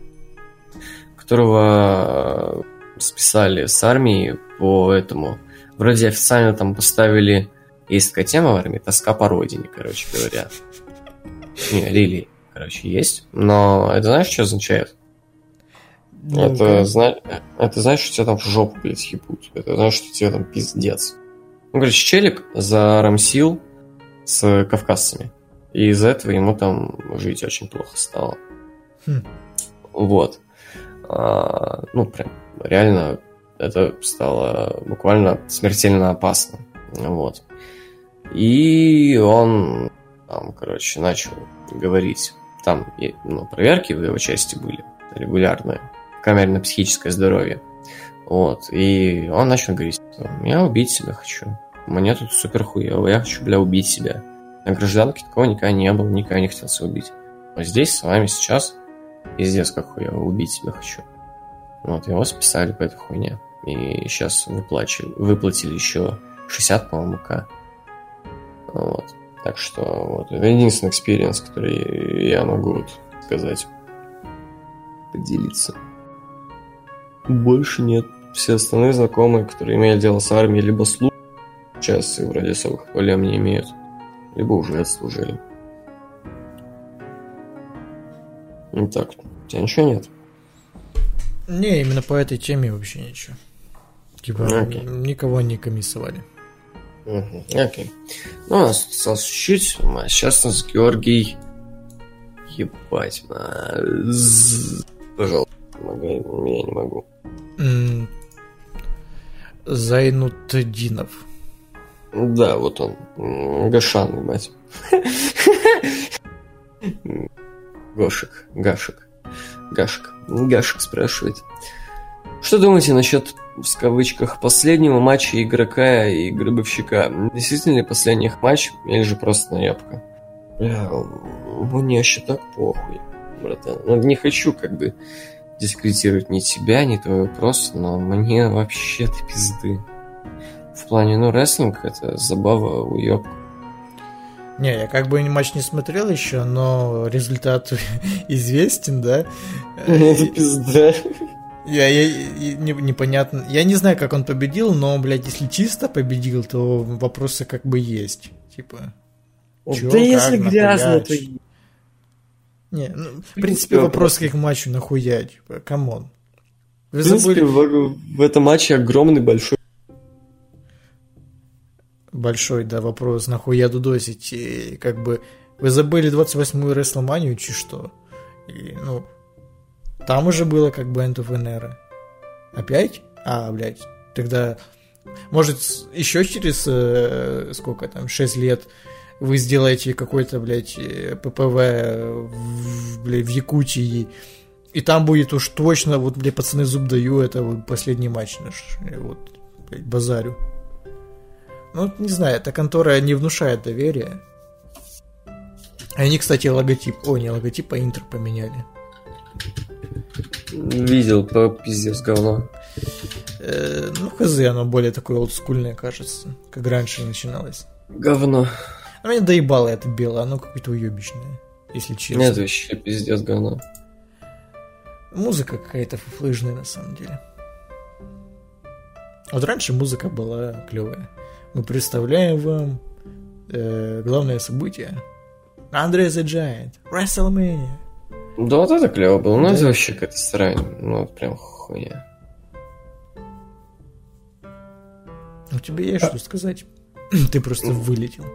которого э, списали с армии по этому. Вроде официально там поставили... Есть такая тема в армии, тоска по родине, короче говоря. Не, Лили, короче, есть. Но это знаешь, что означает? Это, зна... это знаешь, что тебя там в жопу, блядь, ебут. Это знаешь, что тебе там пиздец. Ну, короче, челик зарамсил с кавказцами. И из-за этого ему там жить очень плохо стало. Хм. Вот. А, ну, прям реально это стало буквально смертельно опасно. Вот. И он там, короче, начал говорить. Там ну, проверки в его части были регулярные. Камере на психическое здоровье. Вот. И он начал говорить, я убить себя хочу. Мне тут супер хуево, я хочу, бля, убить себя. На гражданке такого никогда не было, никогда не хотел себя убить. А здесь с вами сейчас пиздец как хуево, убить себя хочу. Вот, его списали по этой хуйне. И сейчас выплачивали, выплатили еще 60, по-моему, к. Вот. Так что вот, это единственный experience, который я могу вот сказать. Поделиться. Больше нет. Все остальные знакомые, которые имели дело с армией, либо службой, сейчас и вроде особых проблем не имеют, либо уже отслужили. Ну так, у тебя ничего нет? Не, именно по этой теме вообще ничего. Типа, Окей. никого не комиссовали. Окей. Ну, у нас осталось чуть-чуть. А сейчас у нас Георгий. Ебать. а, з- Пожалуйста, помогай, я не могу. Зайнутдинов. Да, вот он. Гашан, ебать. Гошек. Гашек. Гашек. Гашек спрашивает. Что думаете насчет, в кавычках, последнего матча игрока и гробовщика? Действительно ли последний их матч, или же просто наебка? Бля, мне вообще так похуй, братан. Ну, не хочу, как бы, дискредитировать ни тебя, ни твой вопрос, но мне вообще ты пизды. В плане, ну, рестлинг это забава уебка. Не, я как бы матч не смотрел еще, но результат известен, да? Это пизда. Я, я, я- не- непонятно. Я не знаю, как он победил, но, блядь, если чисто победил, то вопросы как бы есть. Типа. Чё, да если как, грязно, нахуя? то... Не, ну, в принципе, вопрос как к матчу нахуя, типа, come on. Вы В принципе, забыли в, в этом матче огромный большой большой, да, вопрос, нахуя дудосить, и, как бы, вы забыли 28-ю Рестлманию, чи что? И, ну, там уже было как бы End of an Era. Опять? А, блядь, тогда, может, еще через, э, сколько там, 6 лет вы сделаете какой-то, блядь, э, ППВ в, блядь, в Якутии, и там будет уж точно, вот, блядь, пацаны, зуб даю, это вот последний матч наш, вот, блядь, базарю. Ну, не знаю, эта контора не внушает доверия. Они, кстати, логотип, о, не логотип, а интро поменяли. видел по пиздец говно. Э, ну, хз, оно более такое олдскульное, кажется, как раньше начиналось. Говно. А меня доебало это белое, оно какое-то уебищное, если честно. Нет, вообще пиздец говно. Музыка какая-то фуфлыжная на самом деле. Вот раньше музыка была клевая. Мы представляем вам э, главное событие. Андрей the Giant, WrestleMania. Да вот это клево было, но Да. это вообще какая-то срань. Ну, вот прям хуйня. У тебя есть что сказать? Ты просто вылетел.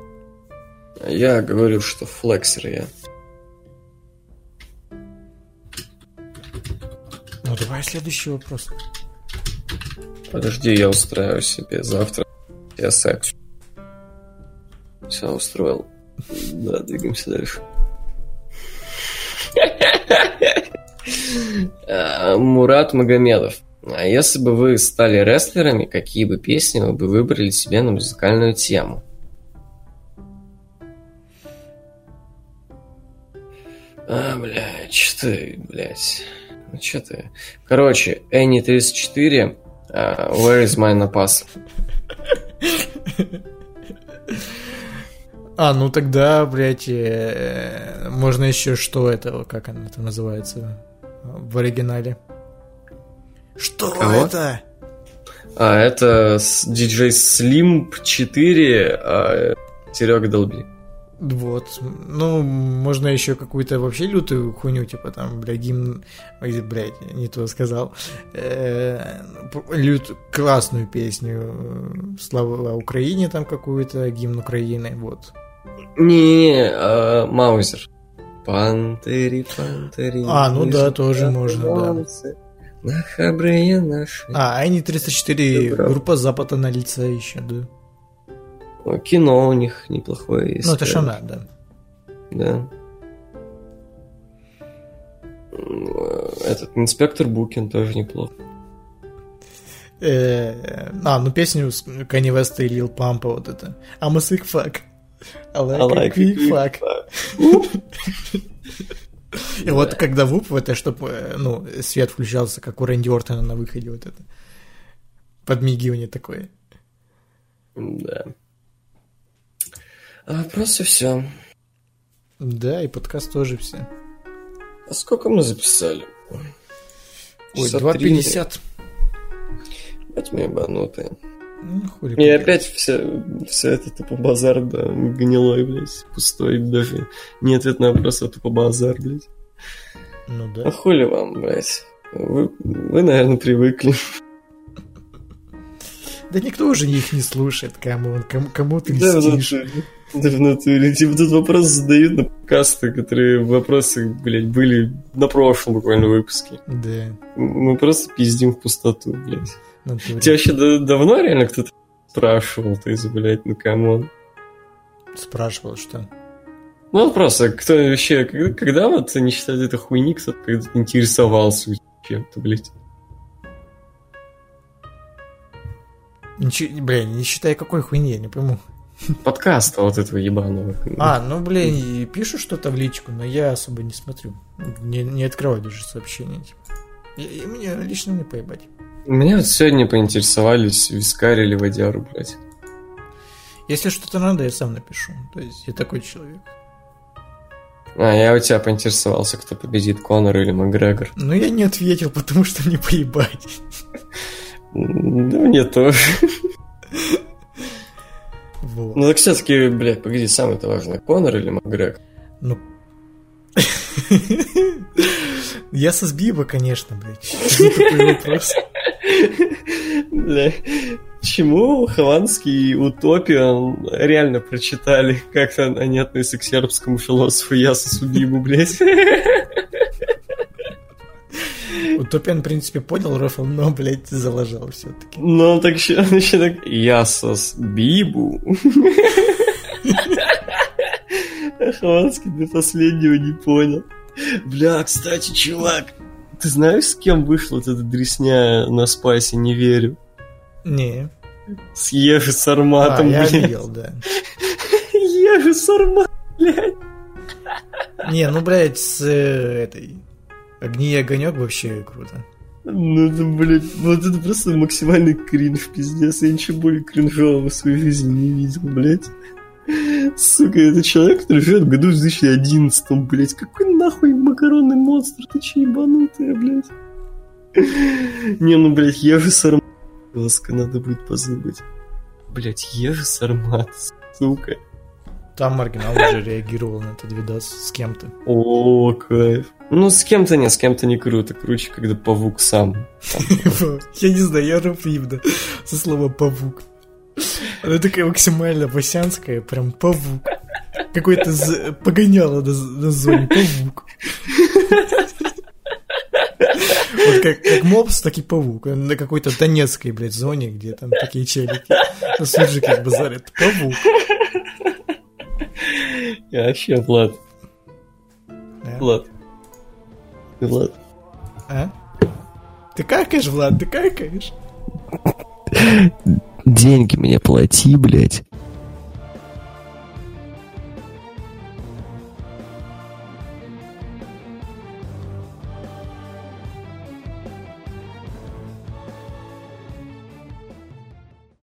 Я говорю, что флексер я. Ну давай следующий вопрос. Подожди, я устраиваю себе завтра. Я секс. Все, устроил. Да, двигаемся дальше. А, Мурат Магомедов. А если бы вы стали рестлерами, какие бы песни вы бы выбрали себе на музыкальную тему? А, блядь, что ты, блядь. Ну, что ты? Короче, Энни 34, а, Where is my напас? А, ну тогда, блядь, э, можно еще что это, как оно там называется в оригинале? Что Кого? это? А, это диджей Slim 4, а, Серега Долби. Вот. Ну, можно еще какую-то вообще лютую хуйню, типа там, бля, гимн... Ой, блядь, не то сказал. Э, лют... Классную песню. э, Слава Украине там какую-то, гимн Украины, вот. Не, а, Маузер. Пантери, пантери. А, ну да, тоже можно, да. На храбрые наши. А, они 304 Добро. группа Запада на лице еще, да. Кино у них неплохое есть. Ну, это ж да. да. Э, Этот инспектор Букин тоже неплохо. Э, А, ну песню с Kanye West и Lil Pump вот это. I'm a sick fuck. I like, I like a quick it. fuck. И вот когда вуп, это чтобы, ну, свет включался, как у Рэнди Ортона на выходе, вот это. Подмигивание такое. Да. А просто все. Да, и подкаст тоже все. А сколько мы записали? Ой, Часа три. 2.50. Опять мы ебанутые. Ну, хули И опять все, все это тупо базар, да, гнилой, блядь, пустой, даже не ответ на вопрос, а тупо базар, блядь. Ну А да. хули вам, блядь? Вы, вы, наверное, привыкли. Да никто уже их не слушает, кому, кому, кому ты Да, льстишь. натуре. Да, в натуре. Типа тут вопрос задают на подкасты, которые вопросы, блядь, были на прошлом буквально выпуске. Да, Мы просто пиздим в пустоту, блядь. натуре. Тебя вообще да- давно реально кто-то спрашивал, ты, блядь, ну come on. Спрашивал, что? Ну просто, кто вообще, когда, когда вот не считать это хуйни, кто-то когда-то интересовался чем-то, блядь. Ничего, бля, не считай какой хуйни, я не пойму. Подкаста вот этого ебаного. А, ну, блин, и пишут что-то в личку, но я особо не смотрю. Не, не открываю даже сообщения. Типа. И, и мне лично не поебать. Меня вот сегодня поинтересовались, вискарь или водяру, блядь. Если что-то надо, я сам напишу. То есть я такой человек. А, я у тебя поинтересовался, кто победит, Конор или Макгрегор. Но я не ответил, потому что мне поебать. Да мне тоже. Вот. Ну так все-таки, блядь, погоди, самое-то важное, Конор или Макгрегор? Ну. Я со сбиба, конечно, блядь. Что такой вопрос? Бля, Чему Хованский и Утопиан реально прочитали, как они относятся к сербскому философу Ясу Судибу, блядь? Утопиан, в принципе, понял рофл, но, блядь, заложил все-таки. Ну, так еще, еще так... Ясос Бибу. А Хованский до последнего не понял. Бля, кстати, чувак, ты знаешь, с кем вышла вот эта дресня на спайсе, не верю? Не. С Ежи А, Сарматом, я блядь. видел, да. Ежи Сармат, блядь. Не, ну, блядь, с э, этой... Огни и огонек вообще круто. Ну, это, блядь, вот это просто максимальный кринж, пиздец. Я ничего более кринжового в своей жизни не видел, блядь. Сука, это человек, который живет в году 2011, блядь. Какой нахуй макаронный монстр? Ты че ебанутая, блядь? Не, ну, блядь, Ежи Сармат. Ласка, надо будет позабыть. Блядь, Ежи Сармат, сука. Там маргинал уже реагировал на этот видос с кем-то. О, кайф. Ну, с кем-то не, с кем-то не круто. Круче, когда павук сам. Я не знаю, я ровно со слова павук. Она такая максимально васянская, прям павук. Какой-то з- погоняло на, на зоне, павук. Вот как, как мопс, так и павук. Он на какой-то донецкой, блядь, зоне, где там такие челики на суржиках базарят. Павук. Я вообще, Влад, Да. Влад. Ты Влад. А? Ты какаешь, Влад, ты какаешь? Деньги мне плати, блядь.